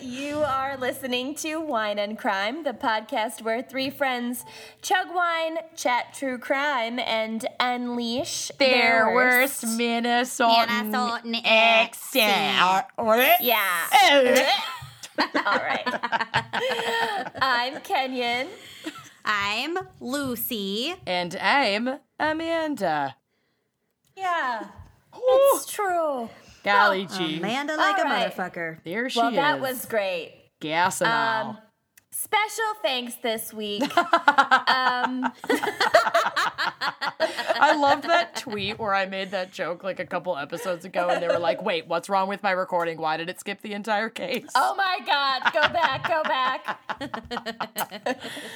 You are listening to Wine and Crime, the podcast where three friends chug wine, chat true crime, and unleash their, worst. Minnesota Minnesotan accent. Yeah. All right. I'm Kenyon. I'm Lucy. And I'm Amanda. Yeah. It's true. Golly gee. Amanda like All a right. motherfucker. There she Well, is. Well, that was great. gas and all. Um, special thanks this week. um, I love that tweet where I made that joke like a couple episodes ago, and they were like, "Wait, what's wrong with my recording? Why did it skip the entire case?" oh my God, go back, go back.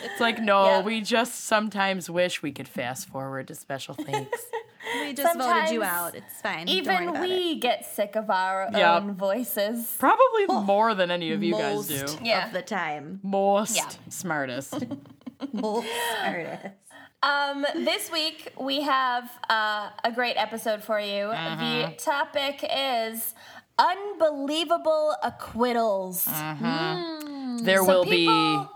It's like, no, Yeah. we just sometimes wish we could fast forward to special thanks. We just voted you Sometimes out. It's fine. Don't worry Even about we get sick of our Yep. own voices. Probably more than any of you Most guys do. Yeah. of the time. Most Yeah. smartest. Most artists. Um, this week we have uh, a great episode for you. Mm-hmm. The topic is unbelievable acquittals. Mm-hmm. There will be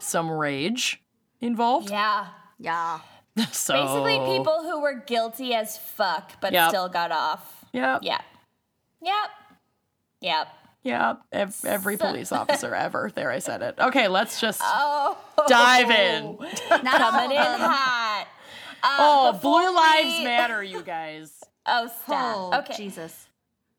some rage involved. Yeah. Yeah. So Basically, people who were guilty as fuck but Yep. still got off. Yep. Yeah. Yep. Yep. Yeah. ev- every police officer ever. There, I said it. Okay, let's just Oh. dive in. Not Coming in hot. Uh, Oh, before Blue Lives Matter, you guys. Oh, stop. Oh, okay. Jesus.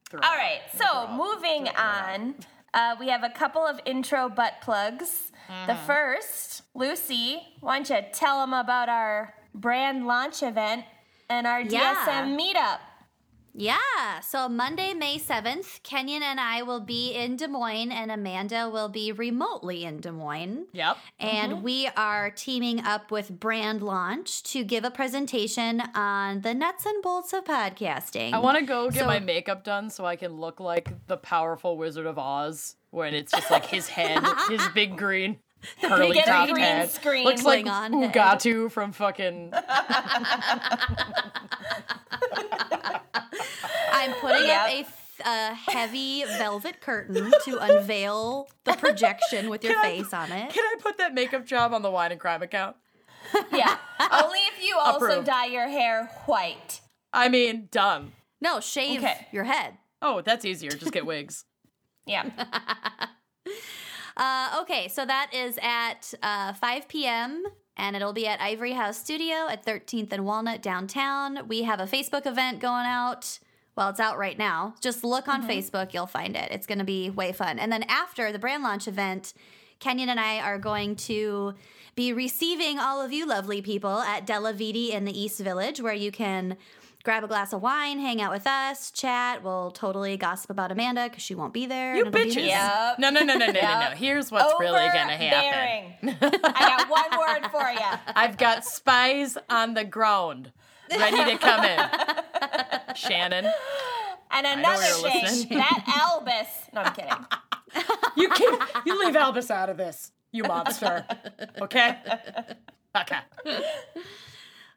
Throw All it. right, so moving on, uh, we have a couple of intro butt plugs. The Mm-hmm. first, Lucy, why don't you tell them about our brand launch event and our Yeah. DSM meetup? Yeah. So Monday, May 7th, Kenyon and I will be in Des Moines, and Amanda will be remotely in Des Moines. Yep. And mm-hmm. we are teaming up with Brand Launch to give a presentation on the nuts and bolts of podcasting. I want to go get So- my makeup done so I can look like the powerful Wizard of Oz when it's just like his head, his big green curly big top green head. screen. Looks like Klingon head. Ugatu from fucking. I'm putting Yep. up a, th- a heavy velvet curtain to unveil the projection with your Can I- face on it. Can I put that makeup job on the wine and crime account? Yeah, only if you also Approved. dye your hair white. I mean, done. No, shave Okay. your head. Oh, that's easier. Just get wigs. Yeah. Uh, okay, so that is at uh, 5 p.m. and it'll be at Ivory House Studio at 13th and Walnut downtown. We have a Facebook event going out. Well, it's out right now. Just look on Facebook, you'll find it. It's going to be way fun. And then after the brand launch event, Kenyon and I are going to be receiving all of you lovely people at Della Viti in the East Village, where you can grab a glass of wine, hang out with us, chat. We'll totally gossip about Amanda because she won't be there. You and be bitches. Yep. No, no, no, no, no, no, no. Here's what's really gonna happen. I got one word for you. I've got spies on the ground ready to come in. Shannon, And another you're thing, listening. that Albus. No, I'm kidding. you keep you leave Albus out of this, you monster. Okay. Okay. Uh, so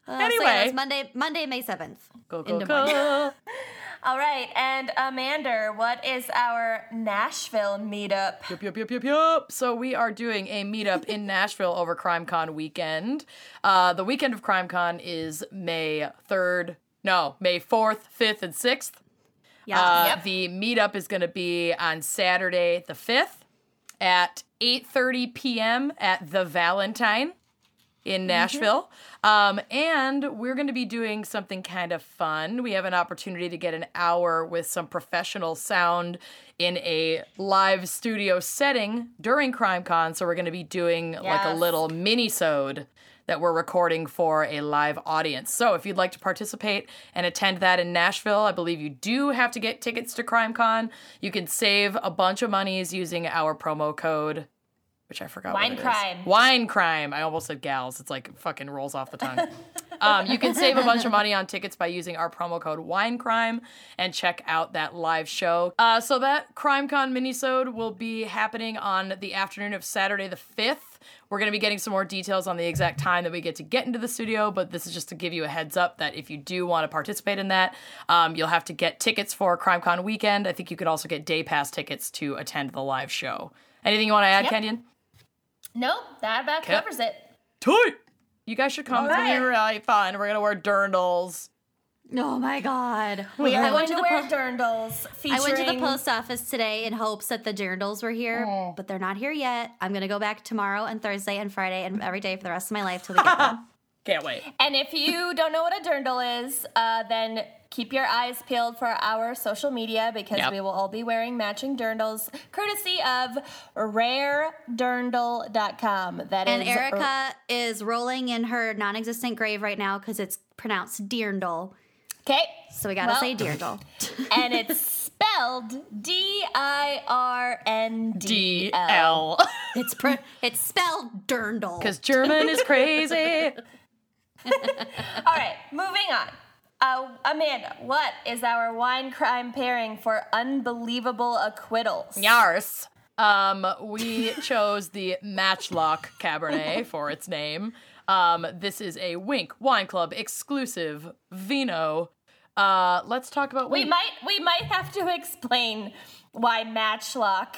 yeah, Anyway. Monday, Monday, May seventh. Go go go. All right, and Amanda, what is our Nashville meetup? Yup, yup, yup, yup, yup. So we are doing a meetup in Nashville over CrimeCon weekend. Uh, the weekend of CrimeCon is May 3rd, no, May 4th, 5th, and 6th. Yeah. Uh, Yep. The meetup is going to be on Saturday the 5th at 8.30 p.m. at The Valentine in Nashville. Um, and we're going to be doing something kind of fun. We have an opportunity to get an hour with some professional sound in a live studio setting during CrimeCon. So we're going to be doing like a little mini-sode that we're recording for a live audience. So if you'd like to participate and attend that in Nashville, I believe you do have to get tickets to CrimeCon. You can save a bunch of monies using our promo code which I forgot. Wine what it is. crime. Wine crime. I almost said gals. It's like fucking rolls off the tongue. um, you can save a bunch of money on tickets by using our promo code Wine Crime and check out that live show. Uh, so that CrimeCon minisode will be happening on the afternoon of Saturday the fifth. We're going to be getting some more details on the exact time that we get to get into the studio, but this is just to give you a heads up that if you do want to participate in that, um, you'll have to get tickets for CrimeCon weekend. I think you could also get day pass tickets to attend the live show. Anything you want to add, Yep. Kenyon? Nope, that about Okay. covers it. Toot! You guys should come. It's gonna be Alright. really fun. We're gonna wear dirndls. Oh my god. We are I going went to to the wear po- dirndls featuring. I went to the post office today in hopes that the dirndls were here, Oh. but they're not here yet. I'm gonna go back tomorrow and Thursday and Friday and every day for the rest of my life till we get them. Can't wait. And if you don't know what a dirndl is, uh, then keep your eyes peeled for our social media because Yep. we will all be wearing matching dirndls, courtesy of raredirndl.com. That And is- Erica is rolling in her non-existent grave right now because it's pronounced dirndl. Okay. So we gotta Well, say dirndl. and it's spelled D I R N D D L. L. It's pr- it's spelled dirndl. Because German is crazy. All right, moving on. Uh, Amanda, what is our wine crime pairing for unbelievable acquittals? Yars. Um, we chose the Matchlock Cabernet for its name. Um, this is a Winc Wine Club exclusive vino. Uh, let's talk about We might we might have to explain why Matchlock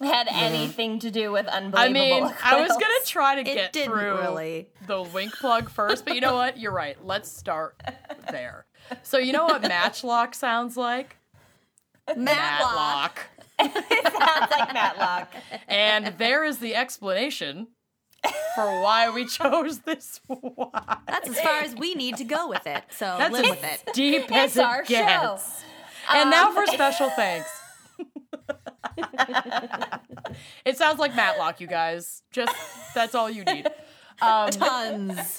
had anything to do with unbelievable. I mean, I was gonna try to It get through really. the Winc plug first, but you know what? You're right. Let's start there. So you know what Matchlock sounds like? Matlock. It sounds like Matlock. And there is the explanation for why we chose this wine. That's as far as we need to go with it. So That's live as with it. deep as It's it our gets. show. And um, now for special thanks. It sounds like Matlock, you guys. Just that's all you need. Um, Tons.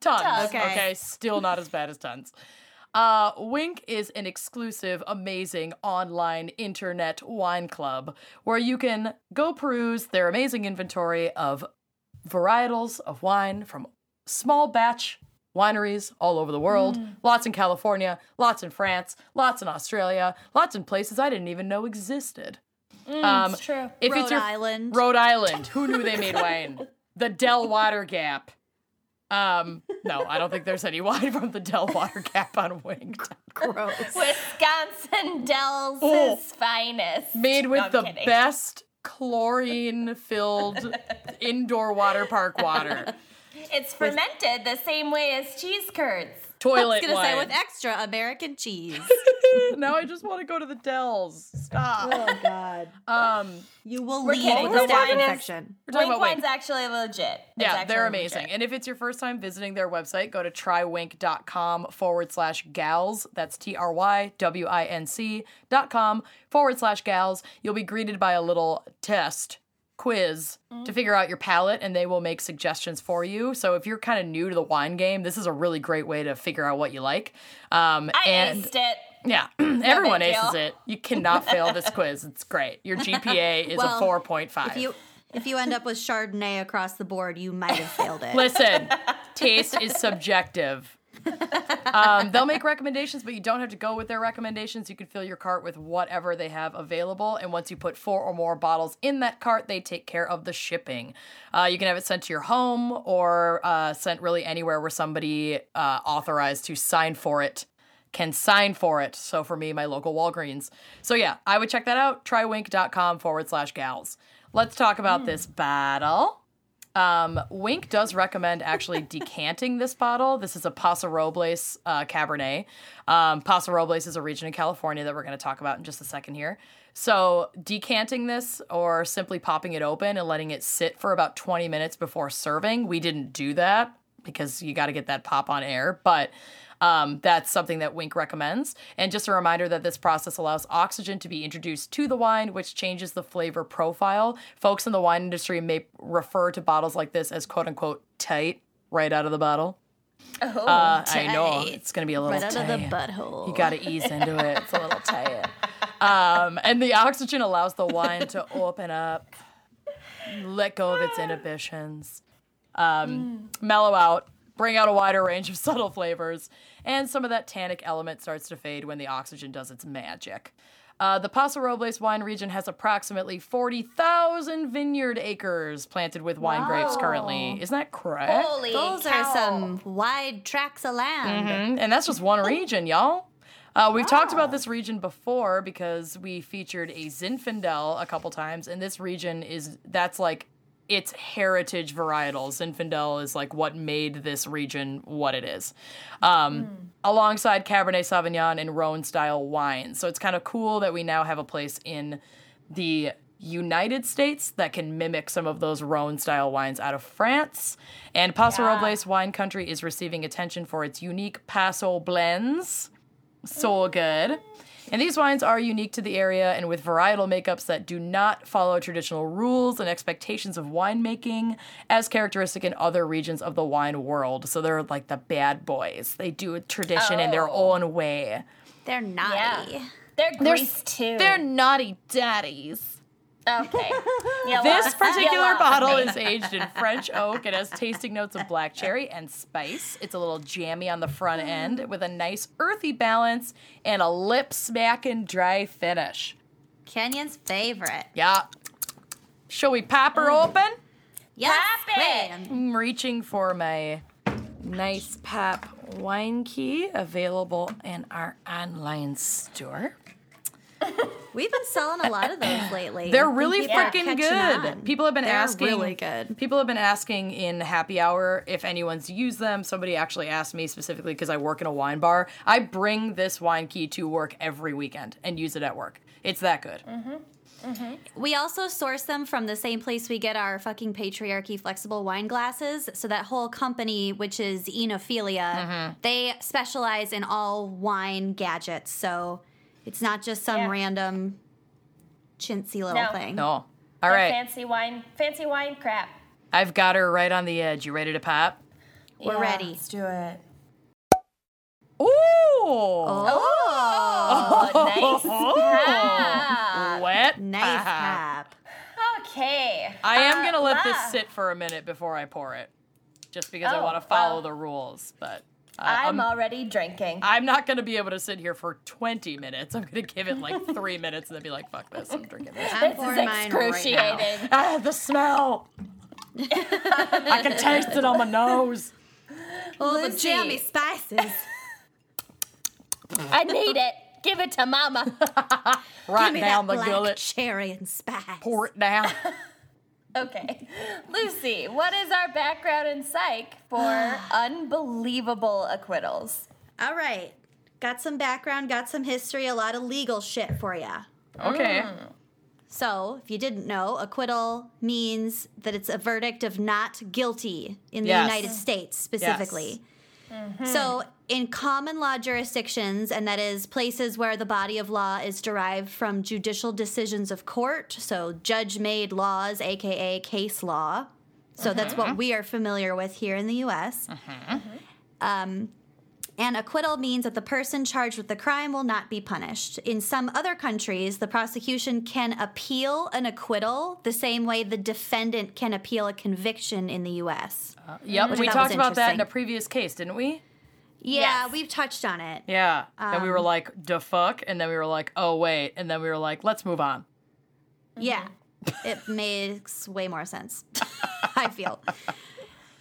tons. Okay. Okay. still not as bad as tons. Uh, Winc is an exclusive, amazing online internet wine club where you can go peruse their amazing inventory of varietals of wine from small batch wineries all over the world. Lots in California, lots in France, lots in Australia, lots in places I didn't even know existed. Um, it's true. If Rhode it's your Island. Rhode Island. Who knew they made wine? The Del Water Gap. Um, no, I don't think there's any wine from the Del Water Gap on Winc. Gross. Wisconsin Dells' Oh. finest. Made with I'm the kidding. best chlorine-filled indoor water park water. It's fermented the same way as cheese curds. I was Toilet gonna wine. say with extra American cheese. now I just want to go to the Dells. Stop. Oh God. Um, You will We're leave kidding. with a The staph wine is- infection. we're talking Winc about Winc. wine's actually legit. It's Yeah, actually they're legit. amazing. And if it's your first time visiting their website, go to trywinc.com forward slash gals. That's T R Y W I N C dot com forward slash gals. You'll be greeted by a little test quiz Mm-hmm. to figure out your palate, and they will make suggestions for you. So if you're kind of new to the wine game, this is a really great way to figure out what you like. Um, I and aced it. yeah, everyone big aces deal. it. You cannot fail this quiz. It's great. Your GPA is Well, a 4.5. If you if you end up with Chardonnay across the board, you might have failed it. Listen, taste is subjective. Um, they'll make recommendations, but you don't have to go with their recommendations. You can fill your cart with whatever they have available. And once you put four or more bottles in that cart, they take care of the shipping. Uh, you can have it sent to your home or uh, sent really anywhere where somebody uh, authorized to sign for it can sign for it. So for me, my local Walgreens. So yeah, I would check that out. Trywinc.com forward slash gals. Let's talk about this bottle. Um, Winc does recommend actually decanting this bottle. This is a Paso Robles uh, Cabernet. Um, Paso Robles is a region in California that we're going to talk about in just a second here. So, decanting this or simply popping it open and letting it sit for about 20 minutes before serving, we didn't do that because you got to get that pop on air. But um, that's something that Winc recommends. And just a reminder that this process allows oxygen to be introduced to the wine, which changes the flavor profile. Folks in the wine industry may refer to bottles like this as quote unquote tight right out of the bottle. Oh, Uh, I know it's going to be a little right out tight. of the butthole. You got to ease into it. It's a little tight. Um, and the oxygen allows the wine to open up. let go of its inhibitions, um, mellow out, bring out a wider range of subtle flavors, and some of that tannic element starts to fade when the oxygen does its magic. Uh, the Paso Robles wine region has approximately 40,000 vineyard acres planted with wine grapes currently. Isn't that correct? Holy Those cow. are some wide tracts of land. Mhm, And that's just one region, y'all. Uh, we've talked about this region before because we featured a Zinfandel a couple times, and this region is that's like its heritage varietals. Zinfandel is like what made this region what it is, um, alongside Cabernet Sauvignon and Rhone style wines. So it's kind of cool that we now have a place in the United States that can mimic some of those Rhone style wines out of France. And Paso Yeah. Robles wine country is receiving attention for its unique Paso blends. So good. And these wines are unique to the area and with varietal makeups that do not follow traditional rules and expectations of winemaking as characteristic in other regions of the wine world. So they're like the bad boys. They do a tradition in their Oh. own way. They're naughty. Yeah. They're greased too. They're naughty daddies. Okay. You This particular bottle is aged in French oak. It has tasting notes of black cherry and spice. It's a little jammy on the front end mm. with a nice earthy balance and a lip smacking dry finish. Kenyon's favorite. Yeah. Shall we pop her mm. open? Yes, Pop it. I'm reaching for my nice pop wine key available in our online store. We've been selling a lot of those lately. They're really freaking catching good. on. People have been They're asking. really good. People have been asking in happy hour if anyone's used them. Somebody actually asked me specifically because I work in a wine bar. I bring this wine key to work every weekend and use it at work. It's that good. We also source them from the same place we get our fucking patriarchy flexible wine glasses. So that whole company, which is Oenophilia, Mm-hmm. they specialize in all wine gadgets. So it's not just some Yeah. random chintzy little No. thing. No. All They're right. Fancy wine. Fancy wine crap. I've got her right on the edge. You ready to pop? We're Yeah, ready. Let's do it. Ooh. Oh, Oh, nice. pop. Wet. nice pop. Okay. I am Uh, going to let this sit for a minute before I pour it. Just because I Oh, want to follow well. the rules. But uh, I'm I'm, already drinking. I'm not going to be able to sit here for 20 minutes. I'm going to give it like three minutes and then be like, fuck this. I'm drinking this. I'm this is pouring mine right now. excruciating. Ah, the smell. I can taste it on my nose. Oh, the jammy spices. I need it. Give it to mama. Right Give me down that the black gullet. cherry and spice. Pour it down. Okay. Lucy, what is our background in psych for unbelievable acquittals? All right. Got some background, got some history, a lot of legal shit for you. Okay. Mm. So, if you didn't know, acquittal means that it's a verdict of not guilty in the Yes. United States specifically. Mm-hmm. So, in common law jurisdictions, and that is places where the body of law is derived from judicial decisions of court, so judge made laws, aka case law. So, that's what mm-hmm. we are familiar with here in the US. Mm-hmm. Um, and acquittal means that the person charged with the crime will not be punished. In some other countries, the prosecution can appeal an acquittal the same way the defendant can appeal a conviction in the US. Yep. We talked about that in a previous case, didn't we? Yeah, Yes. we've touched on it. Yeah. and we were Um, like, the fuck? And then we were like, oh, wait. And then we were like, let's move on. Yeah, it makes way more sense, I feel.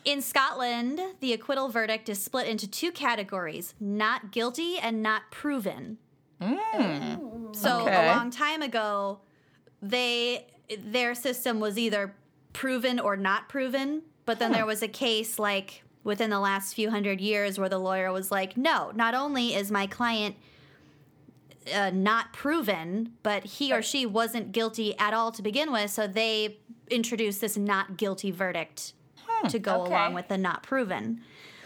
In Scotland, the acquittal verdict is split into two categories not guilty and not proven. So Okay. a long time ago, they their system was either proven or not proven, but then there was a case like within the last few hundred years where the lawyer was like, "No, not only is my client uh, not proven, but he or she wasn't guilty at all to begin with, so they introduced this not guilty verdict to go hmm, Okay. along with the not proven."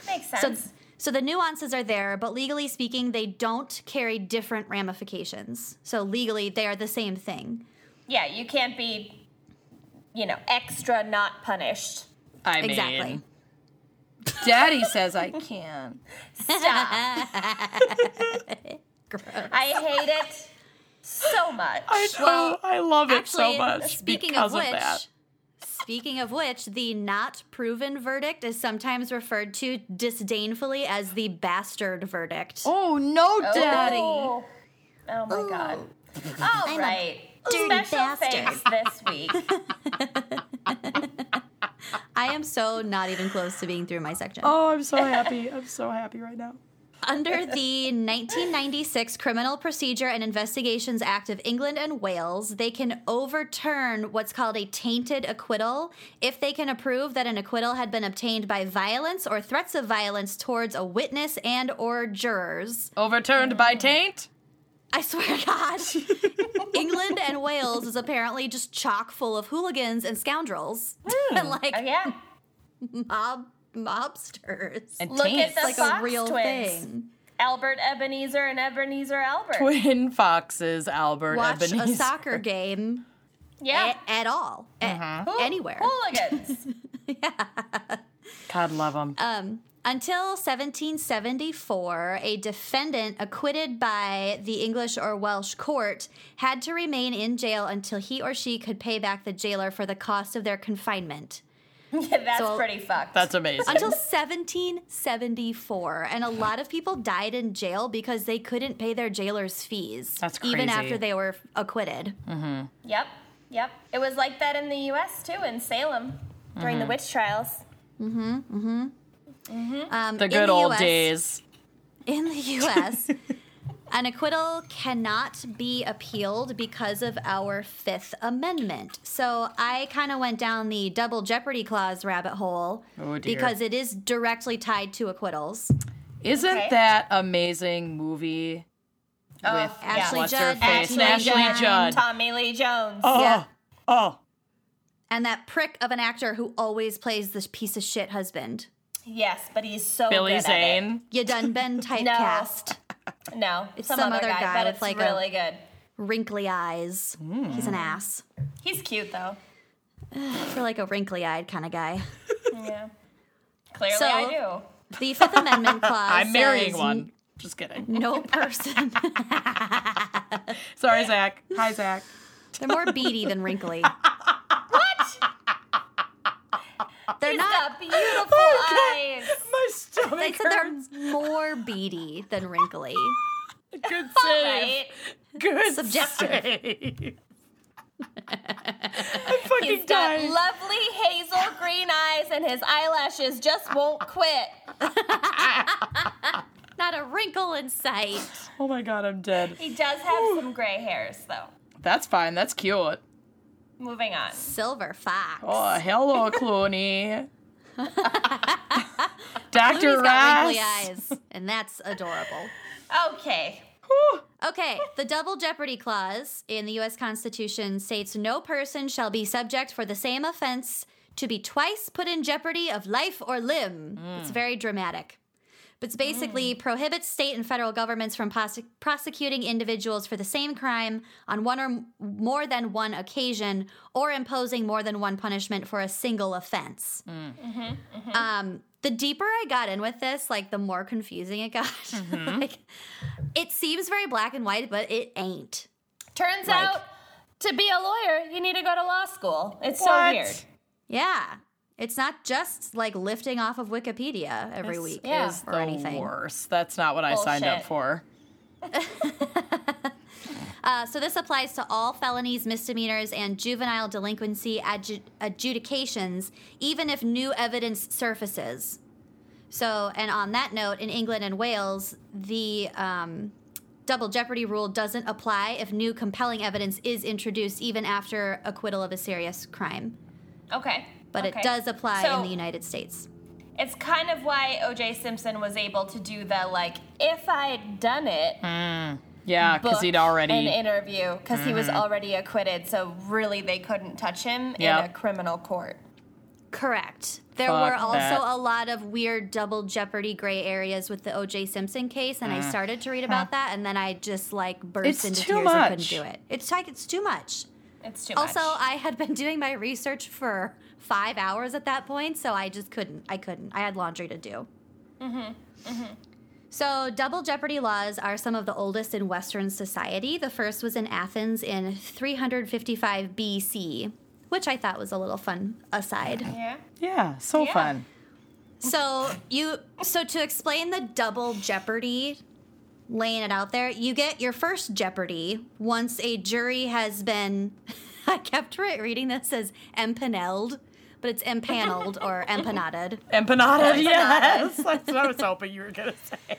Makes So, sense. so the nuances are there, but legally speaking, they don't carry different ramifications. So legally, they are the same thing. yeah, you can't be, you know, extra not punished. I mean, Exactly. Daddy says I can. Stop. I hate it so much. I know. Well, I love it Actually, so much speaking because of which, that. Speaking of which, the not proven verdict is sometimes referred to disdainfully as the bastard verdict. Oh no, oh, Daddy. Oh, oh my god. All I'm right. dirty Special bastard. this week. I am so not even close to being through my section. Oh, I'm so happy. I'm so happy right now. Under the 1996 Criminal Procedure and Investigations Act of England and Wales, they can overturn what's called a tainted acquittal if they can prove that an acquittal had been obtained by violence or threats of violence towards a witness and or jurors. Overturned by taint. I swear to God. England and Wales is apparently just chock full of hooligans and scoundrels. Hmm. and like Oh yeah. mob mobsters. And Look at the like Fox a real twins. thing. Albert Ebenezer and Ebenezer Albert. Twin foxes, Albert Watch Ebenezer. a soccer game yeah. a- at all, A- Hoo- anywhere. Hooligans. God love them. Um, until 1774, a defendant acquitted by the English or Welsh court had to remain in jail until he or she could pay back the jailer for the cost of their confinement. yeah, that's So- pretty fucked. That's amazing. Until 1774. And a lot of people died in jail because they couldn't pay their jailer's fees. That's crazy. Even after they were acquitted. Yep. Yep. It was like that in the U.S. too, in Salem during the witch trials. Mm-hmm. the witch trials. Um, the in good old US days. in the US, an acquittal cannot be appealed because of our Fifth Amendment. So I kind of went down the double jeopardy clause rabbit hole Oh, because it is directly tied to acquittals. Isn't Okay. that amazing movie Oh, with. Ashley what's her Judd. Ashley Ashley Judd, Judd. Tommy Lee Jones. Oh, Yeah. oh. And that prick of an actor who always plays this piece of shit husband. Yes, but he's so Billy good at Zane. You done been typecast. It. No, It's some, some other, other guy, guy but with it's like a- really good. Wrinkly eyes. Hmm. He's an ass. He's cute though. For like a wrinkly eyed kind of guy. Yeah. Clearly, So- I do. The Fifth Amendment clause. I'm marrying one. Just kidding. No person. Sorry, Zach. Hi, Zach. They're more beady than wrinkly. They're He's not. got beautiful oh eyes. My They stomach said hurts. they're more beady than wrinkly. Good save. right. Good Subjective. save. I'm fucking He's got dying. lovely hazel green eyes, and his eyelashes just won't quit. Not a wrinkle in sight. oh my god, I'm dead. He does have some gray hairs, though. That's fine. That's cute. Moving on. Silver fox. Oh, hello, Clooney. Clooney's Dr. got wrinkly Ross. eyes, and that's adorable. Okay. Okay, the double jeopardy clause in the U.S. Constitution states no person shall be subject for the same offense to be twice put in jeopardy of life or limb. It's mm. very dramatic. But it's basically mm. prohibits state and federal governments from pos- prosecuting individuals for the same crime on one or m- more than one occasion or imposing more than one punishment for a single offense. Mm. Mm-hmm, mm-hmm. Um, the deeper I got in with this, like the more confusing it got. Mm-hmm. like, it seems very black and white, but it ain't. Turns Like- out to be a lawyer, you need to go to law school. It's so weird. Yeah. It's not just like lifting off of Wikipedia every This week yeah. is or the anything. worst. That's not what I signed up for. Uh, so this applies to all felonies, misdemeanors, and juvenile delinquency adju- adjudications, even if new evidence surfaces. So, and on that note, in England and Wales, the um, double jeopardy rule doesn't apply if new compelling evidence is introduced, even after acquittal of a serious crime. Okay. But okay. it does apply So, in the United States. It's kind of why O.J. Simpson was able to do the like, if I'd done it, Yeah, because he'd already. an interview because he was already acquitted. So really, they couldn't touch him Yep. in a criminal court. Correct. There Fuck were also that. a lot of weird double jeopardy gray areas with the OJ Simpson case, and I started to read about that, and then I just like burst Mm. It's into too tears and couldn't do it. It's like it's too much. It's too Also, much. I had been doing my research for five hours at that point, so I just couldn't. I couldn't. I had laundry to do. Mm-hmm, mm-hmm. So, double jeopardy laws are some of the oldest in Western society. The first was in Athens in 355 BC, which I thought was a little fun aside. Yeah. Yeah, so Yeah. fun. So you so to explain the double jeopardy laying it out there, you get your first jeopardy once a jury has been I kept reading this as empaneled, but it's empaneled or empanaded. Empanada, yes. That's what I was hoping you were going to say.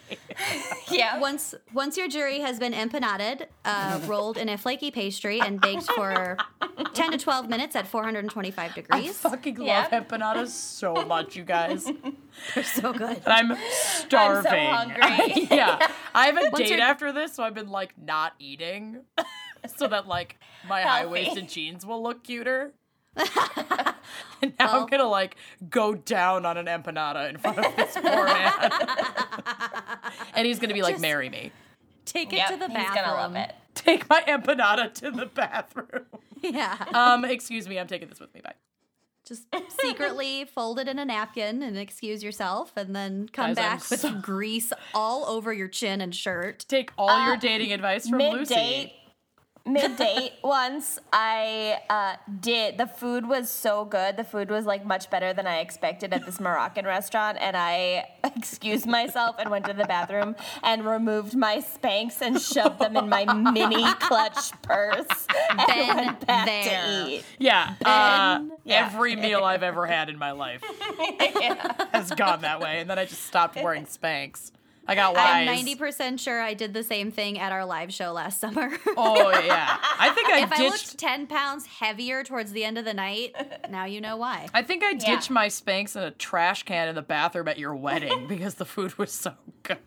Yeah. Once once your jury has been empanaded, uh, rolled in a flaky pastry and baked for 10 to 12 minutes at 425 degrees. I degrees. fucking love Yeah. empanadas so much, you guys. They're so good. I'm starving. I'm so hungry. yeah. I have a Once date you're- after this, so I've been like not eating so that like my high waisted jeans will look cuter. and now Well- I'm gonna like go down on an empanada in front of this poor man. and he's gonna be like, marry me. Take it Yep, to the he's bathroom. gonna love it. Take my empanada to the bathroom. Yeah. Um, excuse me, I'm taking this with me. Bye. Just secretly fold it in a napkin and excuse yourself, and then come Guys, I'm back with so- grease all over your chin and shirt. Take all your dating advice from Mid Lucy. Date. Mid date once I uh, did the food was so good. The food was like much better than I expected at this Moroccan restaurant, and I excused myself and went to the bathroom and removed my Spanx and shoved them in my mini clutch purse and Been went back there. to eat. Yeah, uh, Yeah. every meal I've ever had in my life has gone that way, and then I just stopped wearing Spanx. I got I'm 90% sure I did the same thing at our live show last summer. Oh yeah, I think I if I looked 10 pounds heavier towards the end of the night, now you know why. I think I Yeah. ditched my Spanx in a trash can in the bathroom at your wedding because the food was so good.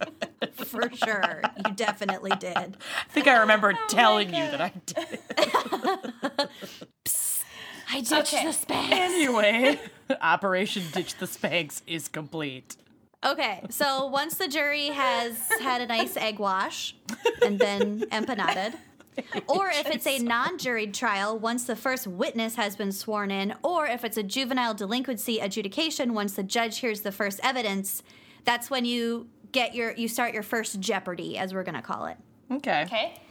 For sure. You definitely did. I think I remember Oh telling you that I did. I ditched Okay. the Spanx. Anyway, Operation Ditch the Spanx is complete. Okay, so once the jury has had a nice egg wash and been empanaded, or if it's a non juried trial, once the first witness has been sworn in, or if it's a juvenile delinquency adjudication, once the judge hears the first evidence, that's when you get your you start your first jeopardy, as we're gonna call it. Okay. Okay.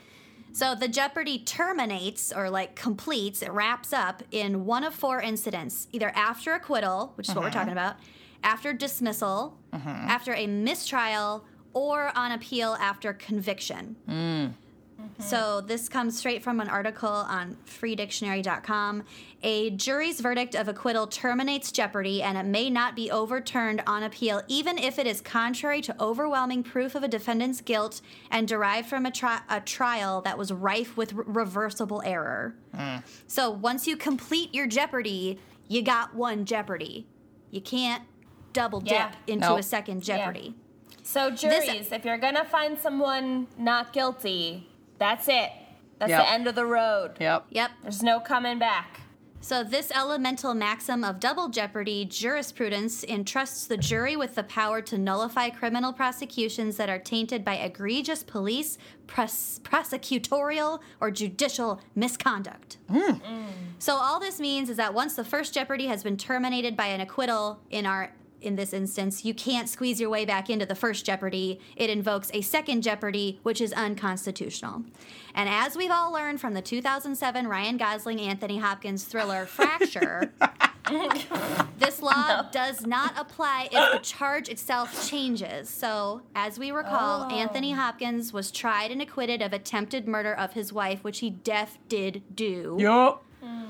So the jeopardy terminates or like completes, it wraps up in one of four incidents either after acquittal, which is what we're uh-huh. talking about, after dismissal, mm-hmm. after a mistrial, or on appeal after conviction. Mm. Mm-hmm. So this comes straight from an article on freedictionary.com. A jury's verdict of acquittal terminates jeopardy and it may not be overturned on appeal even if it is contrary to overwhelming proof of a defendant's guilt and derived from a, tri- a trial that was rife with re- reversible error. Mm. So once you complete your jeopardy, you got one jeopardy. You can't double dip Yeah. into Nope. a second jeopardy. So juries, if you're gonna find someone not guilty, that's it. That's Yep. the end of the road. Yep. Yep. There's no coming back. So, this elemental maxim of double jeopardy jurisprudence entrusts the jury with the power to nullify criminal prosecutions that are tainted by egregious police, pros- prosecutorial, or judicial misconduct. Hmm. So, all this means is that once the first jeopardy has been terminated by an acquittal in our in this instance, you can't squeeze your way back into the first jeopardy. It invokes a second jeopardy, which is unconstitutional. And as we've all learned from the 2007 Ryan Gosling Anthony Hopkins thriller Fracture, this law does not apply if the charge itself changes. So, as we recall, oh. Anthony Hopkins was tried and acquitted of attempted murder of his wife, which he def did do. Yup. Hmm.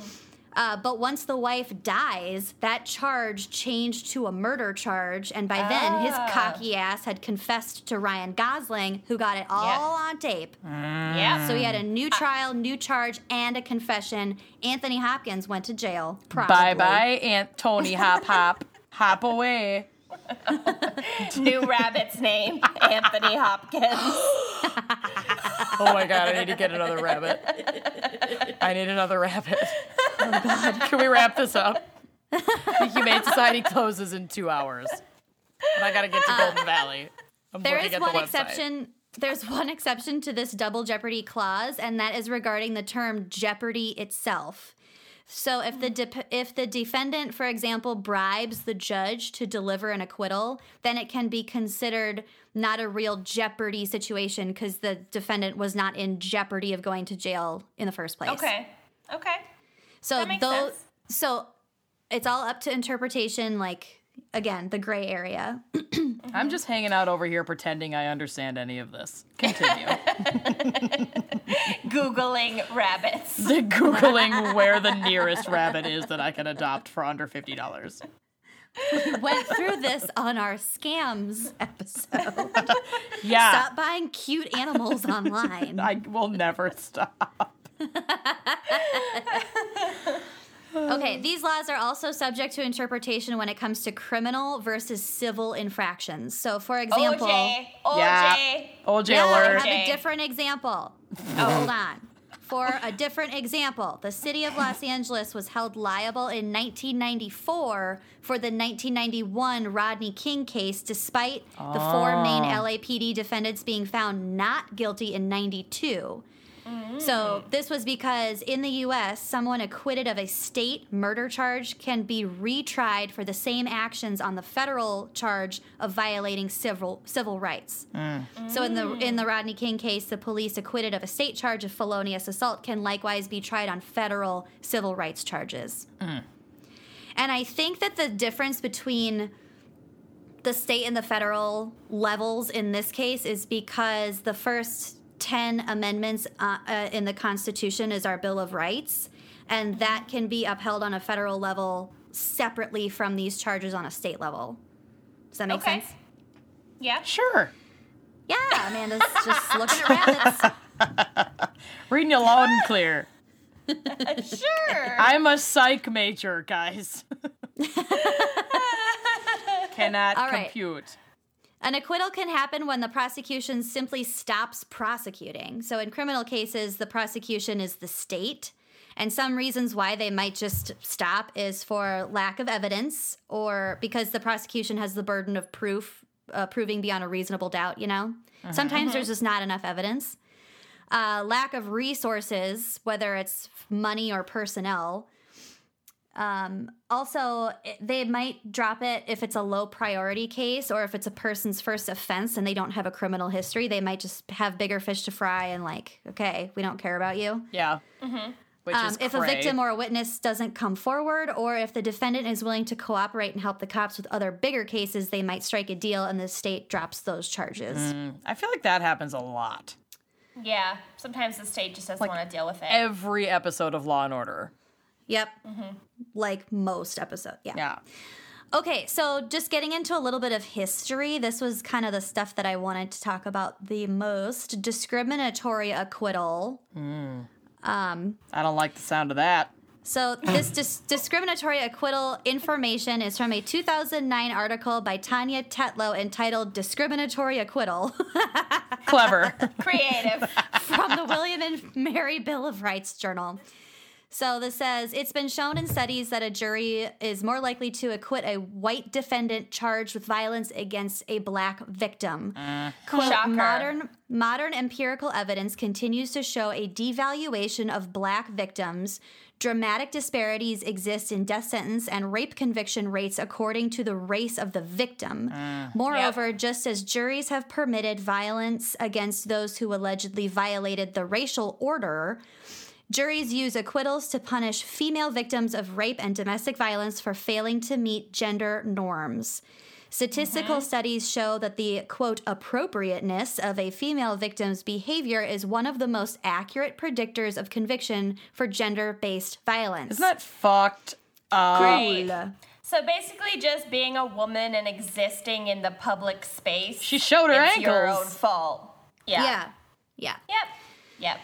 Uh, but once the wife dies, that charge changed to a murder charge, and by then his Ah. cocky ass had confessed to Ryan Gosling, who got it all on tape. Yeah. So he had a new trial, new charge, and a confession. Anthony Hopkins went to jail. Probably. Bye bye, Aunt Tony Hop Hop. Hop away. New rabbit's name, Anthony Hopkins. Oh my god, I need to get another rabbit. I need another rabbit. Oh god. Can we wrap this up? The Humane Society closes in two hours. And I gotta get to Golden uh, Valley. I'm There is one the exception. There's one exception to this double jeopardy clause, and that is regarding the term jeopardy itself. So if the dep if the defendant, for example, bribes the judge to deliver an acquittal, then it can be considered not a real jeopardy situation because the defendant was not in jeopardy of going to jail in the first place. Okay. Okay. So That makes those sense. so it's all up to interpretation. Like again, the gray area. I'm just hanging out over here pretending I understand any of this. Continue. Googling rabbits. the Googling where the nearest rabbit is that I can adopt for under $50. We went through this on our scams episode. Yeah. Stop buying cute animals online. I will never stop. Okay, these laws are also subject to interpretation when it comes to criminal versus civil infractions. So, for example, OJ. OJ. Yeah. OJ yeah, I have a different example. Oh, hold on. For a different example, the city of Los Angeles was held liable in 1994 for the 1991 Rodney King case, despite the four main ah. LAPD defendants being found not guilty in 92. So, this was because in the US, someone acquitted of a state murder charge can be retried for the same actions on the federal charge of violating civil civil rights. Mm. So in the in the Rodney King case, the police acquitted of a state charge of felonious assault can likewise be tried on federal civil rights charges. Mm. And I think that the difference between the state and the federal levels in this case is because the first 10 amendments uh, uh, in the Constitution is our Bill of Rights, and that can be upheld on a federal level separately from these charges on a state level. Does that make Okay. sense? Yeah. Sure. Yeah, Amanda's just looking at rabbits. Reading you loud and clear. Sure. I'm a psych major, guys. Cannot All right. compute. An acquittal can happen when the prosecution simply stops prosecuting. So, in criminal cases, the prosecution is the state. And some reasons why they might just stop is for lack of evidence or because the prosecution has the burden of proof, uh, proving beyond a reasonable doubt, you know? Sometimes there's just not enough evidence. Uh, lack of resources, whether it's money or personnel. Um, also, they might drop it if it's a low priority case or if it's a person's first offense and they don't have a criminal history. They might just have bigger fish to fry and, like, okay, we don't care about you. Yeah. Which Um, is if a victim or a witness doesn't come forward, or if the defendant is willing to cooperate and help the cops with other bigger cases, they might strike a deal and the state drops those charges. I feel like that happens a lot. yeah. Sometimes the state just doesn't want to deal with it. Every episode of Law and Order. Yep. Mm-hmm. Like most episodes. Yeah. Yeah. Okay, so just getting into a little bit of history, this was kind of the stuff that I wanted to talk about the most. Discriminatory acquittal. Mm. Um, I don't like the sound of that. So, this dis- discriminatory acquittal information is from a 2009 article by Tania Tetlow entitled Discriminatory Acquittal Clever. Creative. from the William and Mary Bill of Rights Journal. So this says it's been shown in studies that a jury is more likely to acquit a white defendant charged with violence against a black victim. Uh-huh. Quote, Shocker. modern modern empirical evidence continues to show a devaluation of black victims. Dramatic disparities exist in death sentence and rape conviction rates according to the race of the victim. Uh, Moreover, just as juries have permitted violence against those who allegedly violated the racial order, Juries use acquittals to punish female victims of rape and domestic violence for failing to meet gender norms. Statistical uh-huh. studies show that the quote appropriateness of a female victim's behavior is one of the most accurate predictors of conviction for gender based violence. Isn't that fucked up? Great. So basically, just being a woman and existing in the public space. She showed her it's your own fault. Yeah. Yeah. Yeah. Yep. Yep.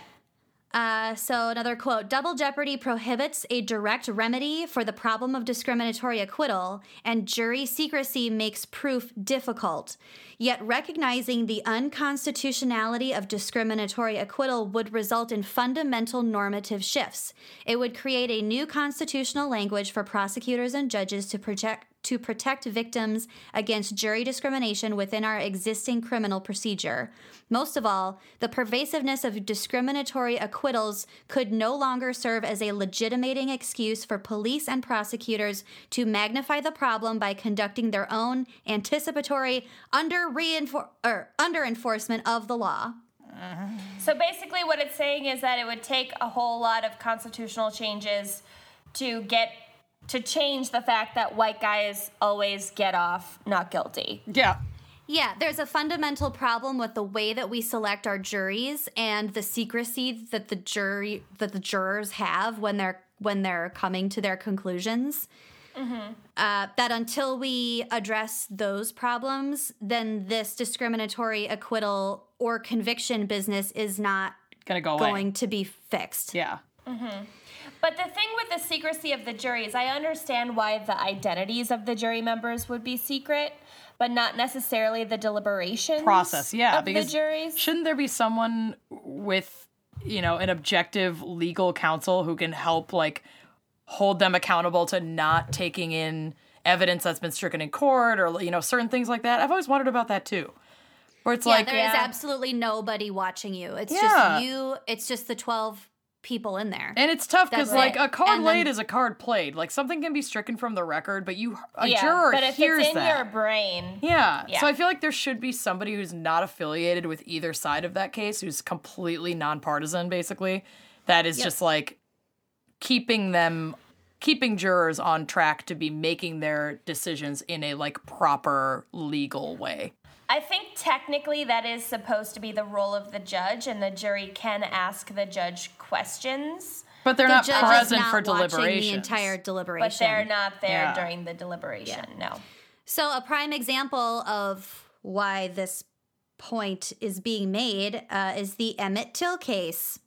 Uh, so another quote: "Double jeopardy prohibits a direct remedy for the problem of discriminatory acquittal, and jury secrecy makes proof difficult. Yet recognizing the unconstitutionality of discriminatory acquittal would result in fundamental normative shifts. It would create a new constitutional language for prosecutors and judges to protect." To protect victims against jury discrimination within our existing criminal procedure. Most of all, the pervasiveness of discriminatory acquittals could no longer serve as a legitimating excuse for police and prosecutors to magnify the problem by conducting their own anticipatory under under enforcement of the law. So basically, what it's saying is that it would take a whole lot of constitutional changes to get to change the fact that white guys always get off not guilty. Yeah. Yeah, there's a fundamental problem with the way that we select our juries and the secrecy that the jury that the jurors have when they're when they're coming to their conclusions. Uh, that until we address those problems, then this discriminatory acquittal or conviction business is not Gonna go away. going to be fixed. Yeah. But the thing with the secrecy of the juries, I understand why the identities of the jury members would be secret, but not necessarily the deliberation Process. Yeah. of because the juries. shouldn't there be someone with, you know, an objective legal counsel who can help like hold them accountable to not taking in evidence that's been stricken in court or you know certain things like that? I've always wondered about that too. Where it's Yeah, like there is Yeah. absolutely nobody watching you. It's Yeah. just you. It's just the twelve people in there. And it's tough because, like, it. a card And then- laid is a card played. Like, something can be stricken from the record, but you, a yeah, juror but if hears it's in that. your brain, yeah. Yeah. So I feel like there should be somebody who's not affiliated with either side of that case, who's completely nonpartisan, basically, that is Yep. just like keeping them, keeping jurors on track to be making their decisions in a like proper legal way. I think technically that is supposed to be the role of the judge, and the jury can ask the judge questions, But they're the not judge is present not for watching deliberations. the entire deliberation. but they're not there Yeah. during the deliberation. No. So, a prime example of why this point is being made uh, is the Emmett Till case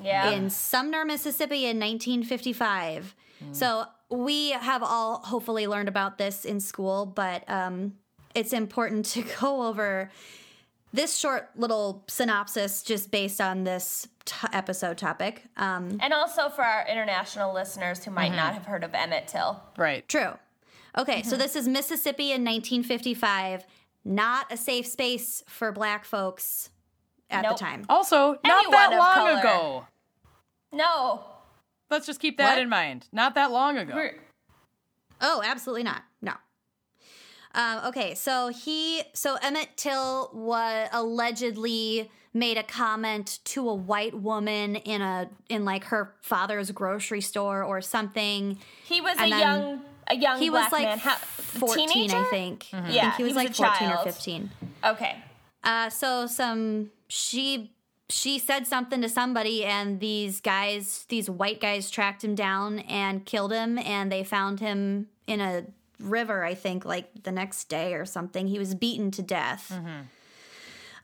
Yeah. in Sumner, Mississippi in 1955. So, we have all hopefully learned about this in school, but um, it's important to go over this short little synopsis just based on this t- episode topic. Um, and also for our international listeners who might Mm-hmm. not have heard of Emmett Till. right. True. Okay, so this is Mississippi in 1955. Not a safe space for black folks at Nope. the time. Also, not Anyone that long color. ago. No. Let's just keep that What? in mind. Not that long ago. We're- Oh, absolutely not. Um, okay, so he, so Emmett Till was allegedly made a comment to a white woman in a in like her father's grocery store or something. He was a And then young a young He black was like man. How, 14, teenager? I think. I Yeah, think he was he was like a 14 or 15. Okay. Uh, so some she she said something to somebody, and these guys, these white guys, tracked him down and killed him, and they found him in a river. I think like the next day or something. He was beaten to death. Mm-hmm.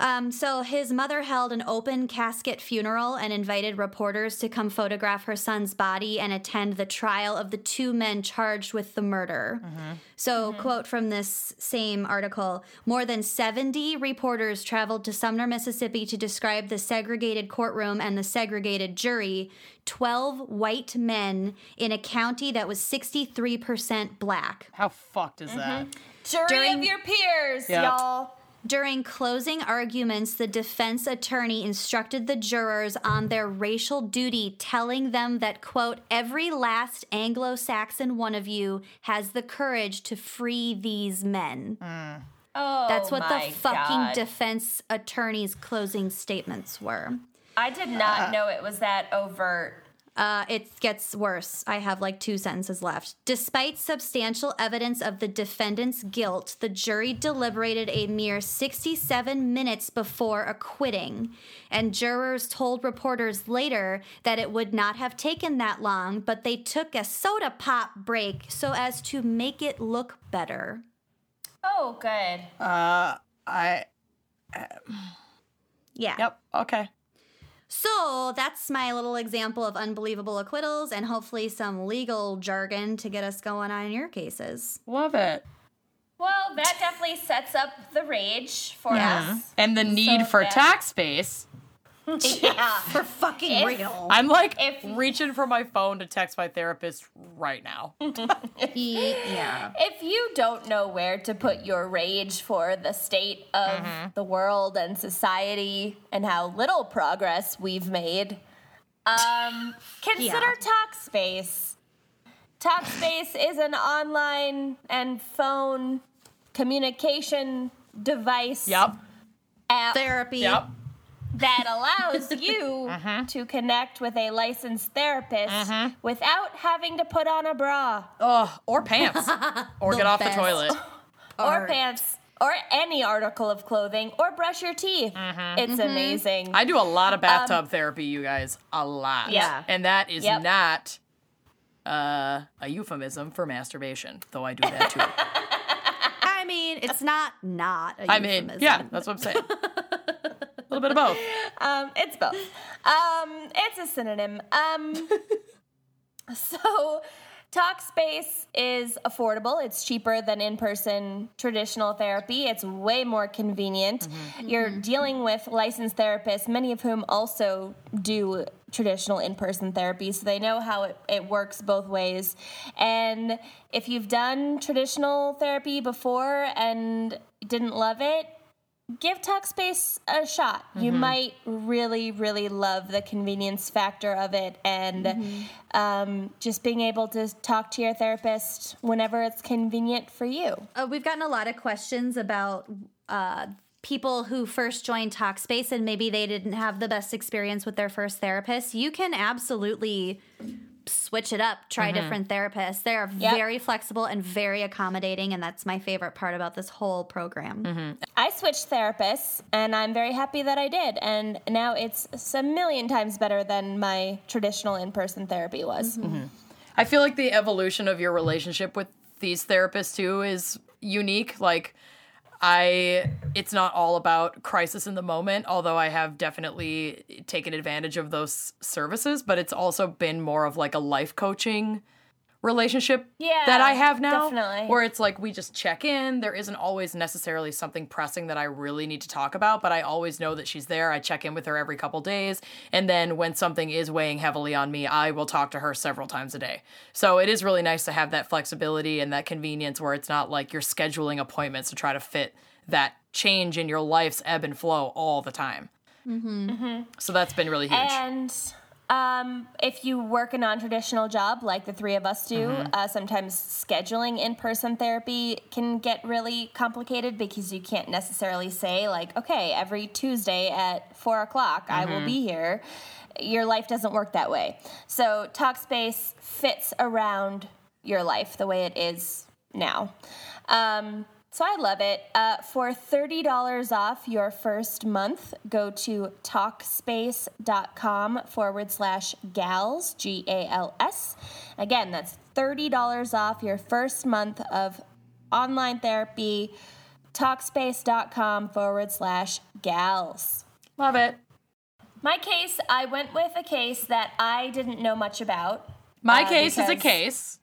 Um, so his mother held an open casket funeral and invited reporters to come photograph her son's body and attend the trial of the two men charged with the murder. Mm-hmm. So, mm-hmm. quote from this same article More than 70 reporters traveled to Sumner, Mississippi to describe the segregated courtroom and the segregated jury. 12 white men in a county that was 63% black. How fucked is that? Mm-hmm. Jury During- of your peers, Yeah. y'all. During closing arguments, the defense attorney instructed the jurors on their racial duty, telling them that, quote, every last Anglo Saxon one of you has the courage to free these men. Mm. Oh, That's what the fucking God. defense attorney's closing statements were. I did not know it was that overt. Uh, it gets worse. I have like two sentences left. Despite substantial evidence of the defendant's guilt, the jury deliberated a mere 67 minutes before acquitting. And jurors told reporters later that it would not have taken that long, but they took a soda pop break so as to make it look better. Oh, good. Uh, I. Yeah. Yep. Okay. So that's my little example of unbelievable acquittals and hopefully some legal jargon to get us going on your cases. Love it. Well, that definitely sets up the rage for us. And the need So for that- tax space. Yeah. For fucking If- real. I'm like If- reaching for my phone to text my therapist right now. yeah. If you don't know where to put your rage for the state of the world and society and how little progress we've made, um, consider Yeah. Talkspace. Talkspace is an online and phone communication device Yep. app Therapy. Yep. That allows you Uh-huh. to connect with a licensed therapist without having to put on a bra Oh, or pants. or get off best. the toilet. or Or- pants or any article of clothing or brush your teeth. It's amazing. Mm-hmm. I do a lot of bathtub therapy, you guys. A lot. Yeah. And that is Yep. not uh, a euphemism for masturbation, though I do that too. I mean, it's not not a I mean, euphemism. yeah, that's what I'm saying. Little bit of both. Um, it's both. Um, it's a synonym. Um, so, Talkspace is affordable. It's cheaper than in-person traditional therapy. It's way more convenient. You're dealing with licensed therapists, many of whom also do traditional in-person therapy, so they know how it, it works both ways. And if you've done traditional therapy before and didn't love it, give Talkspace a shot. You might really, really love the convenience factor of it and um, just being able to talk to your therapist whenever it's convenient for you. Uh, we've gotten a lot of questions about uh, people who first joined Talkspace and maybe they didn't have the best experience with their first therapist. You can absolutely switch it up, try mm-hmm. different therapists. They are Yep. very flexible and very accommodating, and that's my favorite part about this whole program. Mm-hmm. I switched therapists and I'm very happy that I did. And now it's a million times better than my traditional in person therapy was. Mm-hmm. I feel like the evolution of your relationship with these therapists too is unique. Like I it's not all about crisis in the moment, although I have definitely taken advantage of those services, but it's also been more of like a life coaching relationship Yeah, that I have now definitely. where it's like we just check in. There isn't always necessarily something pressing that I really need to talk about, but I always know that she's there. I check in with her every couple days, and then when something is weighing heavily on me, I will talk to her several times a day. So it is really nice to have that flexibility and that convenience where it's not like you're scheduling appointments to try to fit that change in your life's ebb and flow all the time. Mm-hmm. So that's been really huge. And um, if you work a non traditional job like the three of us do, uh, sometimes scheduling in person therapy can get really complicated because you can't necessarily say, like, okay, every Tuesday at four o'clock, I will be here. Your life doesn't work that way. So, Talkspace fits around your life the way it is now. Um, so I love it. Uh, for $30 off your first month, go to talkspace.com forward slash gals, G A L S. Again, that's $30 off your first month of online therapy, talkspace.com forward slash gals. Love it. My case, I went with a case that I didn't know much about. My Uh, case is a case.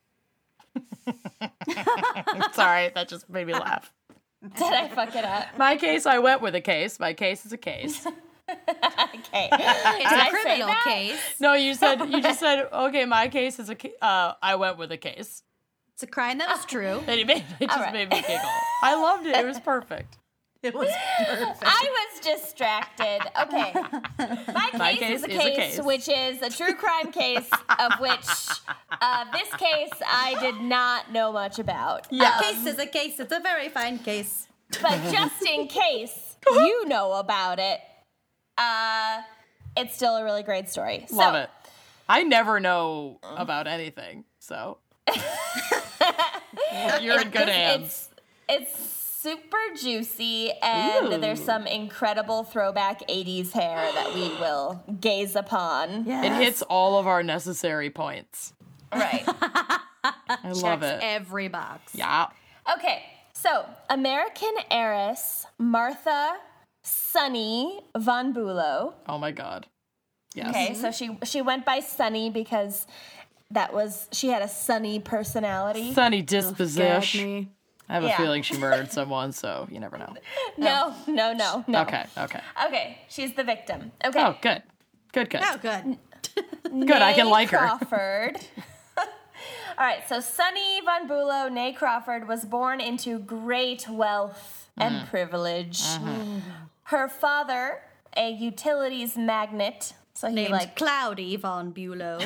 Sorry, that just made me laugh. Did I fuck it up? My case, I went with a case. My case is a case. Okay. It's I a say criminal that? case. No, you said you just said okay. My case is a. ca- Uh, I went with a case. It's a crime that was true. And it, made, it just right. made me giggle. I loved it. It was perfect. It was perfect. I was distracted. Okay. My case, My case is, a is a case, case. which is a true crime case, of which uh, this case I did not know much about. A case is a case. It's a very fine case. But just in case you know about it, uh, it's still a really great story. So, Love it. I never know about anything, so you're in good this- hands. It's, it's super juicy, and Ooh. there's some incredible throwback 80s hair that we will gaze upon. Yeah. It hits all of our necessary points. Right. I love Checks it. every box. Yeah. Okay, so American heiress Martha Sunny Von Bulow. Oh my god. Yes. Okay, so mhm. she she went by Sunny because that was she had a sunny personality. Sunny Gag disposition. Me. I have a feeling she murdered someone, so you never know. no, no, no, no. Okay. Okay. Okay, she's the victim. Okay. Oh, good. Good. Good. Oh, good. Good. I can Nay like her. Crawford. All right, so Sunny Von Bulow, Nay Crawford, was born into great wealth Mm. and privilege. Mm-hmm. Her father, a utilities magnate, so he Named like Cloudy Von Bulow.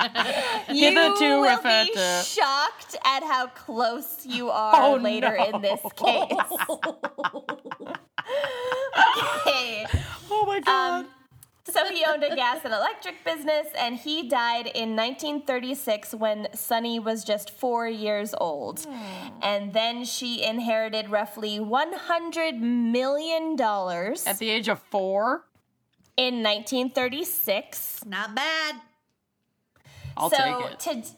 you Hitherto will referred be to- shocked at how close you oh, are Oh, later no. in this case. Okay. Oh my god. Um, so he owned a gas and electric business, and he died in 1936 when Sunny was just four years old. Hmm. And then she inherited roughly 100 million dollars At the age of four, in 1936. Not bad. I'll so take it. to-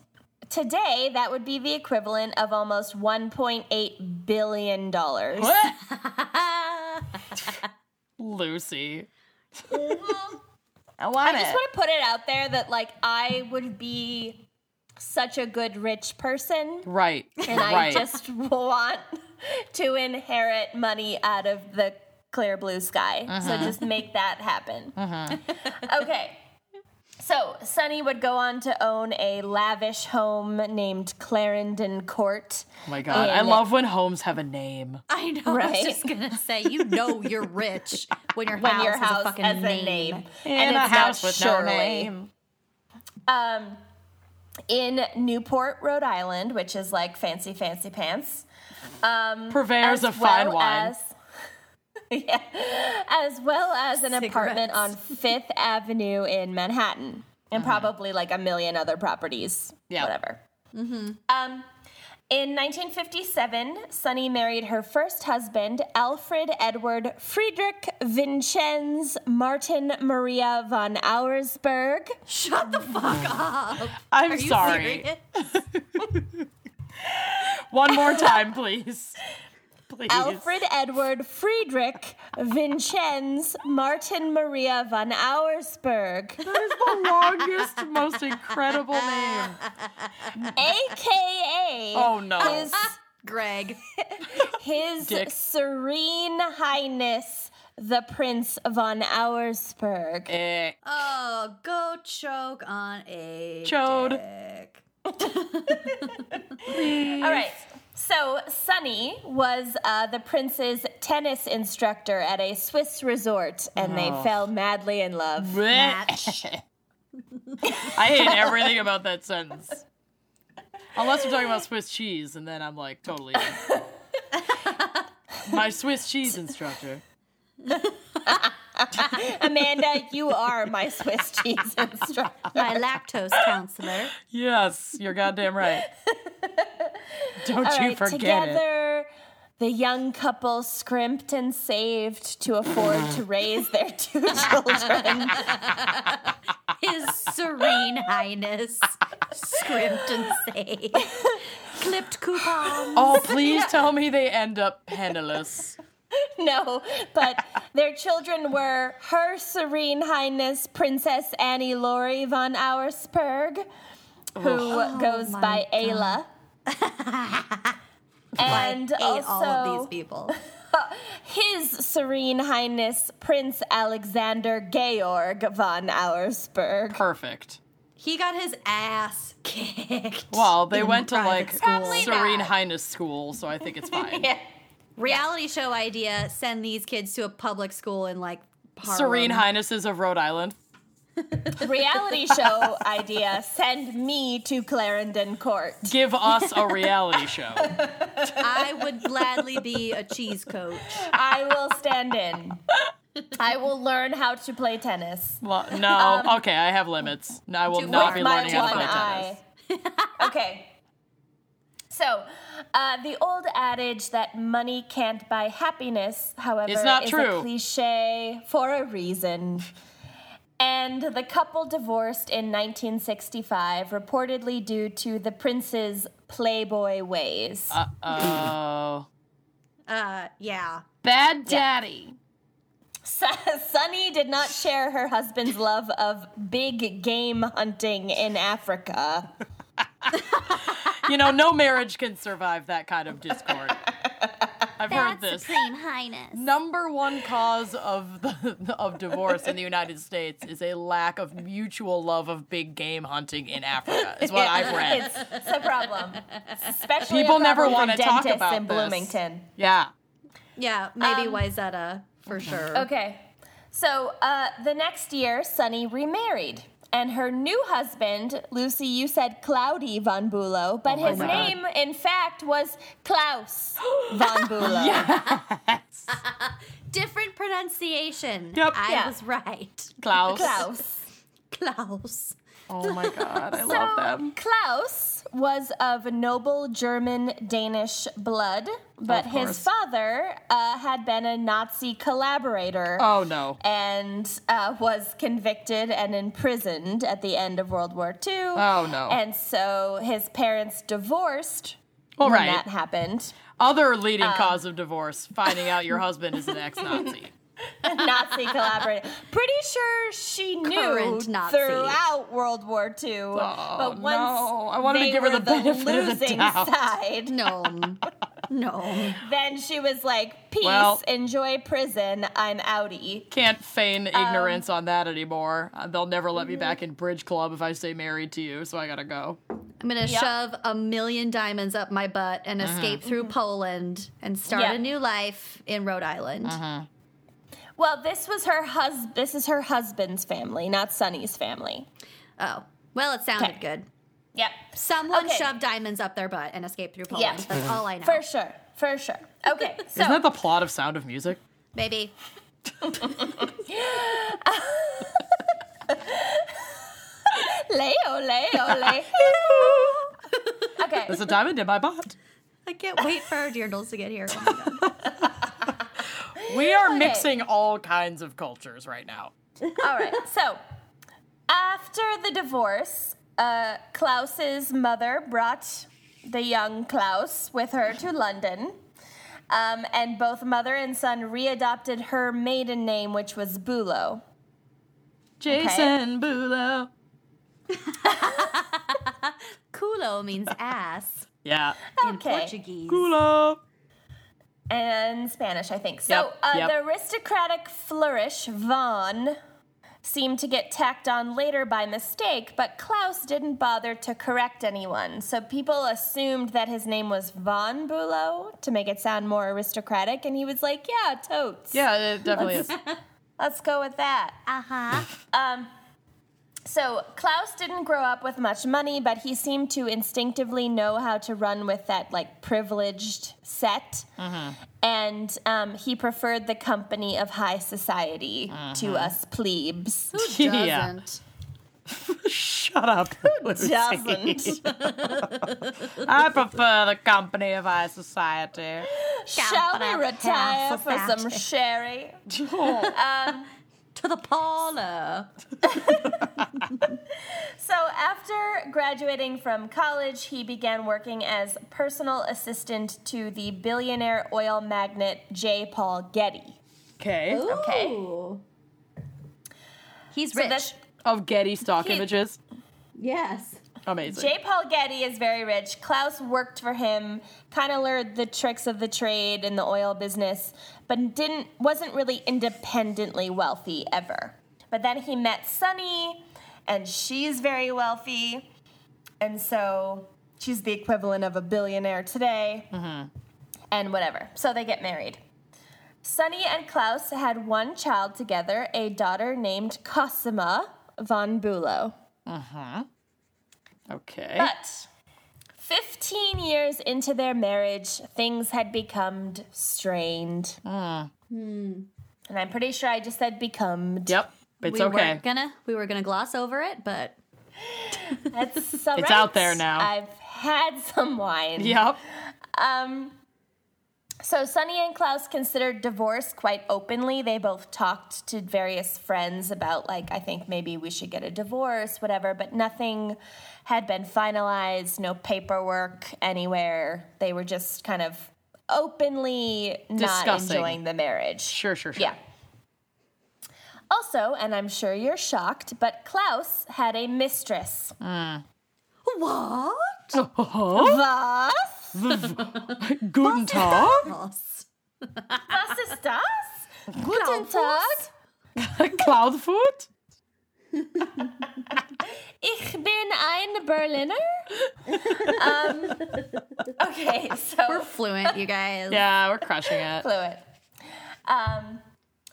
today, that would be the equivalent of almost 1.8 billion dollars. What? Lucy. Mm-hmm. I want I just want to put it out there that like I would be such a good rich person Right. and I right. just want to inherit money out of the clear blue sky. So mm-hmm. just make that happen. Mm-hmm. Okay. So Sunny would go on to own a lavish home named Clarendon Court. oh my god. I love when homes have a name. I know. Right? I was just gonna say, you know, you're rich when your When house, your has house a fucking has name. a name. In and a it's house not with no name. Um, in Newport, Rhode Island, which is like fancy, fancy pants. Um, Purveyors as of fine well wine. As, yeah, as well as an apartment on Fifth Avenue in Manhattan, and probably like a million other properties. Yeah. whatever. Um, in 1957, Sunny married her first husband, Alfred Edward Friedrich Vincenz Martin Maria von Auersperg. Shut the fuck up. I'm Are sorry. serious? One more time, please. Please. Alfred Edward Friedrich Vincenz Martin Maria von Auersperg, That is the longest, most incredible name. aka Oh no. his, Greg. his Dick. Serene Highness the Prince von Auersperg. Eh. Oh, go choke on a Chode. dick. All right. So Sunny was uh, the prince's tennis instructor at a Swiss resort, and they fell madly in love. Match. I hate everything about that sentence. Unless we're talking about Swiss cheese, and then I'm like totally. My Swiss cheese instructor. Amanda, you are my Swiss cheese instructor. My lactose counselor. Yes, you're goddamn right. Don't All you right, forget it. together, the young couple scrimped and saved to afford to raise their two children. His Serene Highness. Scrimped and saved. Clipped coupons. Oh, please tell me they end up penniless. no, but their children were Her Serene Highness Princess Annie Laurie von Auersperg, who oh goes my by Ayla. and I ate also all of these people. His Serene Highness Prince Alexander Georg von Auersperg. Perfect. He got his ass kicked. Well, they went to like school. Serene not. Highness school, so I think it's fine. Yeah. Reality show idea: send these kids to a public school in like Harlem. Serene Highnesses of Rhode Island. Reality show idea send me to Clarendon Court. Give us a reality show. I would gladly be a cheese coach. I will stand in. I will learn how to play tennis. Well, no, okay, I have limits. I will not be Um, learning how to play eye. tennis. okay. So, uh, the old adage that money can't buy happiness, however, It's not is true. a cliche for a reason. And the couple divorced in 1965, reportedly due to the prince's playboy ways. Oh. Uh, yeah. Bad daddy. Sunny did not share her husband's love of big game hunting in Africa. You know, no marriage can survive that kind of discord. I've heard this. Supreme Highness. Number one cause of the, of divorce in the United States is a lack of mutual love of big game hunting in Africa. Is what I've read. It's, it's a problem, especially People a never wanna talk dentists about in this. Bloomington. Yeah. Yeah, maybe Um, Wayzata for sure. Okay, so uh, the next year, Sunny remarried. And her new husband, Lucy, you said Cloudy von Bulow, but oh my his God. name, in fact, was Klaus von Bulow. yes. Different pronunciation. Yep. I Yeah. was right. Klaus. Klaus. Klaus. Oh my god, I So, love them. Klaus was of noble German Danish blood, but his father uh, had been a Nazi collaborator. Oh no. and uh, was convicted and imprisoned at the end of World War II. Oh, no. And so his parents divorced All when right. that happened. Other leading cause of divorce: finding out your husband is an ex-Nazi. Nazi collaborator. Pretty sure she knew Nazi. throughout World War II. but once no. I wanted to give her the benefit of the losing doubt. side, No. no. then she was like, "Peace, Well- enjoy prison. I'm outie." Can't feign Um, ignorance on that anymore. Uh, They'll never let me back in bridge club if I stay married to you, so I gotta go. I'm gonna shove a million diamonds up my butt and escape through Poland and start Yeah. a new life in Rhode Island. Well, this was her hus. This is her husband's family, not Sunny's family. Oh. Well, it sounded Okay. good. Yep. Someone Okay. shoved diamonds up their butt and escaped through Poland. Yeah. That's all I know. For sure. For sure. Okay. So Isn't that the plot of Sound of Music? Maybe. Leo, Leo, Leo. okay. There's a diamond in my butt. I can't wait for our dirndles to get here. Oh my God. We are Okay. mixing all kinds of cultures right now. All right. So after the divorce, uh, Klaus's mother brought the young Klaus with her to London. Um, and both mother and son readopted her maiden name, which was Bulo. Jason Bulo. Culo means ass Yeah. in Okay. Portuguese. Bulow. And Spanish, I think. So Yep, uh, yep. the aristocratic flourish von seemed to get tacked on later by mistake, but Klaus didn't bother to correct anyone. So people assumed that his name was von Bulow to make it sound more aristocratic, and he was like, "Yeah, totes. Yeah, it definitely is. let's go with that." Uh huh. Um, so Klaus didn't grow up with much money, but he seemed to instinctively know how to run with that like privileged set, mm-hmm. and um, he preferred the company of high society to mm-hmm. us plebes. Who doesn't? Shut up. Lucy. Doesn't I prefer the company of high society. shall we Company of retire for some society. sherry? Um, To the parlor. So after graduating from college, he began working as personal assistant to the billionaire oil magnate J. Paul Getty. Okay. Okay. He's So rich. that's- Of Getty stock He- images. yes. Amazing. J. Paul Getty is very rich. Klaus worked for him, kind of learned the tricks of the trade in the oil business, but didn't wasn't really independently wealthy ever. But then he met Sunny, and she's very wealthy, and so she's the equivalent of a billionaire today, mm-hmm. and whatever. So they get married. Sunny and Klaus had one child together, a daughter named Cosima von Bulow. Mm-hmm. Okay. But 15 years into their marriage, things had become strained. Hmm. And I'm pretty sure I just said become. Yep. It's we okay. were gonna we were gonna gloss over it, but That's It's alright. out there now. I've had some wine. Yep. Um, so Sunny and Klaus considered divorce quite openly. They both talked to various friends about, like, I think maybe we should get a divorce, whatever, but nothing had been finalized, no paperwork anywhere. They were just kind of openly not enjoying the marriage. Sure, sure, sure. Yeah. Also, and I'm sure you're shocked, but Klaus had a mistress. what? Was? Guten Tag. Us. Was ist das? Guten Tag. Cloudfoot. Ich bin ein Berliner. um, okay, so We're fluent, you guys. Yeah, we're crushing it. fluent. Um,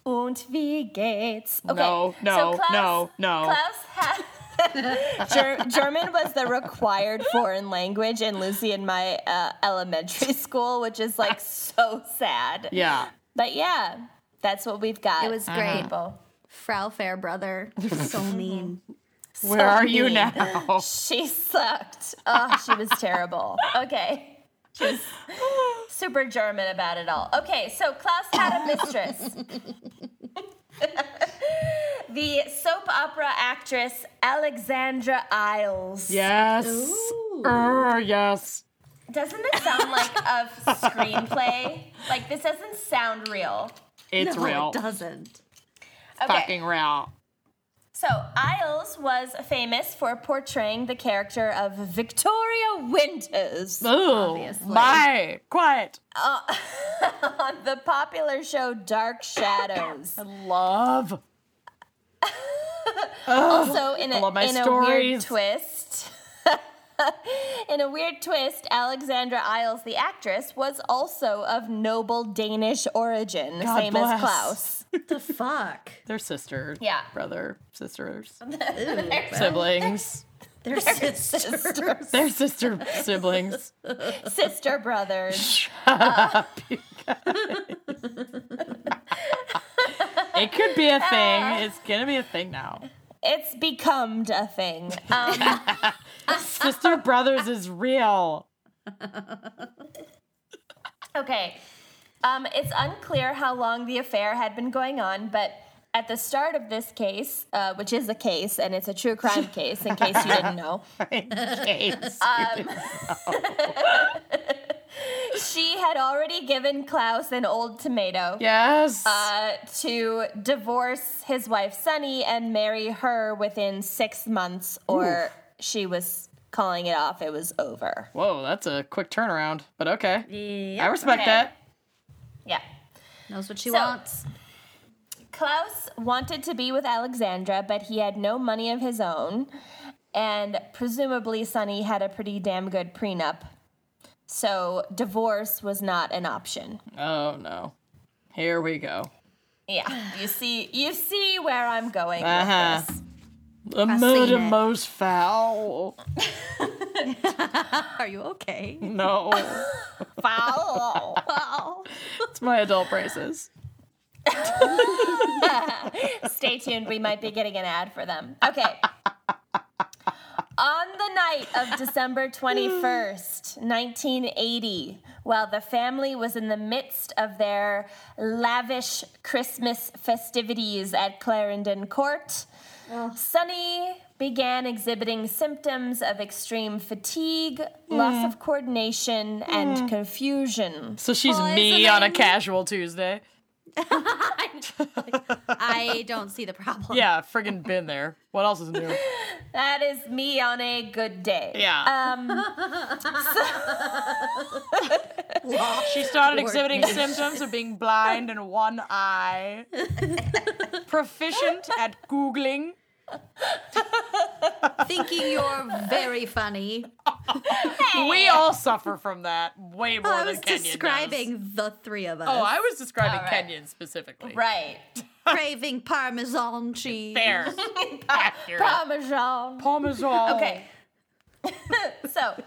und wie geht's? Okay, No, no, so Klaus, no, no. Klaus had Ger- German was the required foreign language in Lucy and my uh, elementary school, which is like so sad. Yeah. But yeah, that's what we've got. It was great. People. Frau Fairbrother. So mean. Where are you now? She sucked. Oh, she was terrible. Okay. She was super German about it all. Okay, so Klaus had a mistress. the soap opera actress Alexandra Isles. Yes. Er, yes. Doesn't this sound like a screenplay? Like, this doesn't sound real. It's No, real. it doesn't. Okay. Fucking real. So, Isles was famous for portraying the character of Victoria Winters Ooh. Obviously. My. Quiet. Uh, on the popular show Dark Shadows. I Love. Also, in a, in a weird twist, in a weird twist, Alexandra Isles, the actress, was also of noble Danish origin, God same bless. as Klaus. The fuck? They're sister. Yeah. Brother, sisters, Ew, siblings. they're sisters. Sisters, They're sister siblings. sister brothers. It could be a thing. It's gonna be a thing now. It's become a thing. Um, Sister brothers is real. Okay. Um, it's unclear how long the affair had been going on, but at the start of this case, uh, which is a case, and it's a true crime case, in case you didn't know, In case. she had already given Klaus an old tomato yes. uh, to divorce his wife Sunny and marry her within six months, or she was calling it off. It was over. Whoa, that's a quick turnaround. But okay. Yeah. I respect Okay. that. Yeah. Knows what she So- wants. Klaus wanted to be with Alexandra, but he had no money of his own. And presumably, Sunny had a pretty damn good prenup. So, divorce was not an option. Oh no. Here we go. Yeah, you see, you see where I'm going Uh-huh. with this. The seen murder most foul. Are you okay? No. Foul. Oh. it's my adult braces. Stay tuned. We might be getting an ad for them. Okay. On the night of December 21st, 1980, while the family was in the midst of their lavish Christmas festivities at Clarendon Court, Sunny began exhibiting symptoms of extreme fatigue, loss of coordination, and confusion. So she's me on a casual Tuesday. I don't see the problem. Yeah, friggin' been there. What else is new? That is me on a good day. Yeah. Um, She started exhibiting symptoms of being blind in one eye. Proficient at Googling. Thinking you're very funny. We all suffer from that way oh, more I than was describing does. the three of oh, us. Oh, I was describing All right. Kenyon specifically. right. craving Parmesan cheese. Fair. Accurate. Parmesan. Parmesan. Okay. so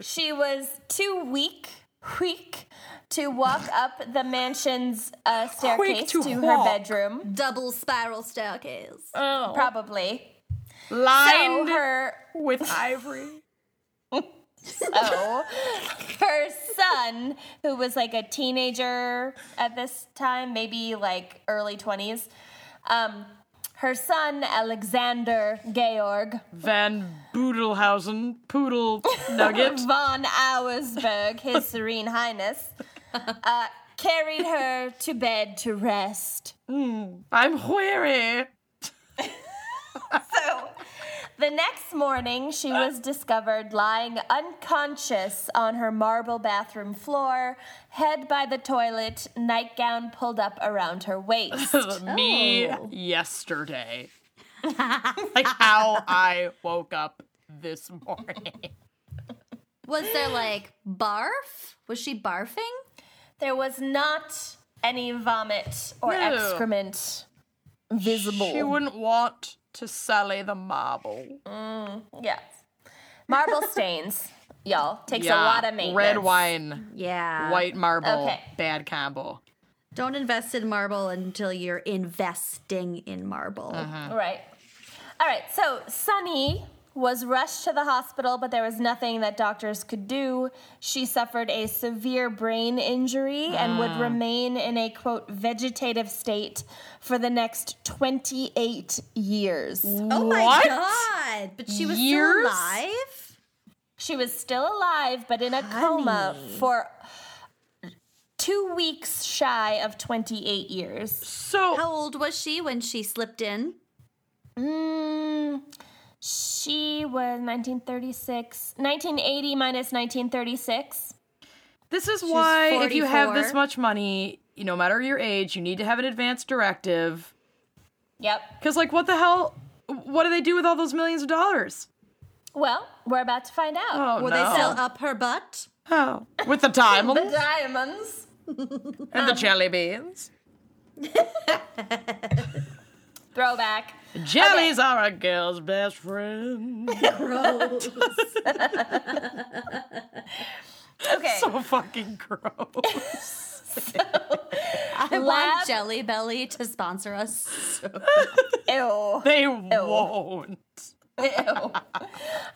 she was too weak, weak to walk up the mansion's uh, staircase to to, her bedroom. Double spiral staircase. Oh. Probably. So Lined her with ivory. so her son, who was like a teenager at this time, maybe like early twenties, um, her son Alexander Georg Van Boedelhausen, Poodle Nugget. von Auersperg, His Serene Highness, uh, carried her to bed to rest. I'm weary. So the next morning, she was discovered lying unconscious on her marble bathroom floor, head by the toilet, nightgown pulled up around her waist. Me Oh. yesterday. like how I woke up this morning. Was there like barf? Was she barfing? There was not any vomit or No. excrement visible. She wouldn't want to Sally the marble. Mm, yes. Marble stains, y'all. Takes a lot of maintenance. Red wine, Yeah. white marble, Okay. bad combo. Don't invest in marble until you're investing in marble. Uh-huh. Right. All right. So Sunny was rushed to the hospital, but there was nothing that doctors could do. She suffered a severe brain injury and would remain in a quote vegetative state for the next 28 years. Oh my What? god! But she was Years? still alive? She was still alive, but in a coma for two weeks shy of 28 years. So How old was she when she slipped in? Mm, she was 1936. 1980 minus 1936. this is why if you have this much money, you no matter your age, you need to have an advance directive. Yep. Because like, what the hell? What do they do with all those millions of dollars? Well, we're about to find out. Oh Will no! they sell up her butt? Oh, with the diamonds the Diamonds. and the um, jelly beans. Throwback. Jellies are a girl's best friend. Gross. okay. so fucking gross. I Lab- want Jelly Belly to sponsor us. Ew. They won't. Ew. All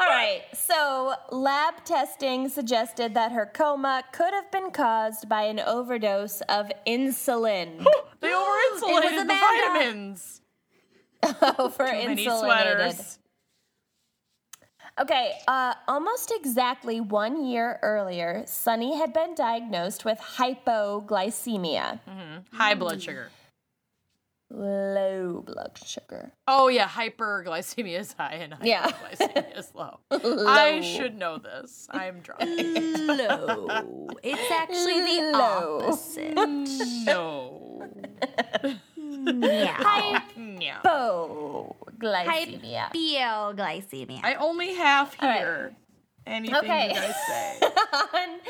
right. So, lab testing suggested that her coma could have been caused by an overdose of insulin. They over-insulated the Amanda. Over Mini insulated. sweaters. Okay, uh, almost exactly one year earlier, Sunny had been diagnosed with hypoglycemia, High blood sugar. low blood sugar. Oh yeah, hyperglycemia is high and Yeah. hypoglycemia is low. I should know this. I'm drunk. low. It's actually the Low. opposite. no. Hypoglycemia. Hypoglycemia. I only have here anything Okay. you guys say. on,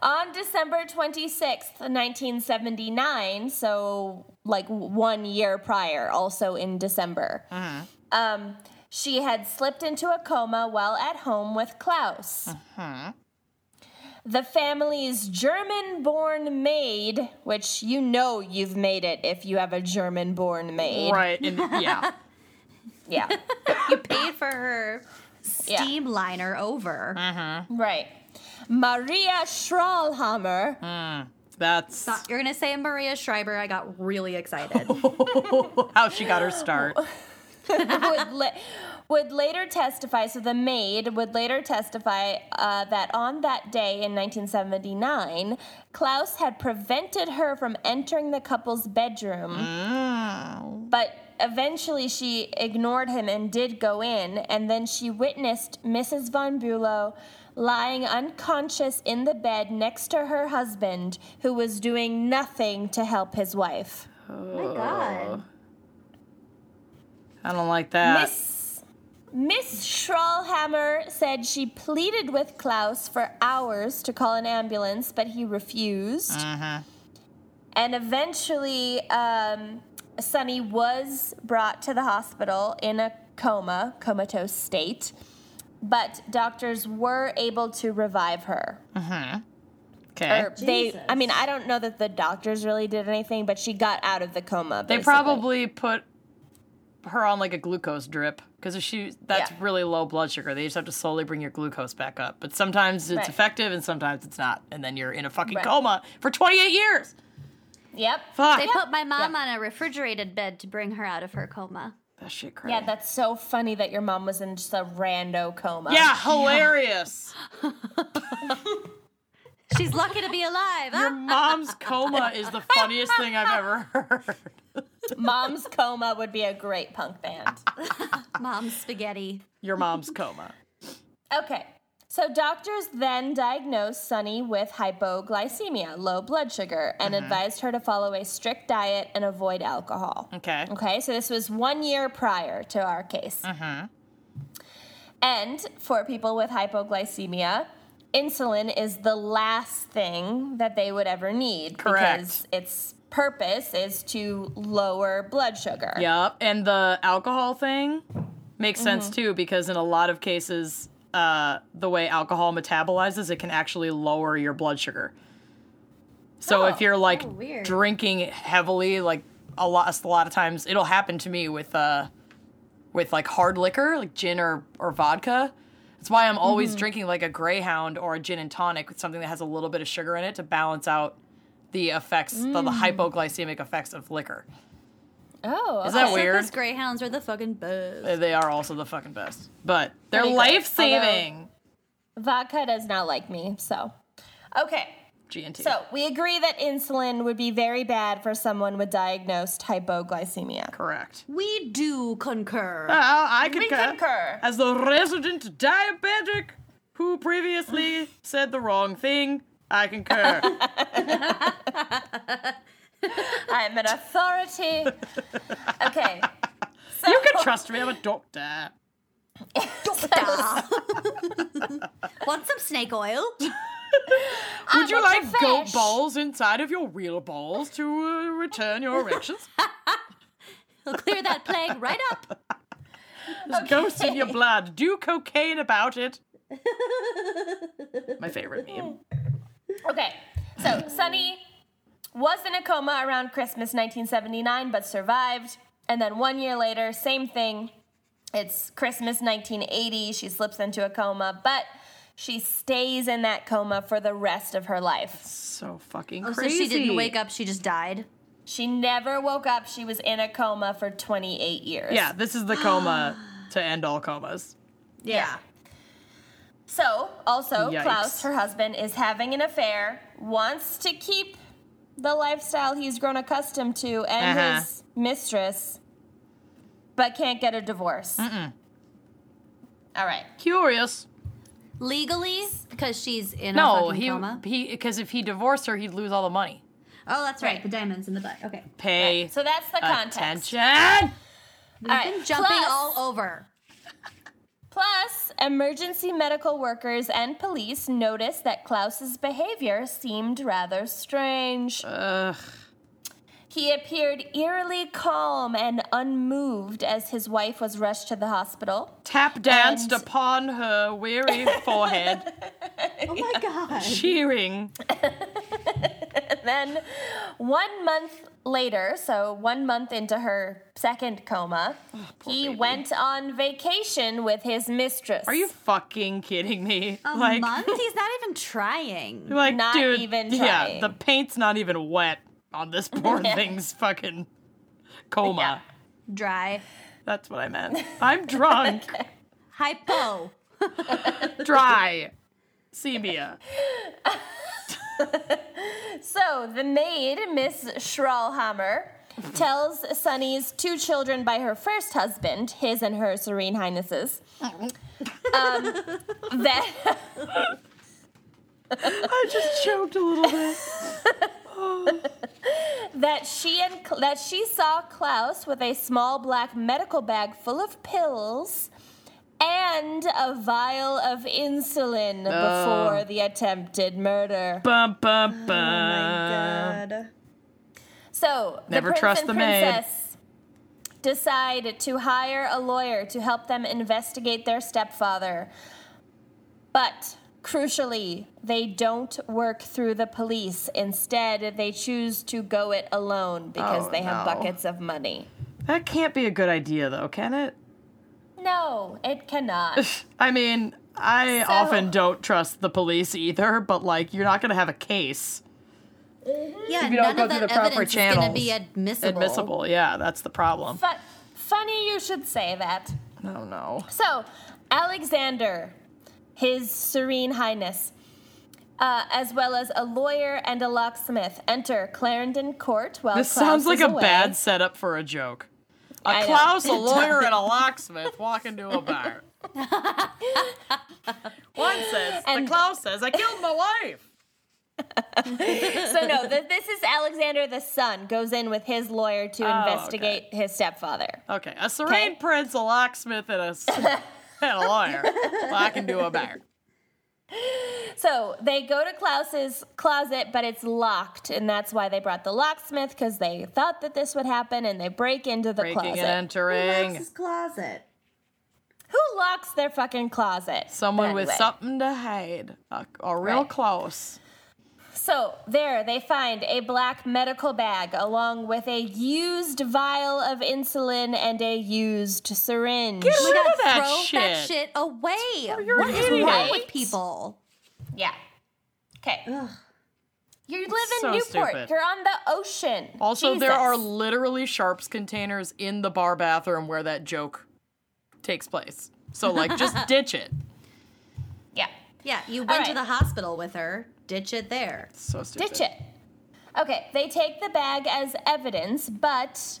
on December 26th, 1979, so like one year prior, also in December, um, she had slipped into a coma while at home with Klaus. The family's German born maid, which you know you've made it if you have a German born maid. Right. And yeah. Yeah. you paid for her steam liner over. Mm-hmm. right. Maria Schrallhammer. Mm, that's You're gonna say Maria Shriver. I got really excited. how she got her start. would, la- would later testify, so the maid would later testify uh, that on that day in 1979, Klaus had prevented her from entering the couple's bedroom. But eventually she ignored him and did go in, and then she witnessed Mrs. Von Bülow lying unconscious in the bed next to her husband, who was doing nothing to help his wife. oh my god. I don't like that. Miss Miss Schrallhammer said she pleaded with Klaus for hours to call an ambulance, but he refused. And eventually, um, Sunny was brought to the hospital in a coma, comatose state, but doctors were able to revive her. Okay. Or they, I mean, I don't know that the doctors really did anything, but she got out of the coma. They probably put her on like a glucose drip because if she that's Yeah. really low blood sugar. They just have to slowly bring your glucose back up. But sometimes it's Right. effective and sometimes it's not, and then you're in a fucking Right. coma for 28 years. Yep. Fuck. They put my mom Yeah. on a refrigerated bed to bring her out of her coma. that shit crazy. Yeah, that's so funny that your mom was in just a rando coma. yeah, hilarious. She's lucky to be alive. Your mom's coma is the funniest thing I've ever heard. Mom's Coma would be a great punk band. Mom's spaghetti. Your mom's coma. Okay. So doctors then diagnosed Sunny with hypoglycemia, low blood sugar, and advised her to follow a strict diet and avoid alcohol. Okay. Okay, so this was one year prior to our case. Mhm. And for people with hypoglycemia, insulin is the last thing that they would ever need Correct. because its purpose is to lower blood sugar. Yep. And the alcohol thing makes sense too because in a lot of cases, uh, the way alcohol metabolizes, it can actually lower your blood sugar. So Oh. if you're like Oh, drinking heavily, like a lot, a lot of times it'll happen to me with uh, with like hard liquor, like gin or or vodka. That's why I'm always Mm-hmm. drinking like a Greyhound or a gin and tonic with something that has a little bit of sugar in it to balance out the effects, the, the Mm. hypoglycemic effects of liquor. Oh, Is that okay. weird? Circus Greyhounds are the fucking best. They are also the fucking best. But they're life saving. Vodka does not like me, so. Okay, GNT. so we agree that insulin would be very bad for someone with diagnosed hypoglycemia. correct. We do concur. Uh, I concur. We concur. concur. As the resident diabetic who previously said the wrong thing, I concur. I'm an authority. Okay. So, you can trust me, I'm a doctor. Doctor. Want some snake oil? Would you like your goat balls inside of your real balls to uh, return your erections? He'll clear that plague right up. There's ghosts in your blood. Do cocaine about it. My favorite meme. Okay. So, Sunny was in a coma around Christmas 1979, but survived. And then one year later, same thing. It's Christmas 1980. She slips into a coma, but she stays in that coma for the rest of her life. So fucking Oh, so she didn't wake up, she just died. She never woke up. She was in a coma for 28 years. Yeah, this is the coma to end all comas. Yeah. So, also, Yikes. Klaus, her husband, is having an affair, wants to keep the lifestyle he's grown accustomed to and Uh-huh. his mistress, but can't get a divorce. Mm-mm. All right. Curious. Legally, because she's in a No, fucking he coma. he because if he divorced her, he'd lose all the money. Oh, that's right. Right. The diamonds in the butt. Okay. Pay So that's the context. attention. We've All right, been jumping plus- all over. Plus, emergency medical workers and police noticed that Klaus's behavior seemed rather strange. Ugh. He appeared eerily calm and unmoved as his wife was rushed to the hospital. Tap danced And- upon her weary forehead, Oh my god. cheering. And then, one month later, so one month into her second coma, he baby. went on vacation with his mistress. Are you fucking kidding me? A like, month? He's not even trying. like, Not dude, even yeah, the paint's not even wet on this poor Yeah. thing's fucking coma. Yeah. Dry. That's what I meant. I'm drunk, Hypo. dry, semia. So the maid, Miss Schrallhammer, tells Sunny's two children by her first husband, his and her Serene Highnesses, um, that I just choked a little bit. that she and that she saw Klaus with a small black medical bag full of pills and a vial of insulin oh. before the attempted murder. Bum, bum, Oh bum. So Never the prince trust and the maid. decide to hire a lawyer to help them investigate their stepfather. But crucially, they don't work through the police. Instead, they choose to go it alone because Oh, they have no. buckets of money. That can't be a good idea, though, can it? No, it cannot. I mean, I So- often don't trust the police either, but like, you're not gonna have a case Yeah, you don't none go of through that the proper evidence is going to be admissible. admissible. Yeah, that's the problem. Fu- funny you should say that. Oh no. So, Alexander, His Serene Highness, uh, as well as a lawyer and a locksmith, enter Clarendon Court while This Klaus sounds like is a away. bad setup for a joke. A. Klaus, a lawyer, and a locksmith walk into a bar. One says, And- the Klaus says, I killed my wife. So no, th- this is Alexander the son goes in with his lawyer to Oh, investigate his stepfather. Okay, a serene Okay. prince, a locksmith, and a, and a lawyer walk into a bar. So they go to Klaus's closet, but it's locked, and that's why they brought the locksmith because they thought that this would happen, and they break into the Breaking closet. and entering. His closet. Who locks their fucking closet? Someone But with anyway. something to hide. A, a real Right. close. So there, they find a black medical bag along with a used vial of insulin and a used syringe. Get rid of that throw shit. that shit away. you're What an is idiot. wrong with people? Yeah. Okay. You live in So Newport. stupid. You're on the ocean. Also, there are literally sharps containers in the bar bathroom where that joke takes place. So, like, just ditch it. Yeah. Yeah, you went to the hospital with her. Ditch it there. So stupid. Ditch it. Okay, they take the bag as evidence, but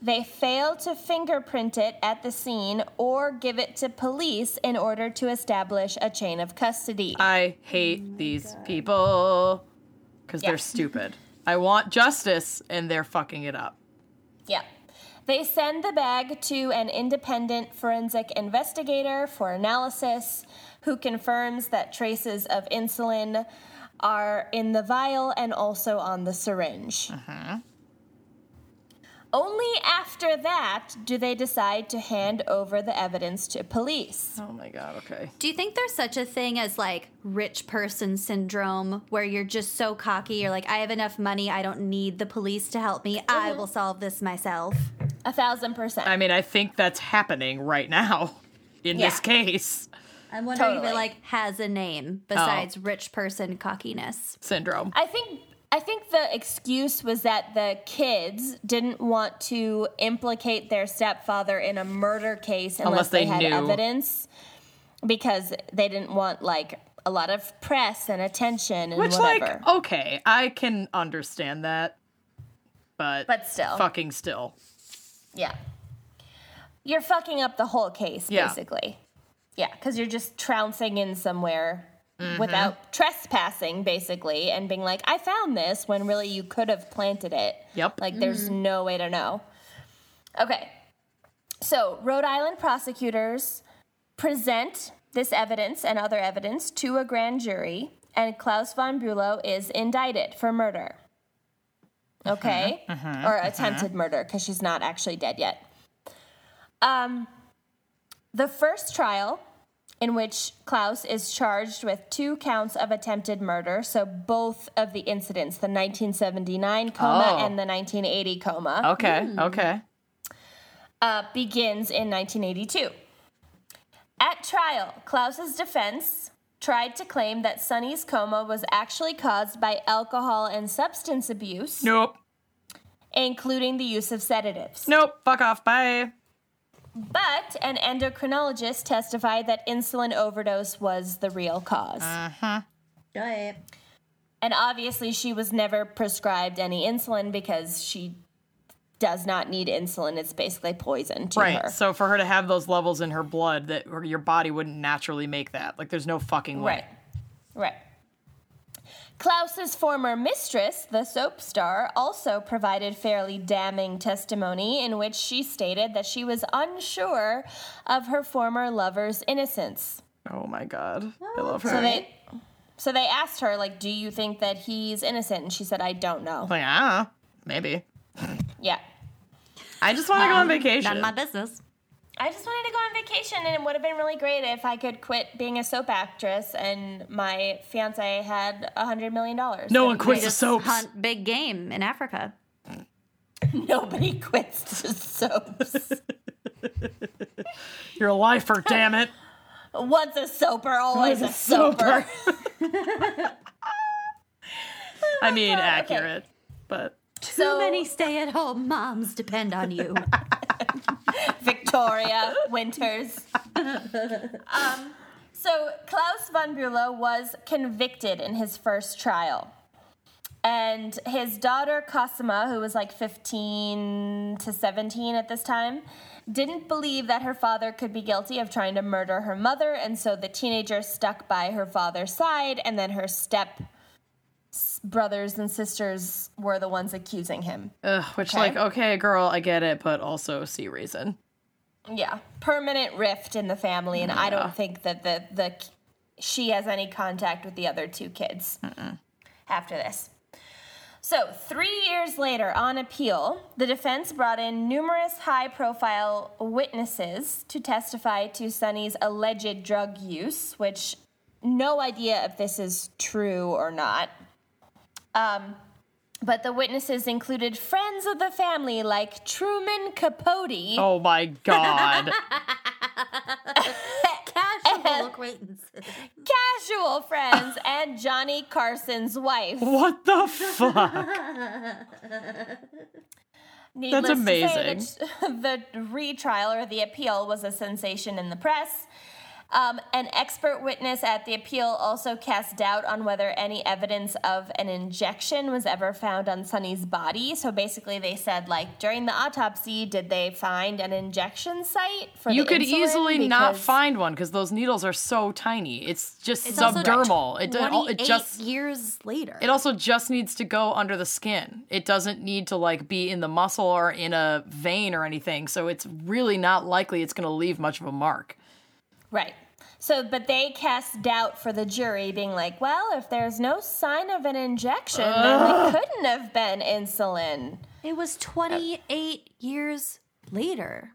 they fail to fingerprint it at the scene or give it to police in order to establish a chain of custody. I hate these oh people because Yeah. they're stupid. I want justice and they're fucking it up. Yeah. They send the bag to an independent forensic investigator for analysis who confirms that traces of insulin are in the vial and also on the syringe. Mm-hmm. Only after that do they decide to hand over the evidence to police. Oh my god, okay. Do you think there's such a thing as like rich person syndrome where you're just so cocky? You're like, I have enough money. I don't need the police to help me. I mm-hmm. will solve this myself. A thousand percent. I mean, I think that's happening right now in this case. I'm wondering if it like has a name oh. besides rich person cockiness. Syndrome. I think I think the excuse was that the kids didn't want to implicate their stepfather in a murder case unless, Unless they, they had knew. evidence because they didn't want like a lot of press and attention and Which, whatever. like, okay, I can understand that. But, But still. Fucking still. yeah. You're fucking up the whole case Yeah. basically. Yeah, cuz you're just trouncing in somewhere Mm-hmm. without trespassing basically and being like I found this when really you could have planted it. Yep. Like there's no way to know. Okay. So, Rhode Island prosecutors present this evidence and other evidence to a grand jury, and Klaus von Bülow is indicted for murder. Okay? or attempted murder, because she's not actually dead yet. Um, the first trial, in which Klaus is charged with two counts of attempted murder, so both of the incidents, the 1979 coma Oh. and the 1980 coma Okay, okay. uh, begins in 1982. At trial, Klaus's defense tried to claim that Sunny's coma was actually caused by alcohol and substance abuse, Nope. including the use of sedatives. Nope. Fuck off. Bye. But an endocrinologist testified that insulin overdose was the real cause. Uh-huh. Right. And obviously, she was never prescribed any insulin because she does not need insulin. It's basically poison to Right. her. So for her to have those levels in her blood that your body wouldn't naturally make that. Like there's no fucking way. Right. Right. Klaus's former mistress, the soap star, also provided fairly damning testimony in which she stated that she was unsure of her former lover's innocence. Oh my god. I love her. So they so they asked her like, "Do you think that he's innocent?" And she said, "I don't know." like, ah, maybe. Yeah. I just want to go on vacation. None of my business. I just wanted to go on vacation, and it would have been really great if I could quit being a soap actress and my fiance had a hundred million dollars. no one quits the Just soaps. hunt big game in Africa. Nobody quits the soaps. You're a lifer, damn it. Once a soaper, always a Always a soper. soper. I mean, oh, God, okay. accurate, but Too many stay at home moms depend on you. Victoria Winters. um, so Klaus von Bülow was convicted in his first trial. And his daughter Cosima, who was like 15 to 17 at this time, didn't believe that her father could be guilty of trying to murder her mother, and so the teenager stuck by her father's side, and then her step brothers and sisters were the ones accusing him. ugh, which Okay. like, okay, girl, I get it, but also see reason. Yeah, permanent rift in the family, and I don't think that the the she has any contact with the other two kids after this. So, three years later, on appeal, the defense brought in numerous high profile witnesses to testify to Sunny's alleged drug use, which no idea if this is true or not. Um, but the witnesses included friends of the family like Truman Capote. Oh my god. Casual acquaintances. casual friends and Johnny Carson's wife. what the fuck? Needless That's to say, amazing. the, the retrial or the appeal was a sensation in the press. Um, an expert witness at the appeal also cast doubt on whether any evidence of an injection was ever found on Sunny's body. So basically, they said, like, during the autopsy, did they find an injection site for You could easily not find one because those needles are so tiny. It's just It's subdermal. It, it, it just years later. it also just needs to go under the skin. It doesn't need to like be in the muscle or in a vein or anything. So it's really not likely it's going to leave much of a mark. Right. So, but they cast doubt for the jury, being like, well, if there's no sign of an injection, then it couldn't have been insulin. it was 28 years later.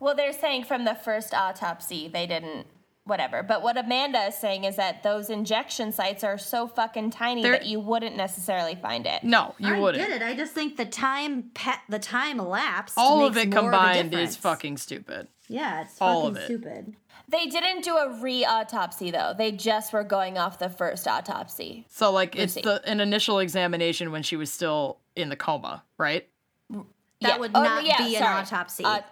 Well, they're saying from the first autopsy, they didn't, whatever. But what Amanda is saying is that those injection sites are so fucking tiny They're- that you wouldn't necessarily find it. No, you I wouldn't. get it. I just think The time pe- the time elapsed. All of makes it more combined difference. is fucking stupid. yeah, it's All fucking of it. stupid. They didn't do a re autopsy, though. They just were going off the first autopsy. So like it's the an initial examination when she was still in the coma, right? That Yeah. would Oh, not yeah, be an autopsy. Uh, you're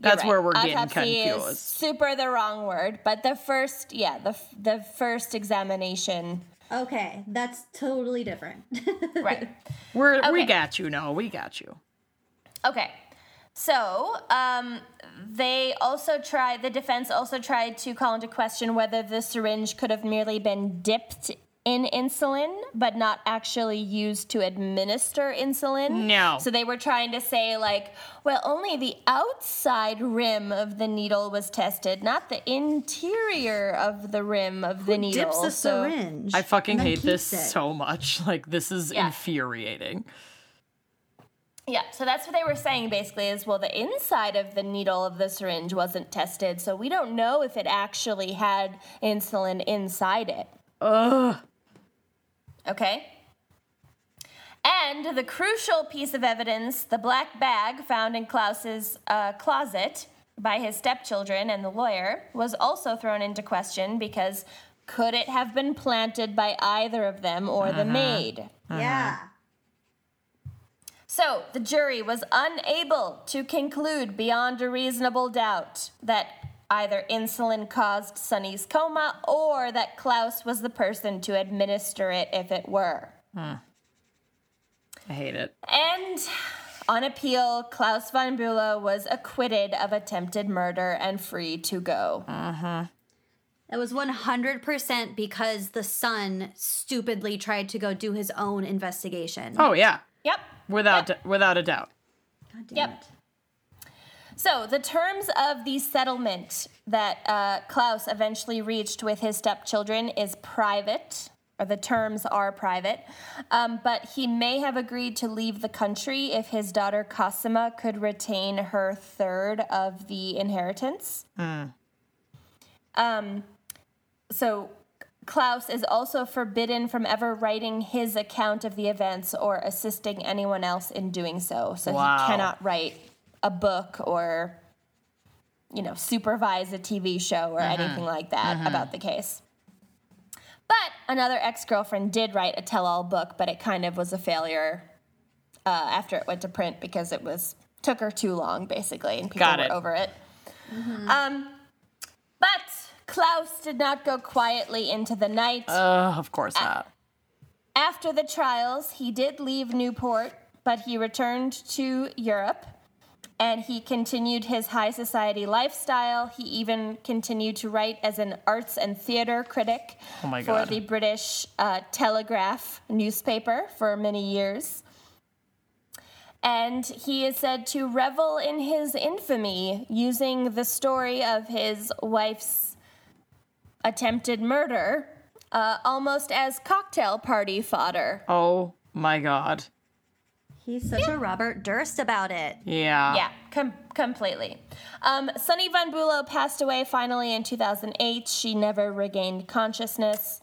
That's where we're getting Autopsy kinda is confused. Super the wrong word, but the first, yeah, the the first examination, Okay, that's totally different. right? We're we got you, no, we got you. Okay. So, um, they also tried, the defense also tried to call into question whether the syringe could have merely been dipped in insulin, but not actually used to administer insulin. No. So they were trying to say, like, well, only the outside rim of the needle was tested, not the interior of the rim of the needle. Dips the So- syringe. I fucking hate this it. so much. Like this is Yeah. infuriating. Yeah, so that's what they were saying basically is well, the inside of the needle of the syringe wasn't tested, so we don't know if it actually had insulin inside it. Ugh. Okay? And the crucial piece of evidence, the black bag found in Klaus's uh, closet by his stepchildren and the lawyer, was also thrown into question because could it have been planted by either of them or the maid? Yeah. So the jury was unable to conclude beyond a reasonable doubt that either insulin caused Sunny's coma or that Klaus was the person to administer it if it were. I hate it. And on appeal, Klaus von Bülow was acquitted of attempted murder and free to go. Uh-huh. It was 100% because the son stupidly tried to go do his own investigation. Oh yeah. Yep. Without without a doubt. God damn Yep. it. So, the terms of the settlement that uh, Klaus eventually reached with his stepchildren is private, or the terms are private, um, but he may have agreed to leave the country if his daughter Cosima could retain her third of the inheritance. Um, so, Klaus is also forbidden from ever writing his account of the events or assisting anyone else in doing so. So Wow. he cannot write a book or, you know, supervise a TV show or anything like that about the case. But another ex girlfriend did write a tell all book, but it kind of was a failure uh, after it went to print because it was took her too long, basically, and people Got were it. over it. Um, but Klaus did not go quietly into the night. Uh, of course not. After the trials, he did leave Newport, but he returned to Europe and he continued his high society lifestyle. He even continued to write as an arts and theater critic Oh for God. the British uh, Telegraph newspaper for many years. And he is said to revel in his infamy using the story of his wife's attempted murder, uh, almost as cocktail party fodder. Oh my god. He's such To a Robert Durst about it. Yeah. Yeah, com- completely. Um, Sunny Von Bulow passed away finally in 2008. She never regained consciousness.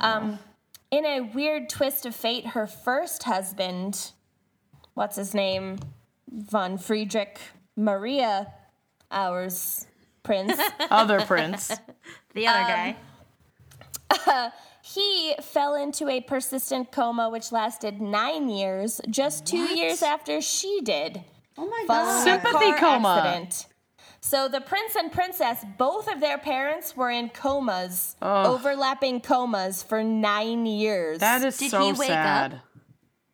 Um, in a weird twist of fate, her first husband, what's his name? Von Friedrich Maria, ours prince, Other prince. The other guy. Um, he fell into a persistent coma which lasted nine years, just two years after she did. Oh my god. Sympathy car coma. Accident. So the prince and princess, both of their parents were in comas, overlapping comas for nine years. That is Did so he wake sad. up?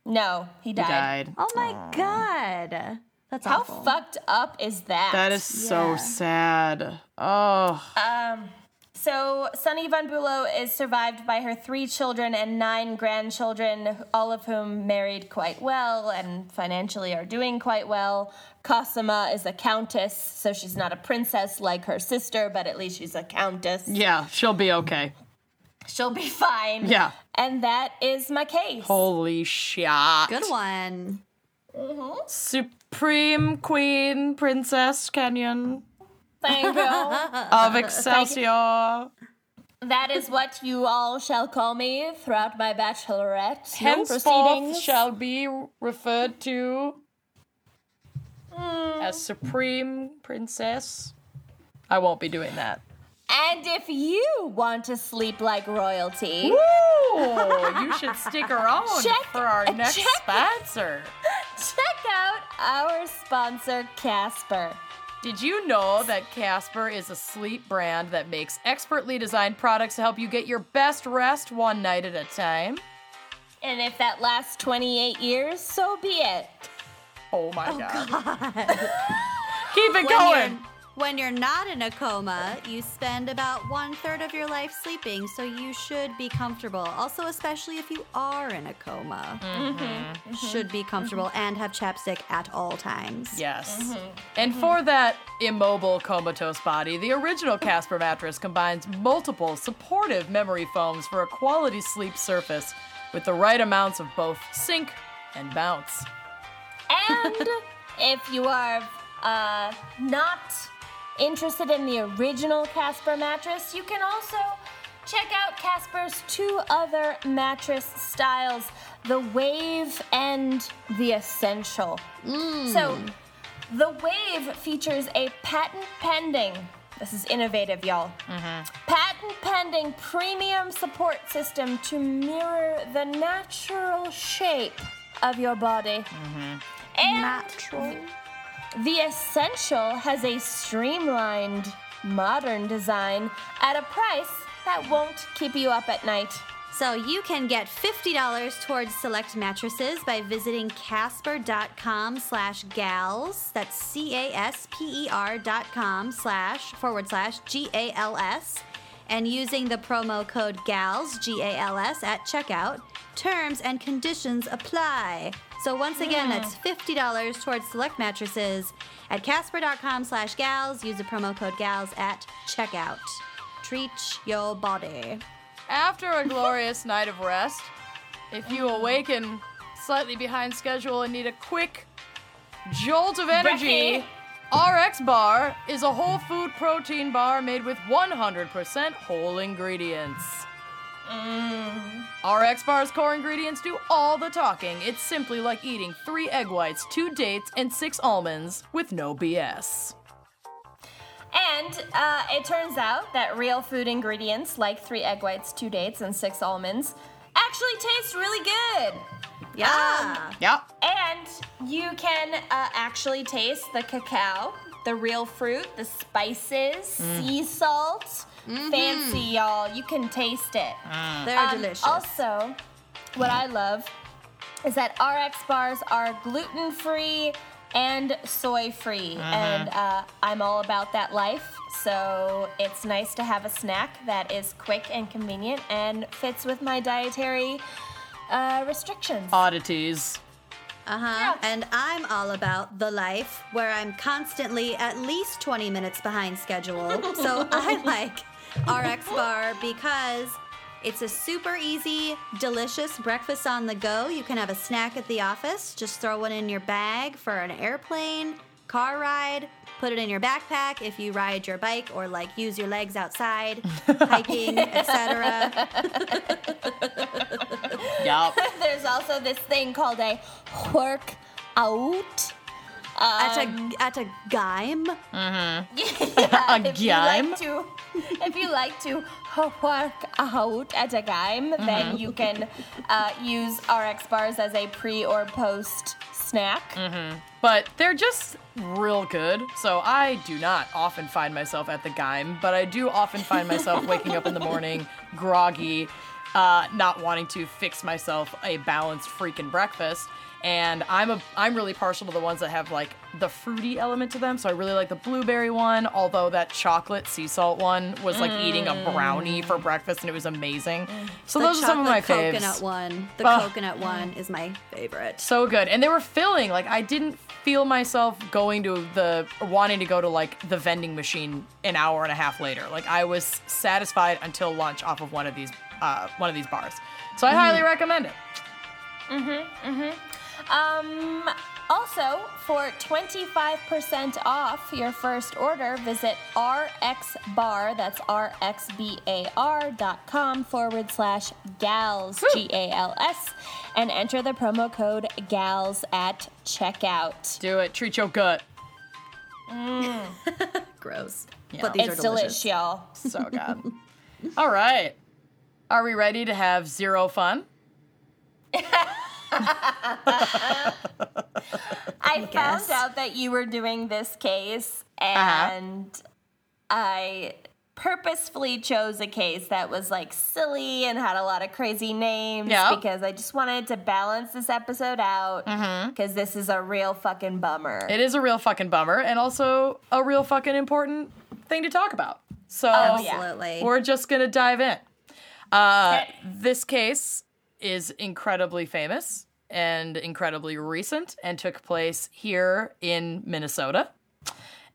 no, he He died. died. Oh my god. That's How awful. fucked up is that? That is so Yeah. sad. Oh. Um. So Sunny Von Bulow is survived by her three children and nine grandchildren, all of whom married quite well and financially are doing quite well. Cosima is a countess, so she's not a princess like her sister, but at least she's a countess. yeah, she'll be okay. She'll be fine. Yeah. And that is my case. Holy shit. Good one. Supreme Queen Princess Kenyon Thank you. of Excelsior. that is what you all shall call me throughout my bachelorette Henceforth proceedings. shall be referred to Hmm. as Supreme Princess. I won't be doing that. And if you want to sleep like royalty, Ooh, you should stick around Check- for our next check- sponsor. check out our sponsor, Casper. Did you know that Casper is a sleep brand that makes expertly designed products to help you get your best rest one night at a time? And if that lasts 28 years, so be it. Oh my oh, god. Keep it When going. You're, when you're not in a coma, you spend about one third of your life sleeping, so you should be comfortable. Also, especially if you are in a coma, mm-hmm. Mm-hmm. should be mm-hmm. comfortable and have chapstick at all times. Yes. And for that immobile comatose body, the original Casper mattress combines multiple supportive memory foams for a quality sleep surface with the right amounts of both sink and bounce. And if you are uh, not interested in the original Casper mattress, you can also check out Casper's two other mattress styles the Wave and the Essential. Mm. So, the Wave features a patent pending. This is innovative, y'all. Mm-hmm. Patent pending premium support system to mirror the natural shape of your body. Mm-hmm. And Natural. The Essential has a streamlined, modern design at a price that won't keep you up at night. So you can get $50 towards select mattresses by visiting casper.com slash gals. That's C-A-S-P-E-R dot com slash forward slash G-A-L-S and using the promo code GALS, G-A-L-S, at checkout. Terms and conditions apply. So once again, that's $50 towards select mattresses at casper.com slash gals. Use the promo code GALS at checkout. Treat your body. After a glorious night of rest, if you awaken slightly behind schedule and need a quick jolt of energy. RX Bar is a whole food protein bar made with 100% whole ingredients. RX Bar's core ingredients do all the talking. It's simply like eating three egg whites, two dates, and six almonds with no BS. And uh, it turns out that real food ingredients like three egg whites, two dates, and six almonds actually taste really good. Yeah. Yep. And you can uh, actually taste the cacao, the real fruit, the spices, sea salt. Fancy, y'all. You can taste it. They're Um, delicious. Also, what I love is that RX bars are gluten free and soy free, and uh, I'm all about that life. So it's nice to have a snack that is quick and convenient and fits with my dietary uh, restrictions. Oddities. Uh huh. And I'm all about the life where I'm constantly at least 20 minutes behind schedule. so I like RX bar because it's a super easy, delicious breakfast on the go. You can have a snack at the office, just throw one in your bag for an airplane, car ride, put it in your backpack if you ride your bike or like use your legs outside, hiking, etc. Yup. There's also this thing called a work out. At a at a gaim. A if you game? like to, if you like to work out at a game, Mm-hmm. then you can uh, use RX bars as a pre or post snack. Mm-hmm. But they're just real good. So I do not often find myself at the Geim, but I do often find myself waking up in the morning groggy, uh, not wanting to fix myself a balanced freaking breakfast. And I'm a I'm really partial to the ones that have like the fruity element to them. So I really like the blueberry one, although that chocolate sea salt one was like eating a brownie mm. for breakfast and it was amazing. Mm. So The those are some of my chocolate faves. coconut one. The Ugh. coconut one is my favorite. so good and they were filling like i didn't feel myself going to the wanting to go to like the vending machine an hour and a half later like i was satisfied until lunch off of one of these uh, one of these bars so i highly mm. recommend it mm-hmm, mm-hmm. Um, also, for 25% off your first order, visit RXBar, that's R-X-B-A-R dot com forward slash gals, G-A-L-S, and enter the promo code gals at checkout. do it treat your gut Gross. Yeah. But these It's are delicious. delish, y'all. so good all right are we ready to have zero fun I guess. found out that you were doing this case, Uh-huh. and I purposefully chose a case that was like silly and had a lot of crazy names Yeah. because I just wanted to balance this episode out because this is a real fucking bummer. Mm-hmm. it is a real fucking bummer and also a real fucking important thing to talk about so Oh. Absolutely. We're just gonna dive in. Uh, this case is incredibly famous and incredibly recent and took place here in Minnesota.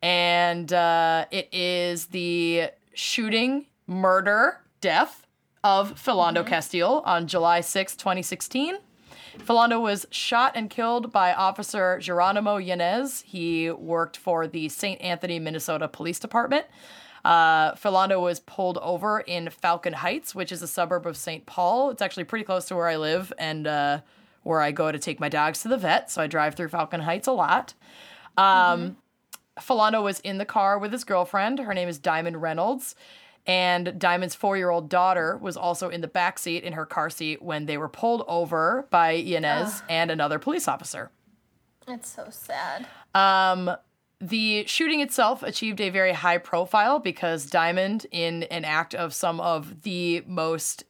And uh, it is the shooting, murder, death of Philando Castile on July 6, 2016. Philando was shot and killed by Officer Geronimo Yanez. He worked for the St. Anthony, Minnesota Police Department. Uh, Philando was pulled over in Falcon Heights, which is a suburb of St. Paul. It's actually pretty close to where I live and uh, where I go to take my dogs to the vet. So I drive through Falcon Heights a lot. Um, Philando was in the car with his girlfriend. Her name is Diamond Reynolds. And Diamond's four year old daughter was also in the back seat in her car seat when they were pulled over by Yanez and another police officer. it's so sad. Um, the shooting itself achieved a very high profile because Diamond, in an act of some of the most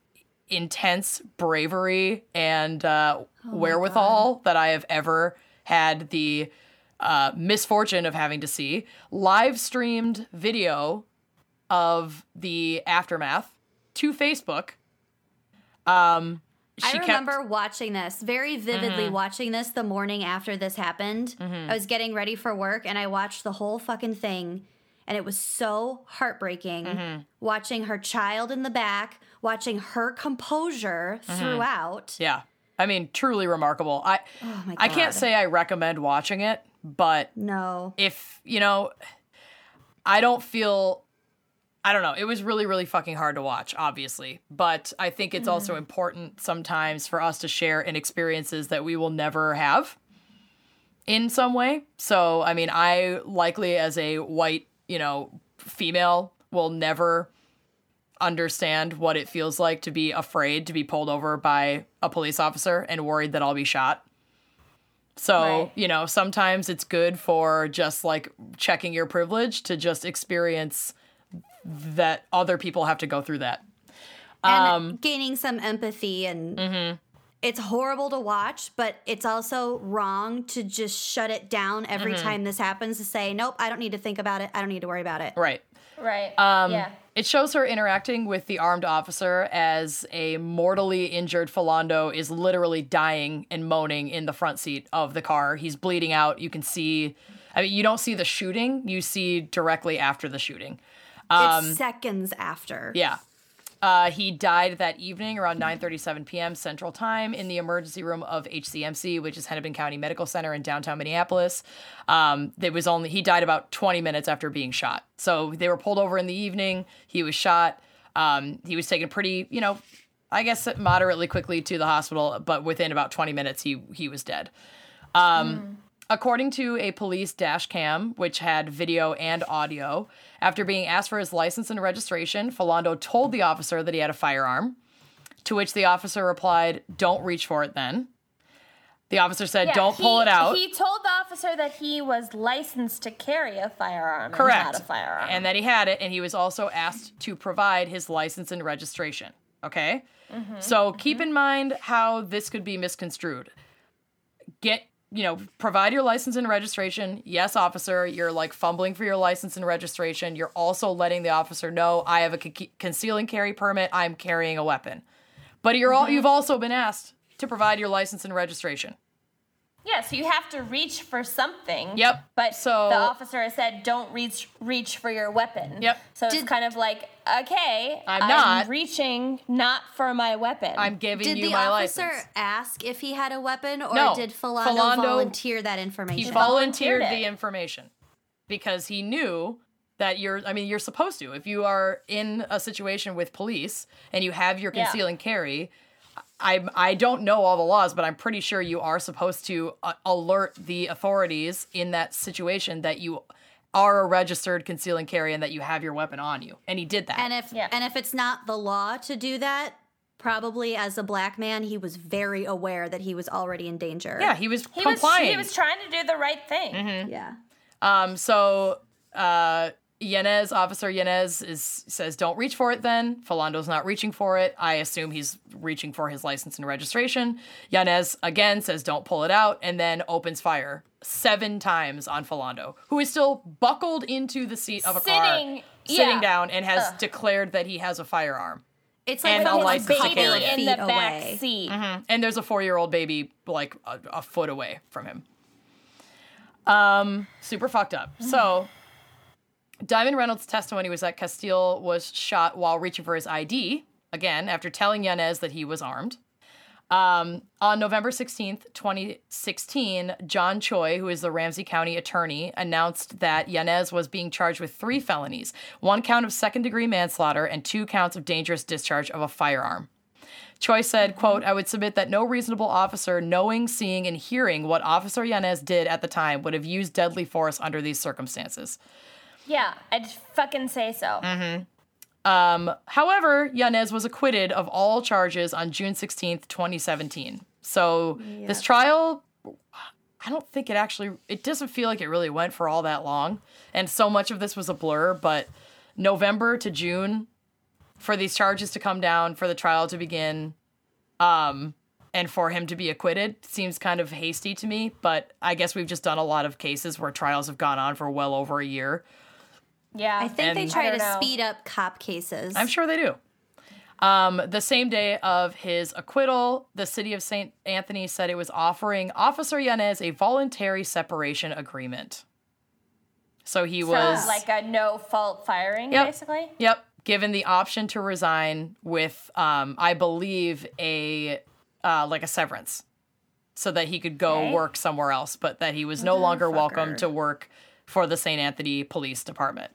intense bravery and uh, wherewithal that I have ever had the uh, misfortune of having to see, live streamed video of the aftermath to Facebook. Um, I she kept- Mm-hmm. remember watching this very vividly. Watching this the morning after this happened, I was getting ready for work, and I watched the whole fucking thing, and it was so heartbreaking. Mm-hmm. Watching her child in the back, watching her composure Mm-hmm. throughout. Yeah. I mean, truly remarkable. I Oh my I can't say I recommend watching it, but No, if, you know, I don't feel I don't know. It was really really fucking hard to watch, obviously, but I think it's also mm-hmm. important sometimes for us to share in experiences that we will never have in some way. So, I mean, I likely as a white, you know, female will never understand what it feels like to be afraid to be pulled over by a police officer and worried that I'll be shot. So, Right. you know, sometimes it's good for just like checking your privilege to just experience that other people have to go through that. and Um, gaining some empathy and. mm-hmm. It's horrible to watch, but it's also wrong to just shut it down every Mm-hmm. time this happens to say, nope, I don't need to think about it. I don't need to worry about it. Right. Right. Um, yeah. It shows her interacting with the armed officer as a mortally injured Philando is literally dying and moaning in the front seat of the car. He's bleeding out. You can see, I mean, you don't see the shooting, you see directly after the shooting. It's seconds after. Yeah. Uh, he died that evening around 9:37 p.m. Central Time in the emergency room of HCMC, which is Hennepin County Medical Center in downtown Minneapolis. Um, there was only he died about 20 minutes after being shot. So they were pulled over in the evening. He was shot. Um, he was taken pretty, you know, I guess moderately quickly to the hospital, but within about 20 minutes he he was dead. Um, According to a police dash cam, which had video and audio, after being asked for his license and registration, Philando told the officer that he had a firearm, to which the officer replied, Don't reach for it then. The officer said, Yeah, Don't he- pull it out. He told the officer that he was licensed to carry a firearm. Correct. And not a firearm. And that he had it, and he was also asked to provide his license and registration. Okay? Mm-hmm, so keep mm-hmm. in mind how this could be misconstrued. Get, you know, provide your license and registration. Yes, officer, you're like fumbling for your license and registration. You're also letting the officer know I have a con- conceal and carry permit. I'm carrying a weapon. But you're all, mm-hmm. you've also been asked to provide your license and registration. Yeah, so you have to reach for something. Yep. But So- the officer has said, "Don't reach reach for your weapon." Yep. So it's kind of like, okay, I'm not. reaching, not for my weapon. I'm giving Did you the my officer ask if he had a weapon, or No. did Philando, Philando- volunteer that He information? volunteered volunteered the information because he knew that you're I mean you're supposed to if you are in a situation with police and you have your Yeah. conceal and carry I I don't know all the laws but I'm pretty sure you are supposed to uh, alert the authorities in that situation that you are a registered conceal and carry and that you have your weapon on you and he did that. and if Yeah. and if it's not the law to do that, probably as a black man, he was very aware that he was already in danger. yeah, he was he was he was trying to do the right thing. Mm-hmm. yeah. Um, so uh Yanez, Officer Yanez is says don't reach for it then. Philando's not reaching for it. I assume he's reaching for his license and registration. Yanez again says don't pull it out and then opens fire seven times on Philando, who is still buckled into the seat of a car, Sitting- sitting yeah. down and has declared that he has a firearm. It's And like a from license a to couple carry of in the back away. seat. And there's a four year old baby like a, a foot away from him. Um, super fucked up. So, Diamond Reynolds' testimony was that Castile was shot while reaching for his ID, again, after telling Yanez that he was armed. Um, on November 16th, 2016, John Choi, who is the Ramsey County attorney, announced that Yanez was being charged with three felonies one count of second degree manslaughter and two counts of dangerous discharge of a firearm. Choi said, quote, I would submit that no reasonable officer knowing, seeing, and hearing what Officer Yanez did at the time would have used deadly force under these circumstances. Yeah, I'd fucking say so. Mm-hmm. Um, however, Yanez was acquitted of all charges on June 16th, 2017. So this trial, I don't think it actually, it doesn't feel like it really went for all that long. And so much of this was a blur, but November to June for these charges to come down, for the trial to begin, um, and for him to be acquitted seems kind of hasty to me. But I guess we've just done a lot of cases where trials have gone on for well over a year. Yeah, I think they try to know. speed up cop cases. I'm sure they do. Um, the same day of his acquittal, the city of St. Anthony said it was offering Officer Yanez a voluntary separation agreement. So he so was like a no fault firing, Yep. basically. Yep, given the option to resign with, um, I believe, a uh, like a severance, so that he could go Okay. work somewhere else, but that he was no longer welcome to work for the St. Anthony Police Department.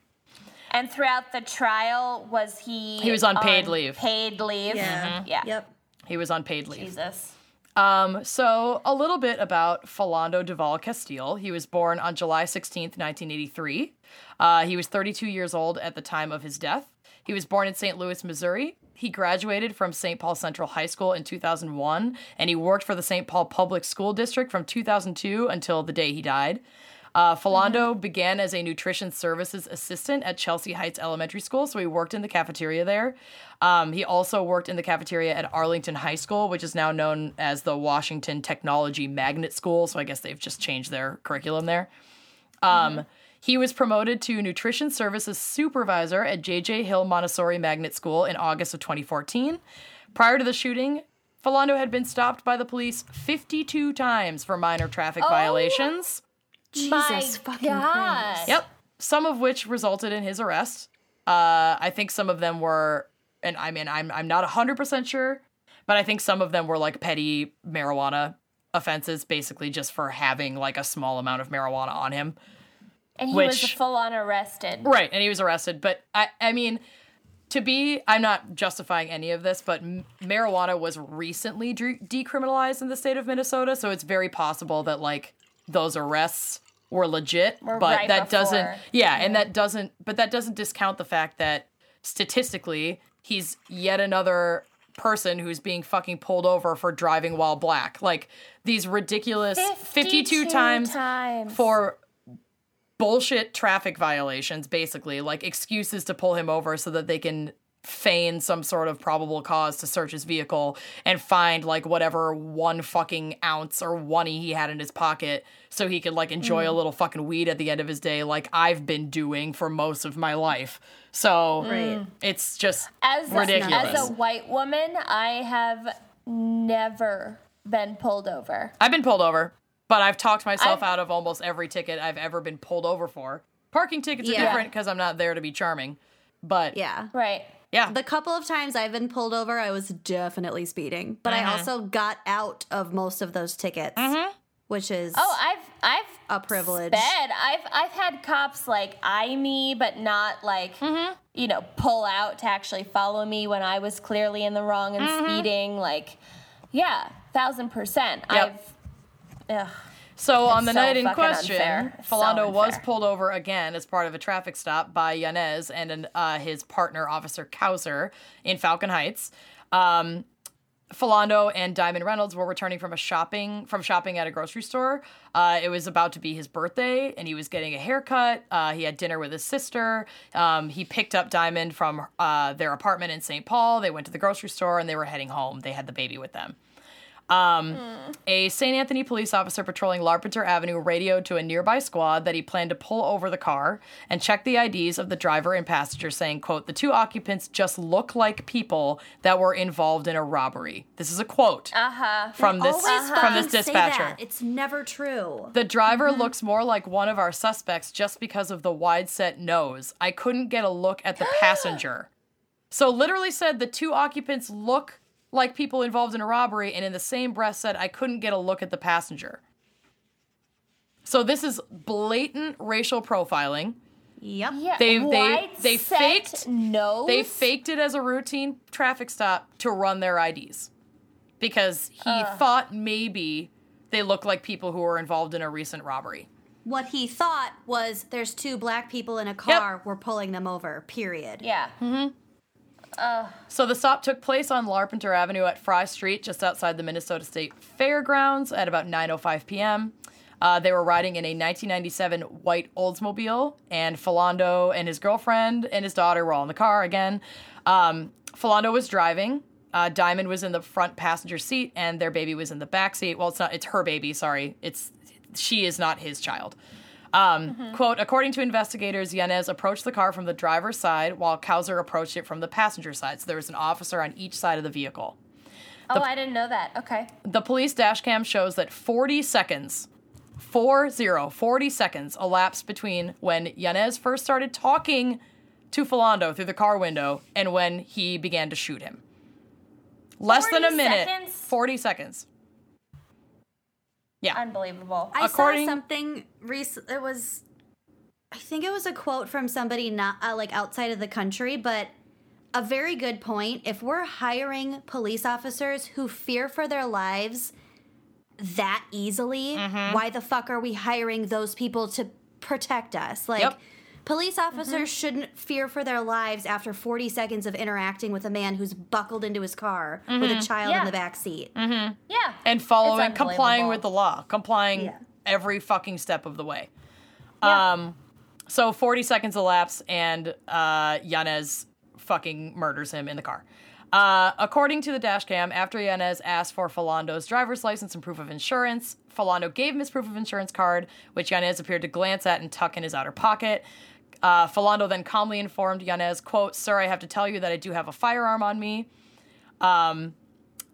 And throughout the trial, was he? He was on paid leave. Paid leave. yeah. Yeah. Yep. He was on paid leave. Jesus. Um, so a little bit about Philando Duval Castile. He was born on July 16th, 1983. Uh, he was 32 years old at the time of his death. He was born in St. Louis, Missouri. He graduated from St. Paul Central High School in 2001, and he worked for the St. Paul Public School District from 2002 until the day he died. Uh, Philando began as a nutrition services assistant at Chelsea Heights Elementary School, so he worked in the cafeteria there. Um, he also worked in the cafeteria at Arlington High School, which is now known as the Washington Technology Magnet School, so I guess they've just changed their curriculum there. Um, He was promoted to nutrition services supervisor at J.J. Hill Montessori Magnet School in August of 2014. Prior to the shooting, Philando had been stopped by the police 52 times for minor traffic violations. Jesus My fucking God. Christ. Yep. Some of which resulted in his arrest. Uh, I think some of them were, and I mean, I'm I'm not hundred percent sure, but I think some of them were like petty marijuana offenses, basically just for having like a small amount of marijuana on him. And he was full on arrested. Right, and he was arrested. But I, I mean, to be, I'm not justifying any of this, but m- marijuana was recently de- decriminalized in the state of Minnesota, so it's very possible that like those arrests were legit. Were but right that doesn't, before. yeah, and mm-hmm. that doesn't, but that doesn't discount the fact that statistically, he's yet another person who's being fucking pulled over for driving while black. Like these ridiculous 52, times times. for bullshit traffic violations, basically, like excuses to pull him over so that they can feign some sort of probable cause to search his vehicle and find like whatever one fucking ounce or one he had in his pocket so he could like enjoy a mm. little fucking weed at the end of his day like I've been doing for most of my life. So Right. it's just as a, ridiculous. as a white woman, I have never been pulled over. I've been pulled over, but I've talked myself I've- out of almost every ticket I've ever been pulled over for. Parking tickets are different because I'm not there to be charming. But Yeah. Right. Yeah. The couple of times I've been pulled over, I was definitely speeding. But I also got out of most of those tickets, which is Oh, I've I've a privilege. sped. I've I've had cops like eye me, but not like Mm-hmm. you know pull out to actually follow me when I was clearly in the wrong and Mm-hmm. speeding. Like, yeah, thousand percent. Yep. I've. Ugh. So on the so night in question, unfair. So was pulled over again as part of a traffic stop by Yanez and an, uh, his partner, Officer Kauser, in Falcon Heights. Um, Philando and Diamond Reynolds were returning from a shopping from shopping at a grocery store. Uh, it was about to be his birthday, and he was getting a haircut. Uh, he had dinner with his sister. Um, he picked up Diamond from uh, their apartment in St. Paul. They went to the grocery store, and they were heading home. They had the baby with them. Um, A St. Anthony police officer patrolling Larpenteur Avenue radioed to a nearby squad that he planned to pull over the car and check the IDs of the driver and passenger, saying, quote, the two occupants just look like people that were involved in a robbery. This is a quote Uh-huh. from this Always from this dispatcher. It's never true. The driver looks more like one of our suspects just because of the wide set nose. I couldn't get a look at the passenger. So literally said the two occupants look like people involved in a robbery, and in the same breath said I couldn't get a look at the passenger. So this is blatant racial profiling. Yep. Yeah. They- they- they faked- nose. They faked it as a routine traffic stop to run their IDs because he thought maybe they look like people who were involved in a recent robbery. What he thought was there's two black people in a car, we're pulling them over, period. Yeah. Mm-hmm. So the stop took place on Larpenteur Avenue at Fry Street, just outside the Minnesota State Fairgrounds, at about 9:05 p.m. Uh, they were riding in a 1997 white Oldsmobile, and Philando and his girlfriend and his daughter were all in the car again. Um, Philando was driving. Uh, Diamond was in the front passenger seat, and their baby was in the back seat. Well, it's not. It's her baby. Sorry, it's she is not his child. Um, Quote, according to investigators, Yanez approached the car from the driver's side while Kauser approached it from the passenger side. So there was an officer on each side of the vehicle. Oh, I didn't know that. Okay. The police dash cam shows that 40 seconds, 40, 40 seconds elapsed between when Yanez first started talking to Philando through the car window and when he began to shoot him. Less than a minute. seconds? 40 seconds. Yeah. Unbelievable. I According- saw something recent. It was, I think it was a quote from somebody not uh, like outside of the country, but a very good point. If we're hiring police officers who fear for their lives that easily, Mm-hmm. why the fuck are we hiring those people to protect us? Like. Yep. Police officers shouldn't fear for their lives after 40 seconds of interacting with a man who's buckled into his car with a child Yeah. in the back seat. yeah. and following complying with the law complying Yeah. every fucking step of the way Yeah. um so 40 seconds elapse and uh yanez fucking murders him in the car uh, according to the dash cam, after Yanez asked for Philando's driver's license and proof of insurance, Philando gave him his proof of insurance card, which Yanez appeared to glance at and tuck in his outer pocket. Uh, Philando then calmly informed Yanez, quote, Sir, I have to tell you that I do have a firearm on me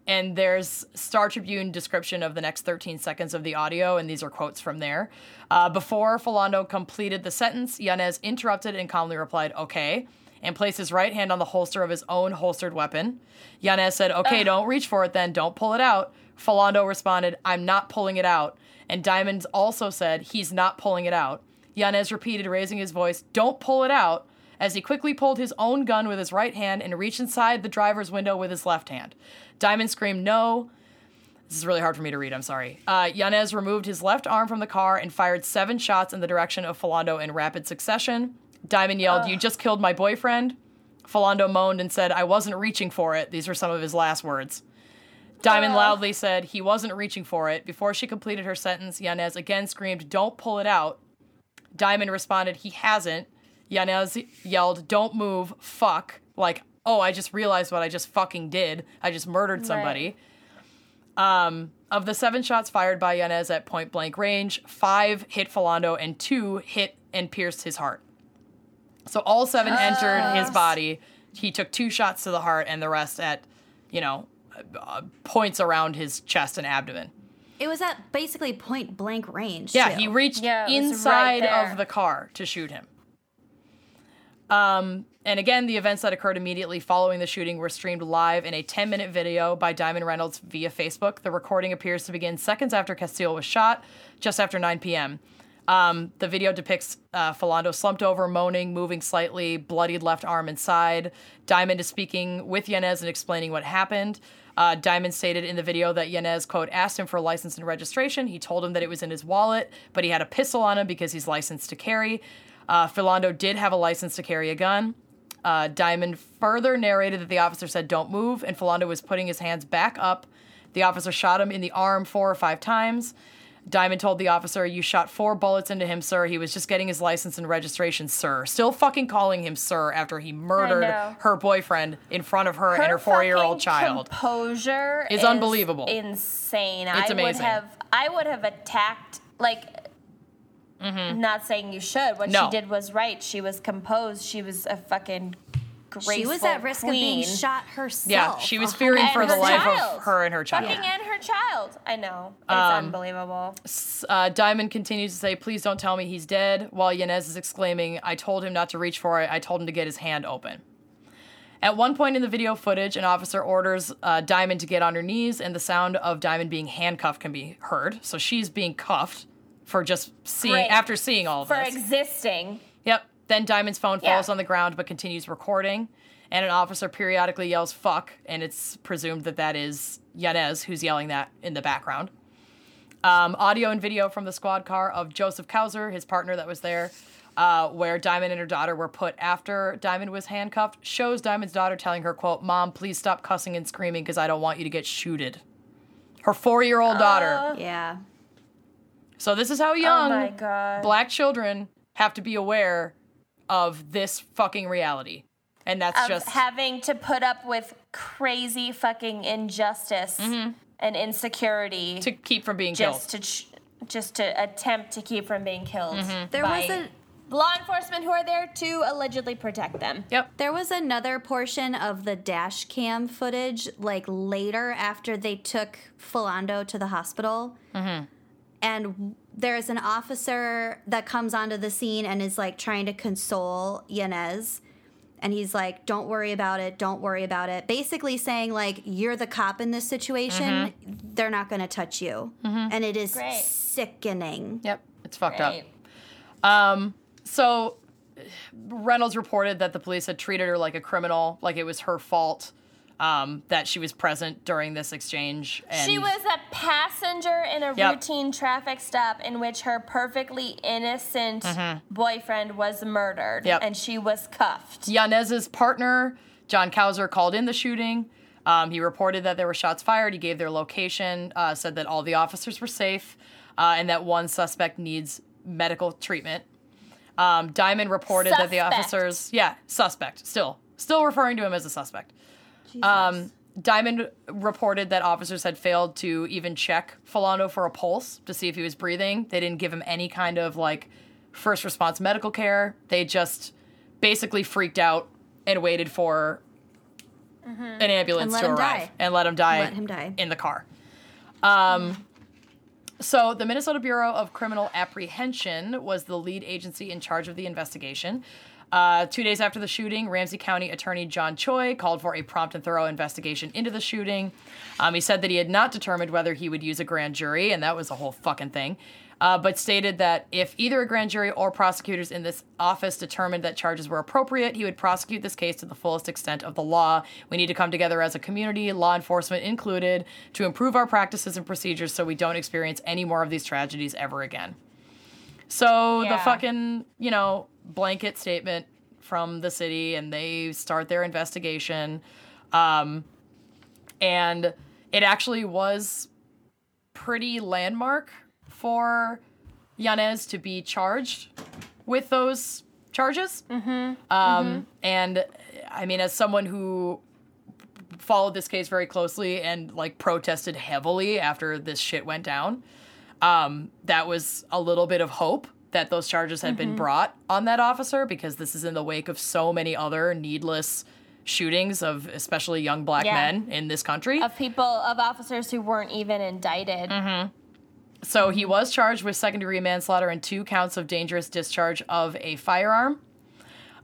and there's Star Tribune description of the next 13 seconds of the audio, and these are quotes from there. Uh, before Philando completed the sentence, Yanez interrupted and calmly replied, "Okay." and placed his right hand on the holster of his own holstered weapon. Yanez said, Okay, don't reach for it then, don't pull it out. Philando responded, I'm not pulling it out. And Diamonds also said, He's not pulling it out. Yanez repeated, raising his voice, Don't pull it out, as he quickly pulled his own gun with his right hand and reached inside the driver's window with his left hand. Diamond screamed, No. This is really hard for me to read, I'm sorry. Uh, Yanez removed his left arm from the car and fired seven shots in the direction of Philando in rapid succession. Diamond yelled, You just killed my boyfriend. Philando moaned and said, I wasn't reaching for it. These were some of his last words. Diamond loudly said he wasn't reaching for it. Before she completed her sentence, Yanez again screamed, Don't pull it out. Diamond responded, He hasn't. Yanez yelled, Don't move, fuck. Like, oh, I just realized what I just fucking did. I just murdered somebody. Um, of the seven shots fired by Yanez at point blank range, five hit Philando and two hit and pierced his heart. So all seven entered his body. He took two shots to the heart and the rest at, you know, uh, points around his chest and abdomen. It was at basically point blank range. Yeah, too. he reached Yeah, it was right inside of the car to shoot him. Um, and again, the events that occurred immediately following the shooting were streamed live in a 10 minute video by Diamond Reynolds via Facebook. The recording appears to begin seconds after Castile was shot, just after 9 p.m. Um, the video depicts uh, Philando slumped over, moaning, moving slightly, bloodied left arm and side. Diamond is speaking with Yanez and explaining what happened. Uh, Diamond stated in the video that Yanez, quote, asked him for a license and registration. He told him that it was in his wallet, but he had a pistol on him because he's licensed to carry. Uh, Philando did have a license to carry a gun. Uh, Diamond further narrated that the officer said, Don't move, and Philando was putting his hands back up. The officer shot him in the arm four or five times. Diamond told the officer, You shot four bullets into him, sir. He was just getting his license and registration, sir. Still fucking calling him sir after he murdered her boyfriend in front of her, and her four year old child. Composure is is unbelievable. Insane. It's I would amazing. have. I would have attacked. Like, not saying you should. What Mm-hmm. No. she did was right. She was composed. She was a fucking. Graceful She was at risk of being shot herself. Yeah, she was fearing for the life child. of her and her child. Fucking and her child. I know. It's Um, unbelievable. Uh, Diamond continues to say, Please don't tell me he's dead, while Yanez is exclaiming, I told him not to reach for it. I told him to get his hand open. At one point in the video footage, an officer orders uh, Diamond to get on her knees, and the sound of Diamond being handcuffed can be heard. So she's being cuffed for just seeing, Great. after seeing all of For this. existing. Yep. Then Diamond's phone Yeah. falls on the ground but continues recording. And an officer periodically yells fuck, and it's presumed that that is Yanez who's yelling that in the background. Um, audio and video from the squad car of Joseph Kauser, his partner that was there, uh, where Diamond and her daughter were put after Diamond was handcuffed, shows Diamond's daughter telling her, quote, Mom, please stop cussing and screaming because I don't want you to get shooted. Her four year old daughter. Yeah. So this is how young oh black children have to be aware of this fucking reality. And that's of just having to put up with crazy fucking injustice mm-hmm. and insecurity to keep from being just killed. to ch- just to attempt to keep from being killed. Mm-hmm. There by was a law enforcement who are there to allegedly protect them. Yep. There was another portion of the dash cam footage, like later after they took Philando to the hospital. Mm-hmm. And there's an officer that comes onto the scene and is like trying to console Yanez. And he's like, don't worry about it. Don't worry about it. Basically saying, like, you're the cop in this situation. They're not going to touch you. And it is Great. sickening. Yep. It's fucked up. Um, so Reynolds reported that the police had treated her like a criminal, like it was her fault um, that she was present during this exchange. And She was a passenger in a Yep. routine traffic stop in which her perfectly innocent boyfriend was murdered Mm-hmm. Yep. and she was cuffed. Yanez's partner, John Kauser, called in the shooting. Um, he reported that there were shots fired. He gave their location, uh, said that all the officers were safe, uh, and that one suspect needs medical treatment. Um, Diamond reported that the officers, yeah, suspect, still, still referring to him as a suspect. Um, Diamond reported that officers had failed to even check Philando for a pulse to see if he was breathing. They didn't give him any kind of like first response medical care. They just basically freaked out and waited for an ambulance to arrive die. and let him die, Let him die. in the car. Um, So, the Minnesota Bureau of Criminal Apprehension was the lead agency in charge of the investigation. Uh, two days after the shooting, Ramsey County Attorney John Choi called for a prompt and thorough investigation into the shooting. Um, he said that he had not determined whether he would use a grand jury, and that was a whole fucking thing. Uh, but stated that if either a grand jury or prosecutors in this office determined that charges were appropriate, he would prosecute this case to the fullest extent of the law. We need to come together as a community, law enforcement included, to improve our practices and procedures so we don't experience any more of these tragedies ever again. So the fucking, you know, blanket statement from the city and they start their investigation. Um, and it actually was pretty landmark for Yanez to be charged with those charges. Mm-hmm. Um, And I mean, as someone who followed this case very closely and like protested heavily after this shit went down, um, that was a little bit of hope that those charges had been brought on that officer because this is in the wake of so many other needless shootings of especially young black Yeah. men in this country. Of people, of officers who weren't even indicted. Mm-hmm. So he was charged with second degree manslaughter and two counts of dangerous discharge of a firearm.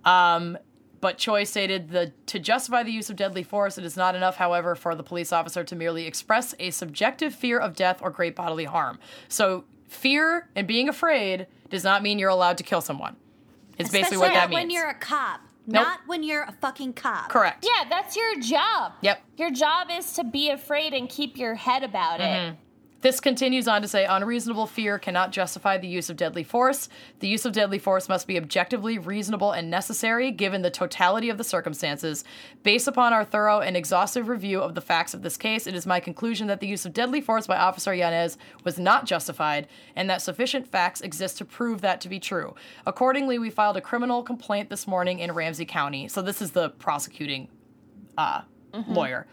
Um, but Choi stated that to justify the use of deadly force, it is not enough, however, for the police officer to merely express a subjective fear of death or great bodily harm. So fear and being afraid does not mean you're allowed to kill someone. It's basically what Especially that means. when you're a cop, Nope. not when you're a fucking cop. Correct. Yeah, that's your job. Yep. Your job is to be afraid and keep your head about Mm-hmm. it. This continues on to say unreasonable fear cannot justify the use of deadly force. The use of deadly force must be objectively reasonable and necessary given the totality of the circumstances. Based upon our thorough and exhaustive review of the facts of this case, it is my conclusion that the use of deadly force by Officer Yanez was not justified and that sufficient facts exist to prove that to be true. Accordingly, we filed a criminal complaint this morning in Ramsey County. So this is the prosecuting uh, lawyer.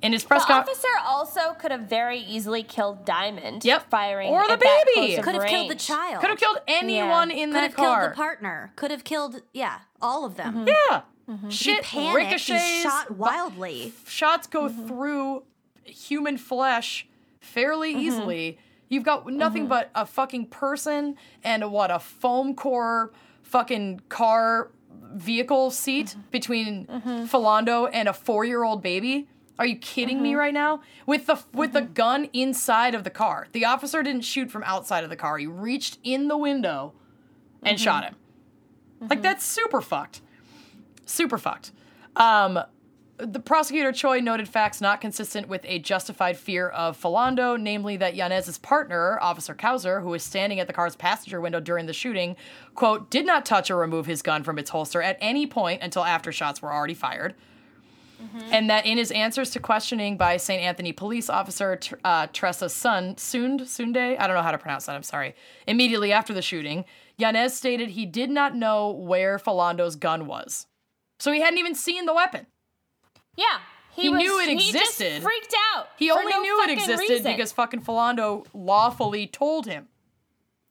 In his press The conference. officer also could have very easily killed Diamond. Yep. Firing Or the at that baby. close Could have killed the child. Could have killed anyone in Could that have car. killed the partner. Could have killed, yeah, all of them. Mm-hmm. Yeah. Mm-hmm. She Shit panicked ricochets. and shot bu- wildly. shots go mm-hmm. through human flesh fairly easily. You've got nothing but a fucking person and what a foam core fucking car vehicle seat between Philando and a four year old baby. Are you kidding me mm-hmm. right now? With the with the mm-hmm. gun inside of the car. The officer didn't shoot from outside of the car. He reached in the window and mm-hmm. shot him. Like that's super fucked. Super fucked. Um, the prosecutor Choi noted facts not consistent with a justified fear of Philando, namely that Yanez's partner, Officer Kauser, who was standing at the car's passenger window during the shooting, quote, did not touch or remove his gun from its holster at any point until after shots were already fired. And that in his answers to questioning by St. Anthony police officer uh, Tressa Sun, Sund, Sunde, I don't know how to pronounce that, I'm sorry, immediately after the shooting, Yanez stated he did not know where Philando's gun was. So he hadn't even seen the weapon. Yeah. He was- knew it He existed. just freaked out. He only no knew it existed reason. because fucking Falando lawfully told him.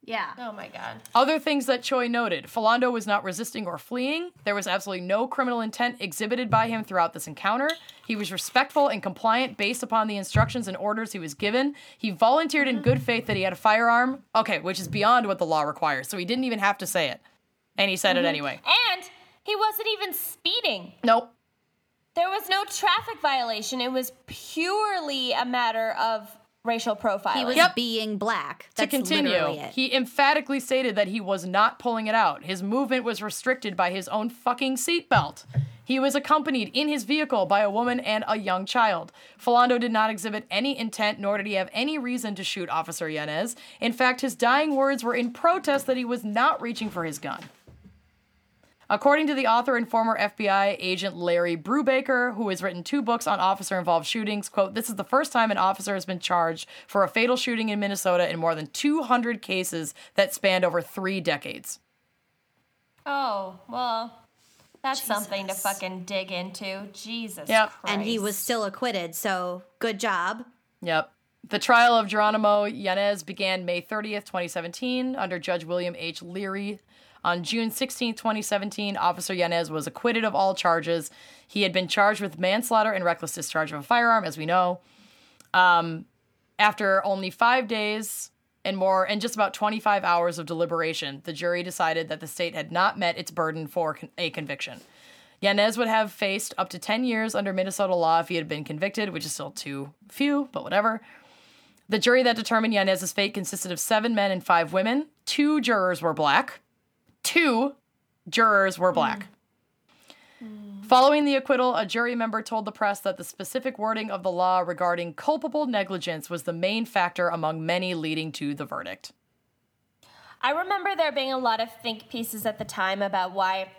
Yeah. Oh my god. Other things that Choi noted Philando was not resisting or fleeing. There was absolutely no criminal intent exhibited by him throughout this encounter. He was respectful and compliant based upon the instructions and orders he was given. He volunteered in good faith that he had a firearm. Okay, which is beyond what the law requires, so he didn't even have to say it. And he said it mm-hmm. anyway. And he wasn't even speeding. Nope. There was no traffic violation. It was purely a matter of racial profiling. He was Yep. being black. That's to continue, it. he emphatically stated that he was not pulling it out. His movement was restricted by his own fucking seatbelt. He was accompanied in his vehicle by a woman and a young child. Philando did not exhibit any intent, nor did he have any reason to shoot Officer Yanez. In fact, his dying words were in protest that he was not reaching for his gun. According to the author and former FBI agent Larry Brubaker, who has written two books on officer involved shootings, quote, this is the first time an officer has been charged for a fatal shooting in Minnesota in more than 200 cases that spanned over three decades. Oh, well, that's something to fucking dig into. Jesus Yep. Christ. and he was still acquitted, so good job. Yep. The trial of Geronimo Yanez began May 30th, 2017, under Judge William H. Leary. On June 16th, 2017, Officer Yanez was acquitted of all charges. He had been charged with manslaughter and reckless discharge of a firearm, as we know. Um, after only five days and more and just about 25 hours of deliberation, the jury decided that the state had not met its burden for con- a conviction. Yanez would have faced up to 10 years under Minnesota law if he had been convicted, which is still too few, but whatever. The jury that determined Yanez's fate consisted of seven men and five women. Two jurors were black. Two jurors were black. Mm. Mm. Following the acquittal, a jury member told the press that the specific wording of the law regarding culpable negligence was the main factor among many leading to the verdict. I remember there being a lot of think pieces at the time about why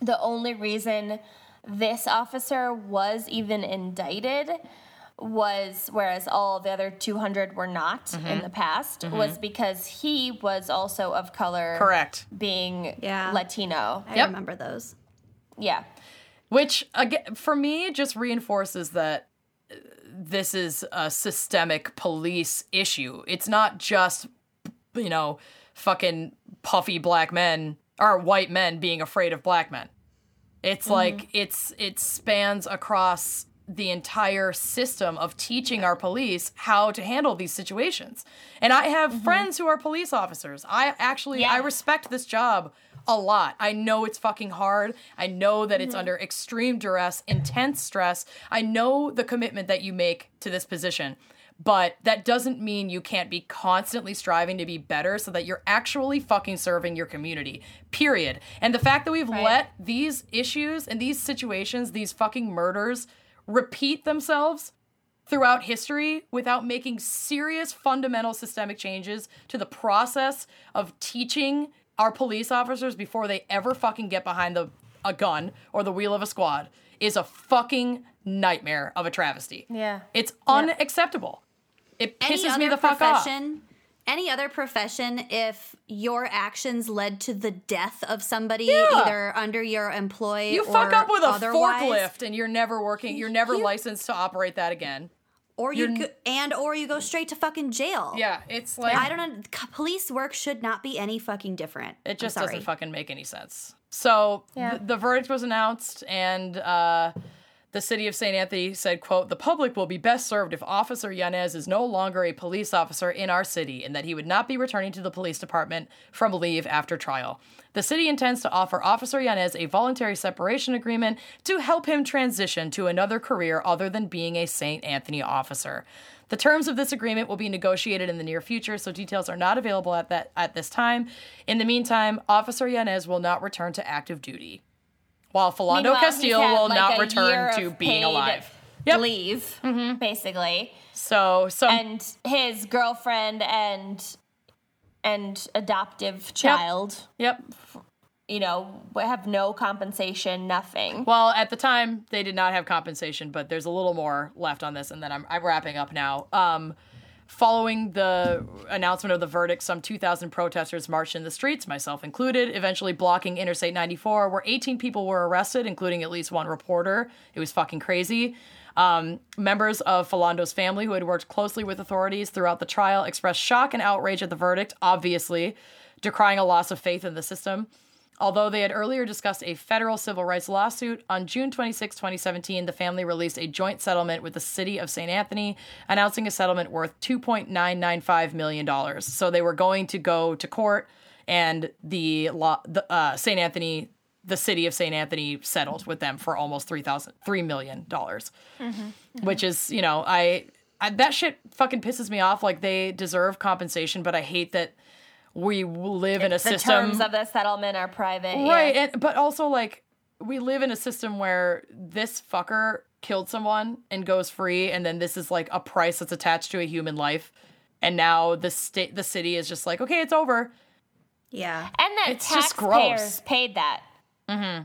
the only reason this officer was even indicted was whereas all the other 200 were not Mm-hmm. in the past was because he was also of color Correct. being Yeah. latino I Yep. remember those. yeah Which, again, for me, just reinforces that uh, this is a systemic police issue. It's not just, you know, fucking puffy black men or white men being afraid of black men. It's like it's it spans across the entire system of teaching our police how to handle these situations. And I have mm-hmm. friends who are police officers. I actually I respect this job a lot. I know it's fucking hard. I know that it's mm-hmm. under extreme duress, intense stress. I know the commitment that you make to this position. But that doesn't mean you can't be constantly striving to be better so that you're actually fucking serving your community. Period. And the fact that we've let these issues and these situations, these fucking murders, repeat themselves throughout history without making serious fundamental systemic changes to the process of teaching our police officers before they ever fucking get behind the a gun or the wheel of a squad is a fucking nightmare of a travesty. Yeah. It's unacceptable. It pisses me the fuck off. Profession, any other profession, if your actions led to the death of somebody, Yeah. either under your employ You or fuck up with a otherwise, forklift and you're never working, you're never You- licensed to operate that again. or you You're- go, and or you go straight to fucking jail. Yeah, it's like I don't know. Police work should not be any fucking different. It just doesn't fucking make any sense. So Yeah. th- the verdict was announced, and uh, the city of St. Anthony said, "quote The public will be best served if Officer Yanez is no longer a police officer in our city, and that he would not be returning to the police department from leave after trial. The city intends to offer Officer Yanez a voluntary separation agreement to help him transition to another career other than being a St. Anthony officer." The terms of this agreement will be negotiated in the near future, so details are not available at that at this time. In the meantime, Officer Yanez will not return to active duty, while Philando Meanwhile, Castile had, will like, not return to being alive. Yep. Mm-hmm. leave basically So some and his girlfriend and and adoptive child yep. you know have no compensation nothing Well, at the time they did not have compensation, but there's a little more left on this, and then I'm, I'm wrapping up now. Um, following the announcement of the verdict, some 2,000 protesters marched in the streets, myself included, eventually blocking Interstate 94, where 18 people were arrested, including at least one reporter. It was fucking crazy. Um, members of Philando's family, who had worked closely with authorities throughout the trial, expressed shock and outrage at the verdict, obviously, decrying a loss of faith in the system. Although they had earlier discussed a federal civil rights lawsuit, on June 26, 2017, the family released a joint settlement with the city of St. Anthony, announcing a settlement worth $2.995 million. So they were going to go to court, and the, law, the uh, St. Anthony, the city of St. Anthony, settled with them for almost $3,000 $3 million, dollars, which is, you know, I, I that shit fucking pisses me off. Like they deserve compensation, but I hate that we live in a the system The terms of the settlement are private right yeah. and but also like we live in a system where this fucker killed someone and goes free and then this is like a price that's attached to a human life and now the state the city is just like okay it's over Yeah. and that It's just taxpayers gross. paid that Mm-hmm.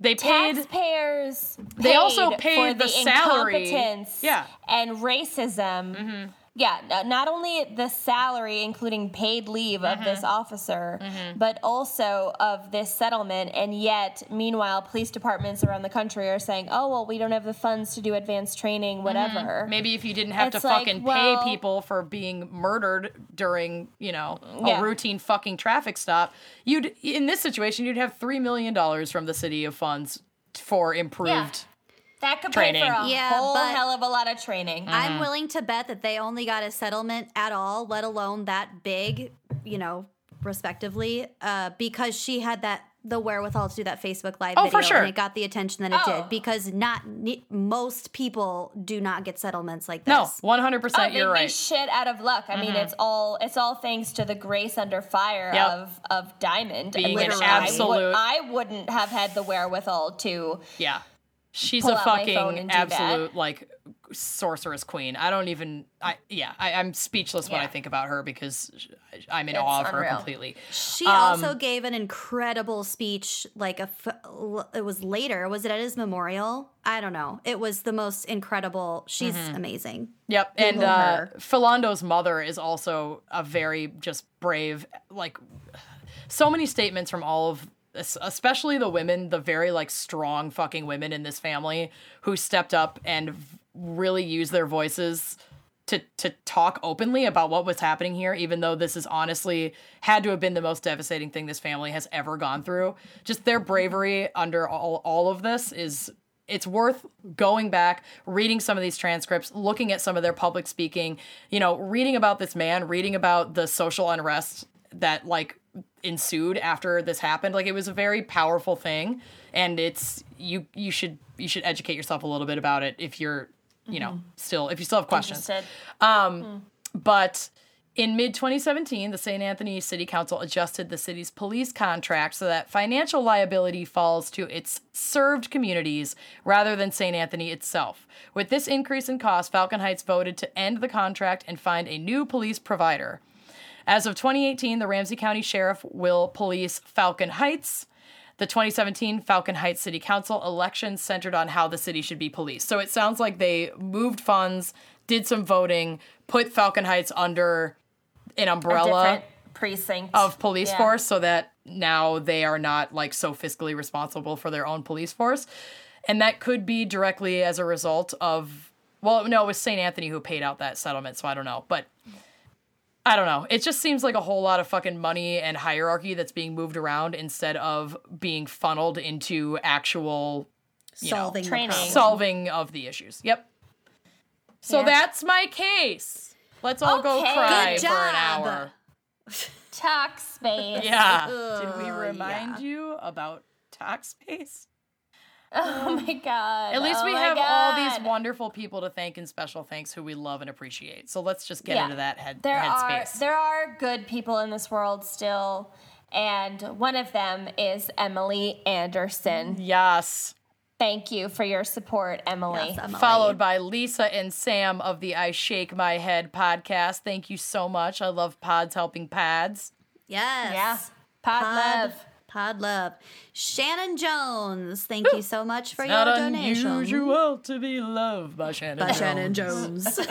they paid taxpayers They also paid paid for the the, salary. incompetence Yeah. and racism yeah uh, not only the salary including paid leave of this mm-hmm. officer mm-hmm. but also of this settlement. And yet meanwhile police departments around the country are saying oh well we don't have the funds to do advanced training mm-hmm. whatever. Maybe if you didn't have to like, fucking well- pay people for being murdered during you know a Yeah. routine fucking traffic stop you'd in this situation you'd have three million dollars from the city of funds for improved That could Training. pay for a Yeah, whole hell of a lot of training. Mm. I'm willing to bet that they only got a settlement at all, let alone that big, you know, respectively, uh, because she had that the wherewithal to do that Facebook live Oh, video, for sure. and it got the attention that it Oh. did. Because not most people do not get settlements like No, this. 100% Oh, they'd you're right. shit out of luck. I mean, it's all it's all thanks to the grace under fire Yep. of of Diamond, Being which an I would- absolute- I wouldn't have had the wherewithal to. Yeah. She's Pull a out fucking and that. absolute like sorceress queen. I don't even I yeah, I, I'm speechless when I think about her because I'm in It's awe of her completely. She Um, also gave an incredible speech. Like a, f- it was later. Was it at his memorial? I don't know. It was the most incredible. She's Mm-hmm. amazing. Yep, and uh, her. Philando's mother is also a very just brave. Like, so many statements from all of, es- especially the women, the very like strong fucking women in this family who stepped up and really used their voices to to talk openly about what was happening here. Even though this is honestly had to have been the most devastating thing this family has ever gone through. Just their bravery under all all of this is it's worth going back, reading some of these transcripts, looking at some of their public speaking, you know, reading about this man, reading about the social unrest that like ensued after this happened. Like it was a very powerful thing and it's you you should you should educate yourself a little bit about it if you're, you know, mm-hmm. still if you still have questions. Interested. Um, mm. But in mid 2017, the St. Anthony City Council adjusted the city's police contract so that financial liability falls to its served communities rather than St. Anthony itself. With this increase in cost, Falcon Heights voted to end the contract and find a new police provider. As of 2018, the Ramsey County Sheriff will police Falcon Heights. The 2017 Falcon Heights City Council election centered on how the city should be policed. So it sounds like they moved funds, did some voting, put Falcon Heights under an umbrella precinct of police Yeah. force so that now they are not like so fiscally responsible for their own police force. And that could be directly as a result of well, no, it was St. Anthony who paid out that settlement, so I don't know. But I don't know. It just seems like a whole lot of fucking money and hierarchy that's being moved around instead of being funneled into actual you know, Solving training. solving of the issues. Yep. So Yeah. that's my case. Let's all go Okay. cry Good for an job. hour. Talkspace. Yeah. Did we remind yeah. you about Talkspace? Oh my god. At least Oh we my have all these wonderful people to thank and special thanks who we love and appreciate. So let's just get Yeah. into that head There head are there are good people in this world still, and one of them is Emily Anderson. yes. Thank you for your support, Emily. Yes, Emily. Followed by Lisa and Sam of the I Shake My Head podcast. Thank you so much. I love pods helping pads. Yes. Yeah. Pod, Pod love. Pod love. Shannon Jones, thank you so much for your Not donation. unusual to be loved by Shannon. By Jones. Shannon Jones.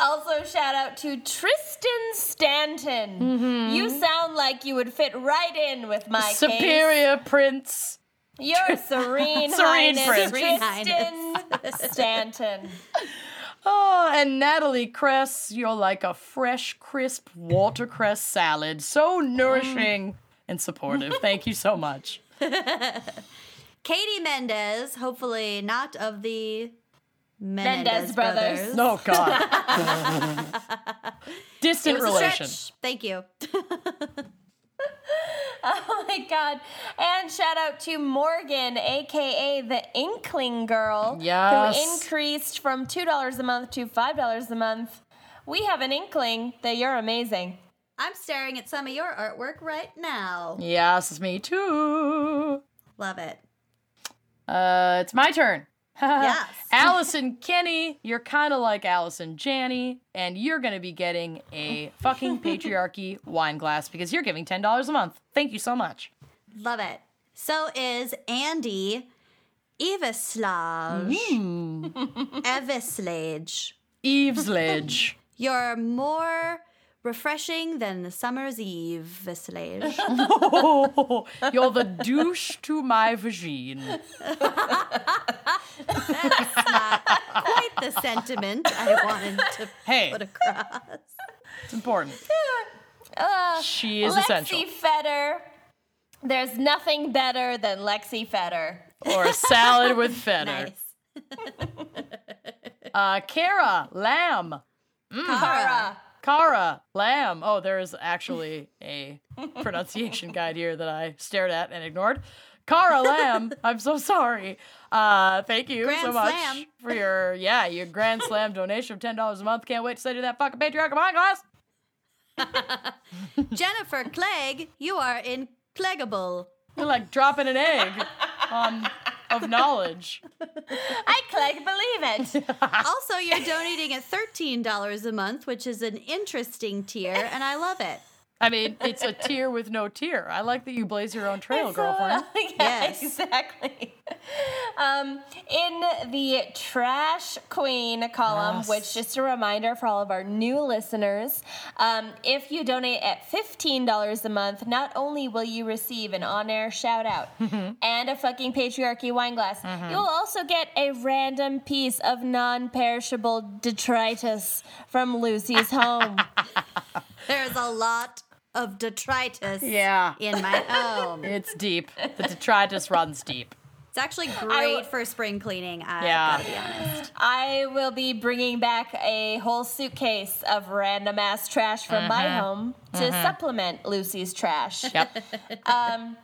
Also, shout out to Tristan Stanton. Mm-hmm. You sound like you would fit right in with my case. Superior Prince. Your serene, Serene highness, Prince. Tristan Stanton. Oh, and Natalie Cress, you're like a fresh, crisp watercress salad. So nourishing and supportive. Thank you so much. Katie Mendez, hopefully not of the Mendez Menendez, brothers. Oh, God. It Distant relation. Thank you. Oh my god. And shout out to Morgan, aka the Inkling Girl, Yes. who increased from $2 a month to $5 a month. We have an inkling that you're amazing. I'm staring at some of your artwork right now. Yes, me too. Love it. Uh, it's my turn. Yes. Allison Kenny, you're kind of like Allison Janney, and you're going to be getting a fucking patriarchy wine glass because you're giving $10 a month. Thank you so much. Love it. So is Andy Evislage. Mm. Evislage. Eve's Ledge. You're more refreshing than the summer's eve, Vislage. Oh, you're the douche to my vagine. Quite the sentiment I wanted to Hey, put across. it's important. Uh, She is Lexi essential. Lexi Fetter. There's nothing better than Lexi Fetter. Or a salad with feta. Nice. Uh, Kara, lamb. Cara. Kara, lamb. Oh, there is actually a pronunciation guide here that I stared at and ignored. Kara Lamb, I'm so sorry. Uh, thank you Grand so much slam. for your yeah your grand slam donation of ten dollars a month. Can't wait to send you that fucking patriarch of my class. Jennifer Clegg, you are incleggable. You're like dropping an egg on of knowledge. I can't believe it. also, you're donating at $13 a month, which is an interesting tier, and I love it. I mean, it's a tier with no tier. I like that you blaze your own trail, So, girlfriend. yeah, Yes. exactly. Um, in the Trash Queen column, Yes. which just a reminder for all of our new listeners, um, if you donate at $15 a month, not only will you receive an on air shout out and a fucking patriarchy wine glass, you'll also get a random piece of non perishable detritus from Lucy's home. There's a lot of detritus Yeah. in my home. It's deep. The detritus runs deep. It's actually I- great for spring cleaning. I Yeah. gotta be honest. I will be bringing back a whole suitcase of random ass trash from my mm-hmm. home to mm-hmm. supplement Lucy's trash. Yep. Um,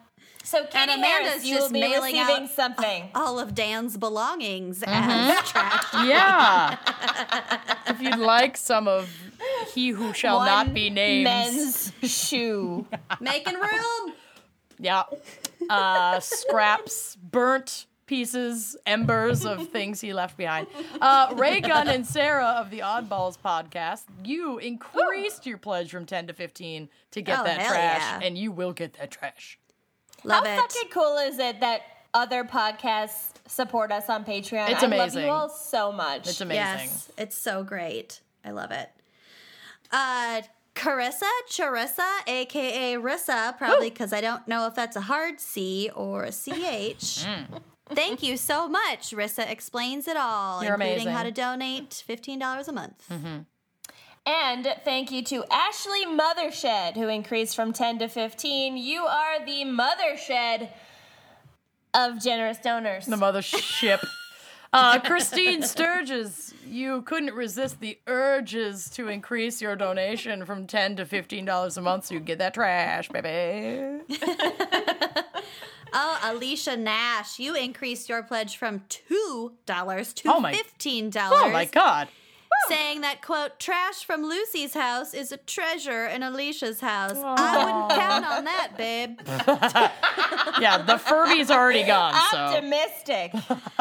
so Katie Amanda's Harris, you will just be mailing receiving out- something. All of Dan's belongings mm-hmm. as trash. Yeah. if you'd like some of he who shall not be named. Men's shoe. Making room. Yeah. Uh, scraps, burnt pieces, embers of things he left behind. Uh, Ray Gunn and Sarah of the Oddballs podcast, you increased your pledge from 10 to 15 to get Oh, that trash, yeah. and you will get that trash. Love How it. fucking cool is it that other podcasts support us on Patreon? It's amazing. I love you all so much. It's amazing. Yes, it's so great. I love it. Uh, Carissa, Charissa, aka Rissa, probably because I don't know if that's a hard C or a CH. Thank you so much. Rissa explains it all, You're including how to donate $15 a month. And thank you to Ashley Mothershed, who increased from 10 to 15. You are the Mothershed of generous donors. The mothership. Uh, Christine Sturges, you couldn't resist the urges to increase your donation from ten to fifteen dollars a month, so you get that trash, baby. Oh, Alicia Nash, you increased your pledge from $2 to Oh my- $15. Oh my god! Saying that quote trash from lucy's house is a treasure in alicia's house i wouldn't count on that babe Yeah, the Furby's already gone. So Optimistic.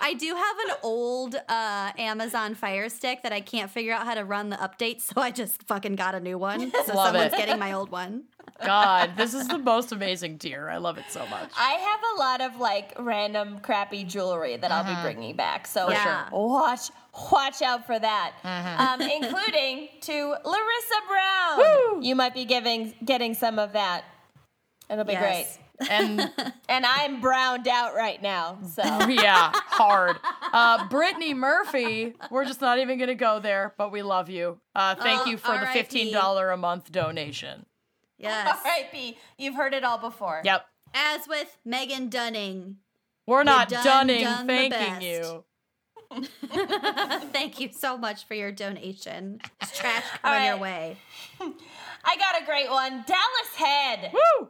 i do have an old uh, amazon fire stick that i can't figure out how to run the updates so i just fucking got a new one so Love someone's it. getting my old one God, this is the most amazing tier. I love it so much. I have a lot of like random crappy jewelry that I'll be bringing back. So Yeah. watch watch out for that. Um, including to Larissa Brown. You might be giving getting some of that. It'll be Yes. And great. And I'm browned out right now. So yeah, hard. Uh, Brittany Murphy, we're just not even gonna go there, but we love you. Uh, thank Oh, you for the fifteen dollar a month donation. yes R.I.P. You've heard it all before. Yep. as with megan dunning We're not done dunning done thanking you. thank you so much for your donation It's trash All coming your way I got a great one. Dallas Head. Woo!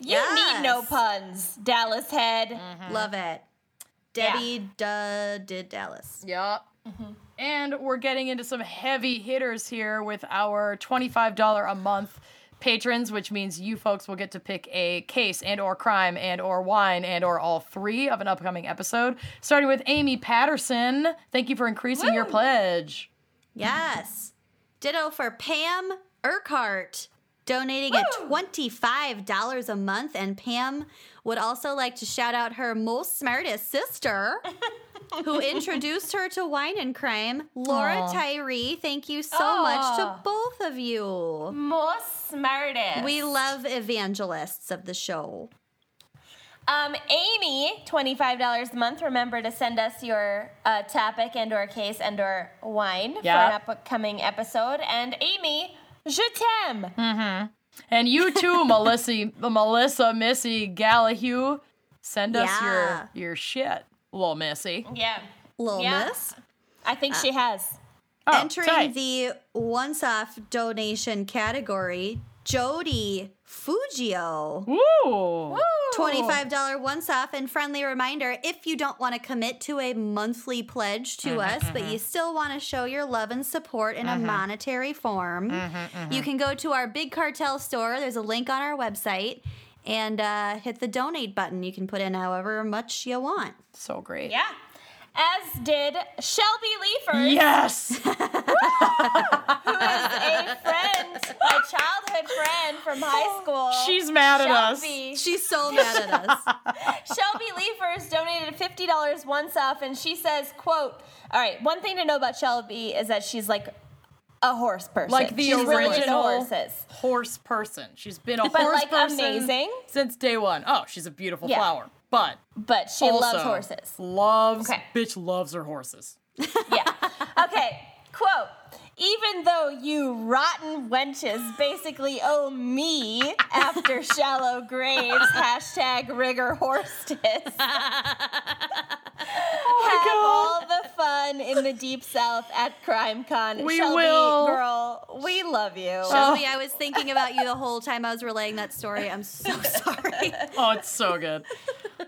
You need no puns. Dallas Head. Mm-hmm. love it debbie duh did dallas Yep. And we're getting into some heavy hitters here with our $25 a month patrons, which means you folks will get to pick a case and or crime and or wine and or all three of an upcoming episode. Starting with Amy Patterson. Thank you for increasing your pledge. Yes. Ditto for Pam Urquhart, donating at $25 a month. And Pam would also like to shout out her most smartest sister, who introduced her to wine and crime, Laura Tyree. Thank you so much to both of you. More smartest. We love evangelists of the show. Um, Amy, twenty-five dollars a month. Remember to send us your uh, topic and or case and or wine Yeah. for an upcoming episode. And Amy, je t'aime. And you too, Melissa, Melissa, Missy, Gallahue. Send us Yeah. your your shit, little Missy. Yeah. Little Yeah. miss. I think she uh, has. Oh, Entering tight. the once off donation category, Jody Fugio. Woo! $25 once off and friendly reminder if you don't want to commit to a monthly pledge to mm-hmm, us but you mm-hmm. still want to show your love and support in a mm-hmm. monetary form you can go to our big cartel store there's a link on our website and uh, hit the donate button you can put in however much you want So great. Yeah. As did Shelby Leafers, Yes. Who is a friend, a childhood friend from high oh, school. She's mad at us. Shelby. she's so mad at us Shelby Leafers donated fifty dollars once off, and she says, "quote All right, one thing to know about Shelby is that she's like a horse person, Like the she's original horses. horse person. She's been a But, horse like, person amazing. since day one. Oh, she's a beautiful Yeah. flower. But But she also loves horses. Loves Okay. bitch loves her horses. Yeah. Okay. Quote. Even though you rotten wenches basically owe me after shallow graves, hashtag rigor horstis. Oh have all the fun in the deep south at CrimeCon. We Shelby, will. girl, we love you. Shelby, oh. I was thinking about you the whole time I was relaying that story. I'm so sorry. Oh, it's so good.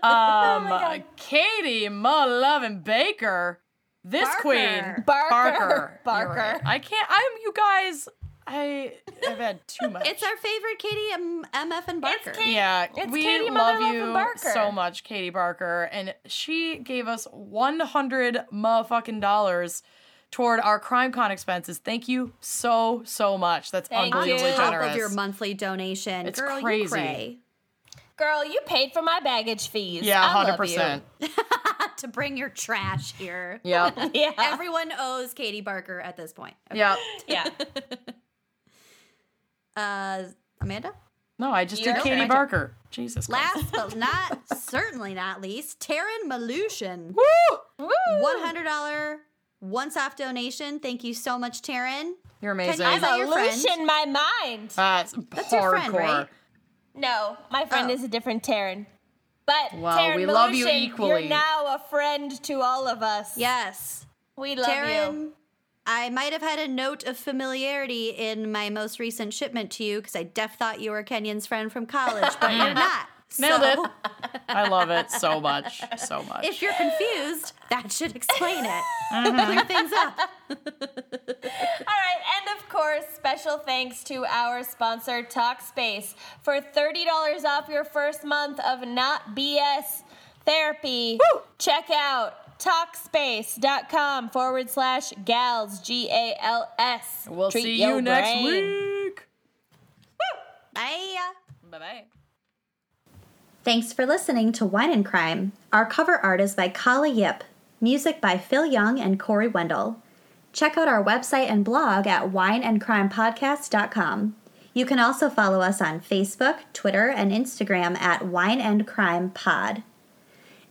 Um, Katie Mullovin Barker, this Barker. queen, Barker. Barker, Barker. Right. I can't. I'm you guys. I have had too much. It's our favorite Katie M- MF and Barker. Katie. yeah, It's we Katie love Motherlovin you so much, Katie Barker, and she gave us 100 motherfucking dollars toward our CrimeCon expenses. Thank you so so much. That's Thank unbelievably you. top of your monthly donation. It's Girl, crazy. You cray. Girl, you paid for my baggage fees. yeah, I hundred love you. percent. to bring your trash here. Yep. Yeah. Everyone owes Katie Barker at this point. Okay. yep. yeah. Uh, Amanda? No, I just You did. Katie Okay. Barker. Jesus. Christ. Last but not certainly not least, Taryn Malushin. Woo! Woo! $100 once off donation. Thank you so much, Taryn. You're amazing. I'm your a friend? in my mind. That's That's your friend, hardcore. right? No, my friend Oh. is a different Taryn. But Well, Taryn we love you equally. You're now a friend to all of us. Yes. We love Taryn, you. I might have had a note of familiarity in my most recent shipment to you because I def thought you were Kenyon's friend from college, but you're not. Nailed so, it. I love it so much. So much. If you're confused, that should explain it. Mm-hmm. Clear things up. All right, and of course, special thanks to our sponsor, Talkspace, for $30 off your first month of Not BS Therapy. Check out Talkspace.com forward slash gals, G A L S. we'll Treat see your you next brain. week. Bye. Bye bye. Thanks for listening to Wine and Crime. Our cover art is by Kala Yip, music by Phil Young and Corey Wendell. Check out our website and blog at wineandcrimepodcast.com. You can also follow us on Facebook, Twitter, and Instagram at Wine and Crime Pod.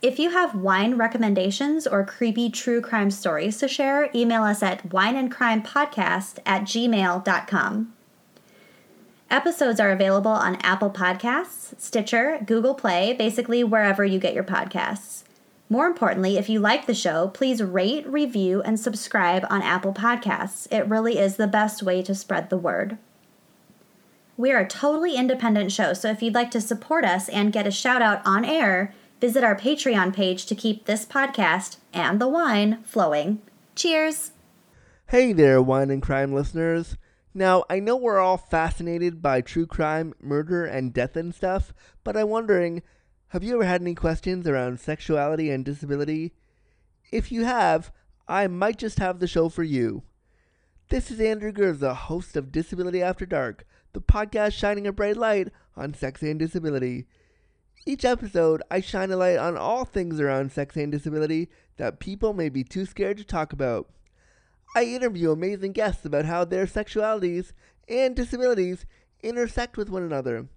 If you have wine recommendations or creepy true crime stories to share, email us at wineandcrimepodcast at gmail.com. Episodes are available on Apple Podcasts, Stitcher, Google Play, basically wherever you get your podcasts. More importantly, if you like the show, please rate, review, and subscribe on Apple Podcasts. It really is the best way to spread the word. We are a totally independent show, so if you'd like to support us and get a shout out on air, visit our Patreon page to keep this podcast and the wine flowing. Cheers! Hey there, wine and crime listeners. Now, I know we're all fascinated by true crime, murder, and death and stuff, but I'm wondering have you ever had any questions around sexuality and disability? If you have, I might just have the show for you. This is Andrew Gurza, host of Disability After Dark, the podcast shining a bright light on sex and disability. Each episode, I shine a light on all things around sex and disability that people may be too scared to talk about. I interview amazing guests about how their sexualities and disabilities intersect with one another.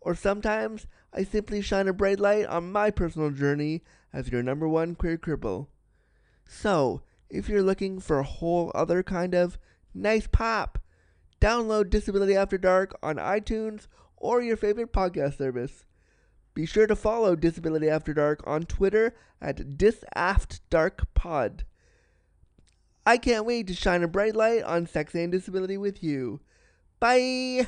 Or sometimes I simply shine a bright light on my personal journey as your number one queer cripple. So, if you're looking for a whole other kind of nice pop, Download Disability After Dark on iTunes or your favorite podcast service. Be sure to follow Disability After Dark on Twitter at DisAftDarkPod. I can't wait to shine a bright light on sex and disability with you. Bye!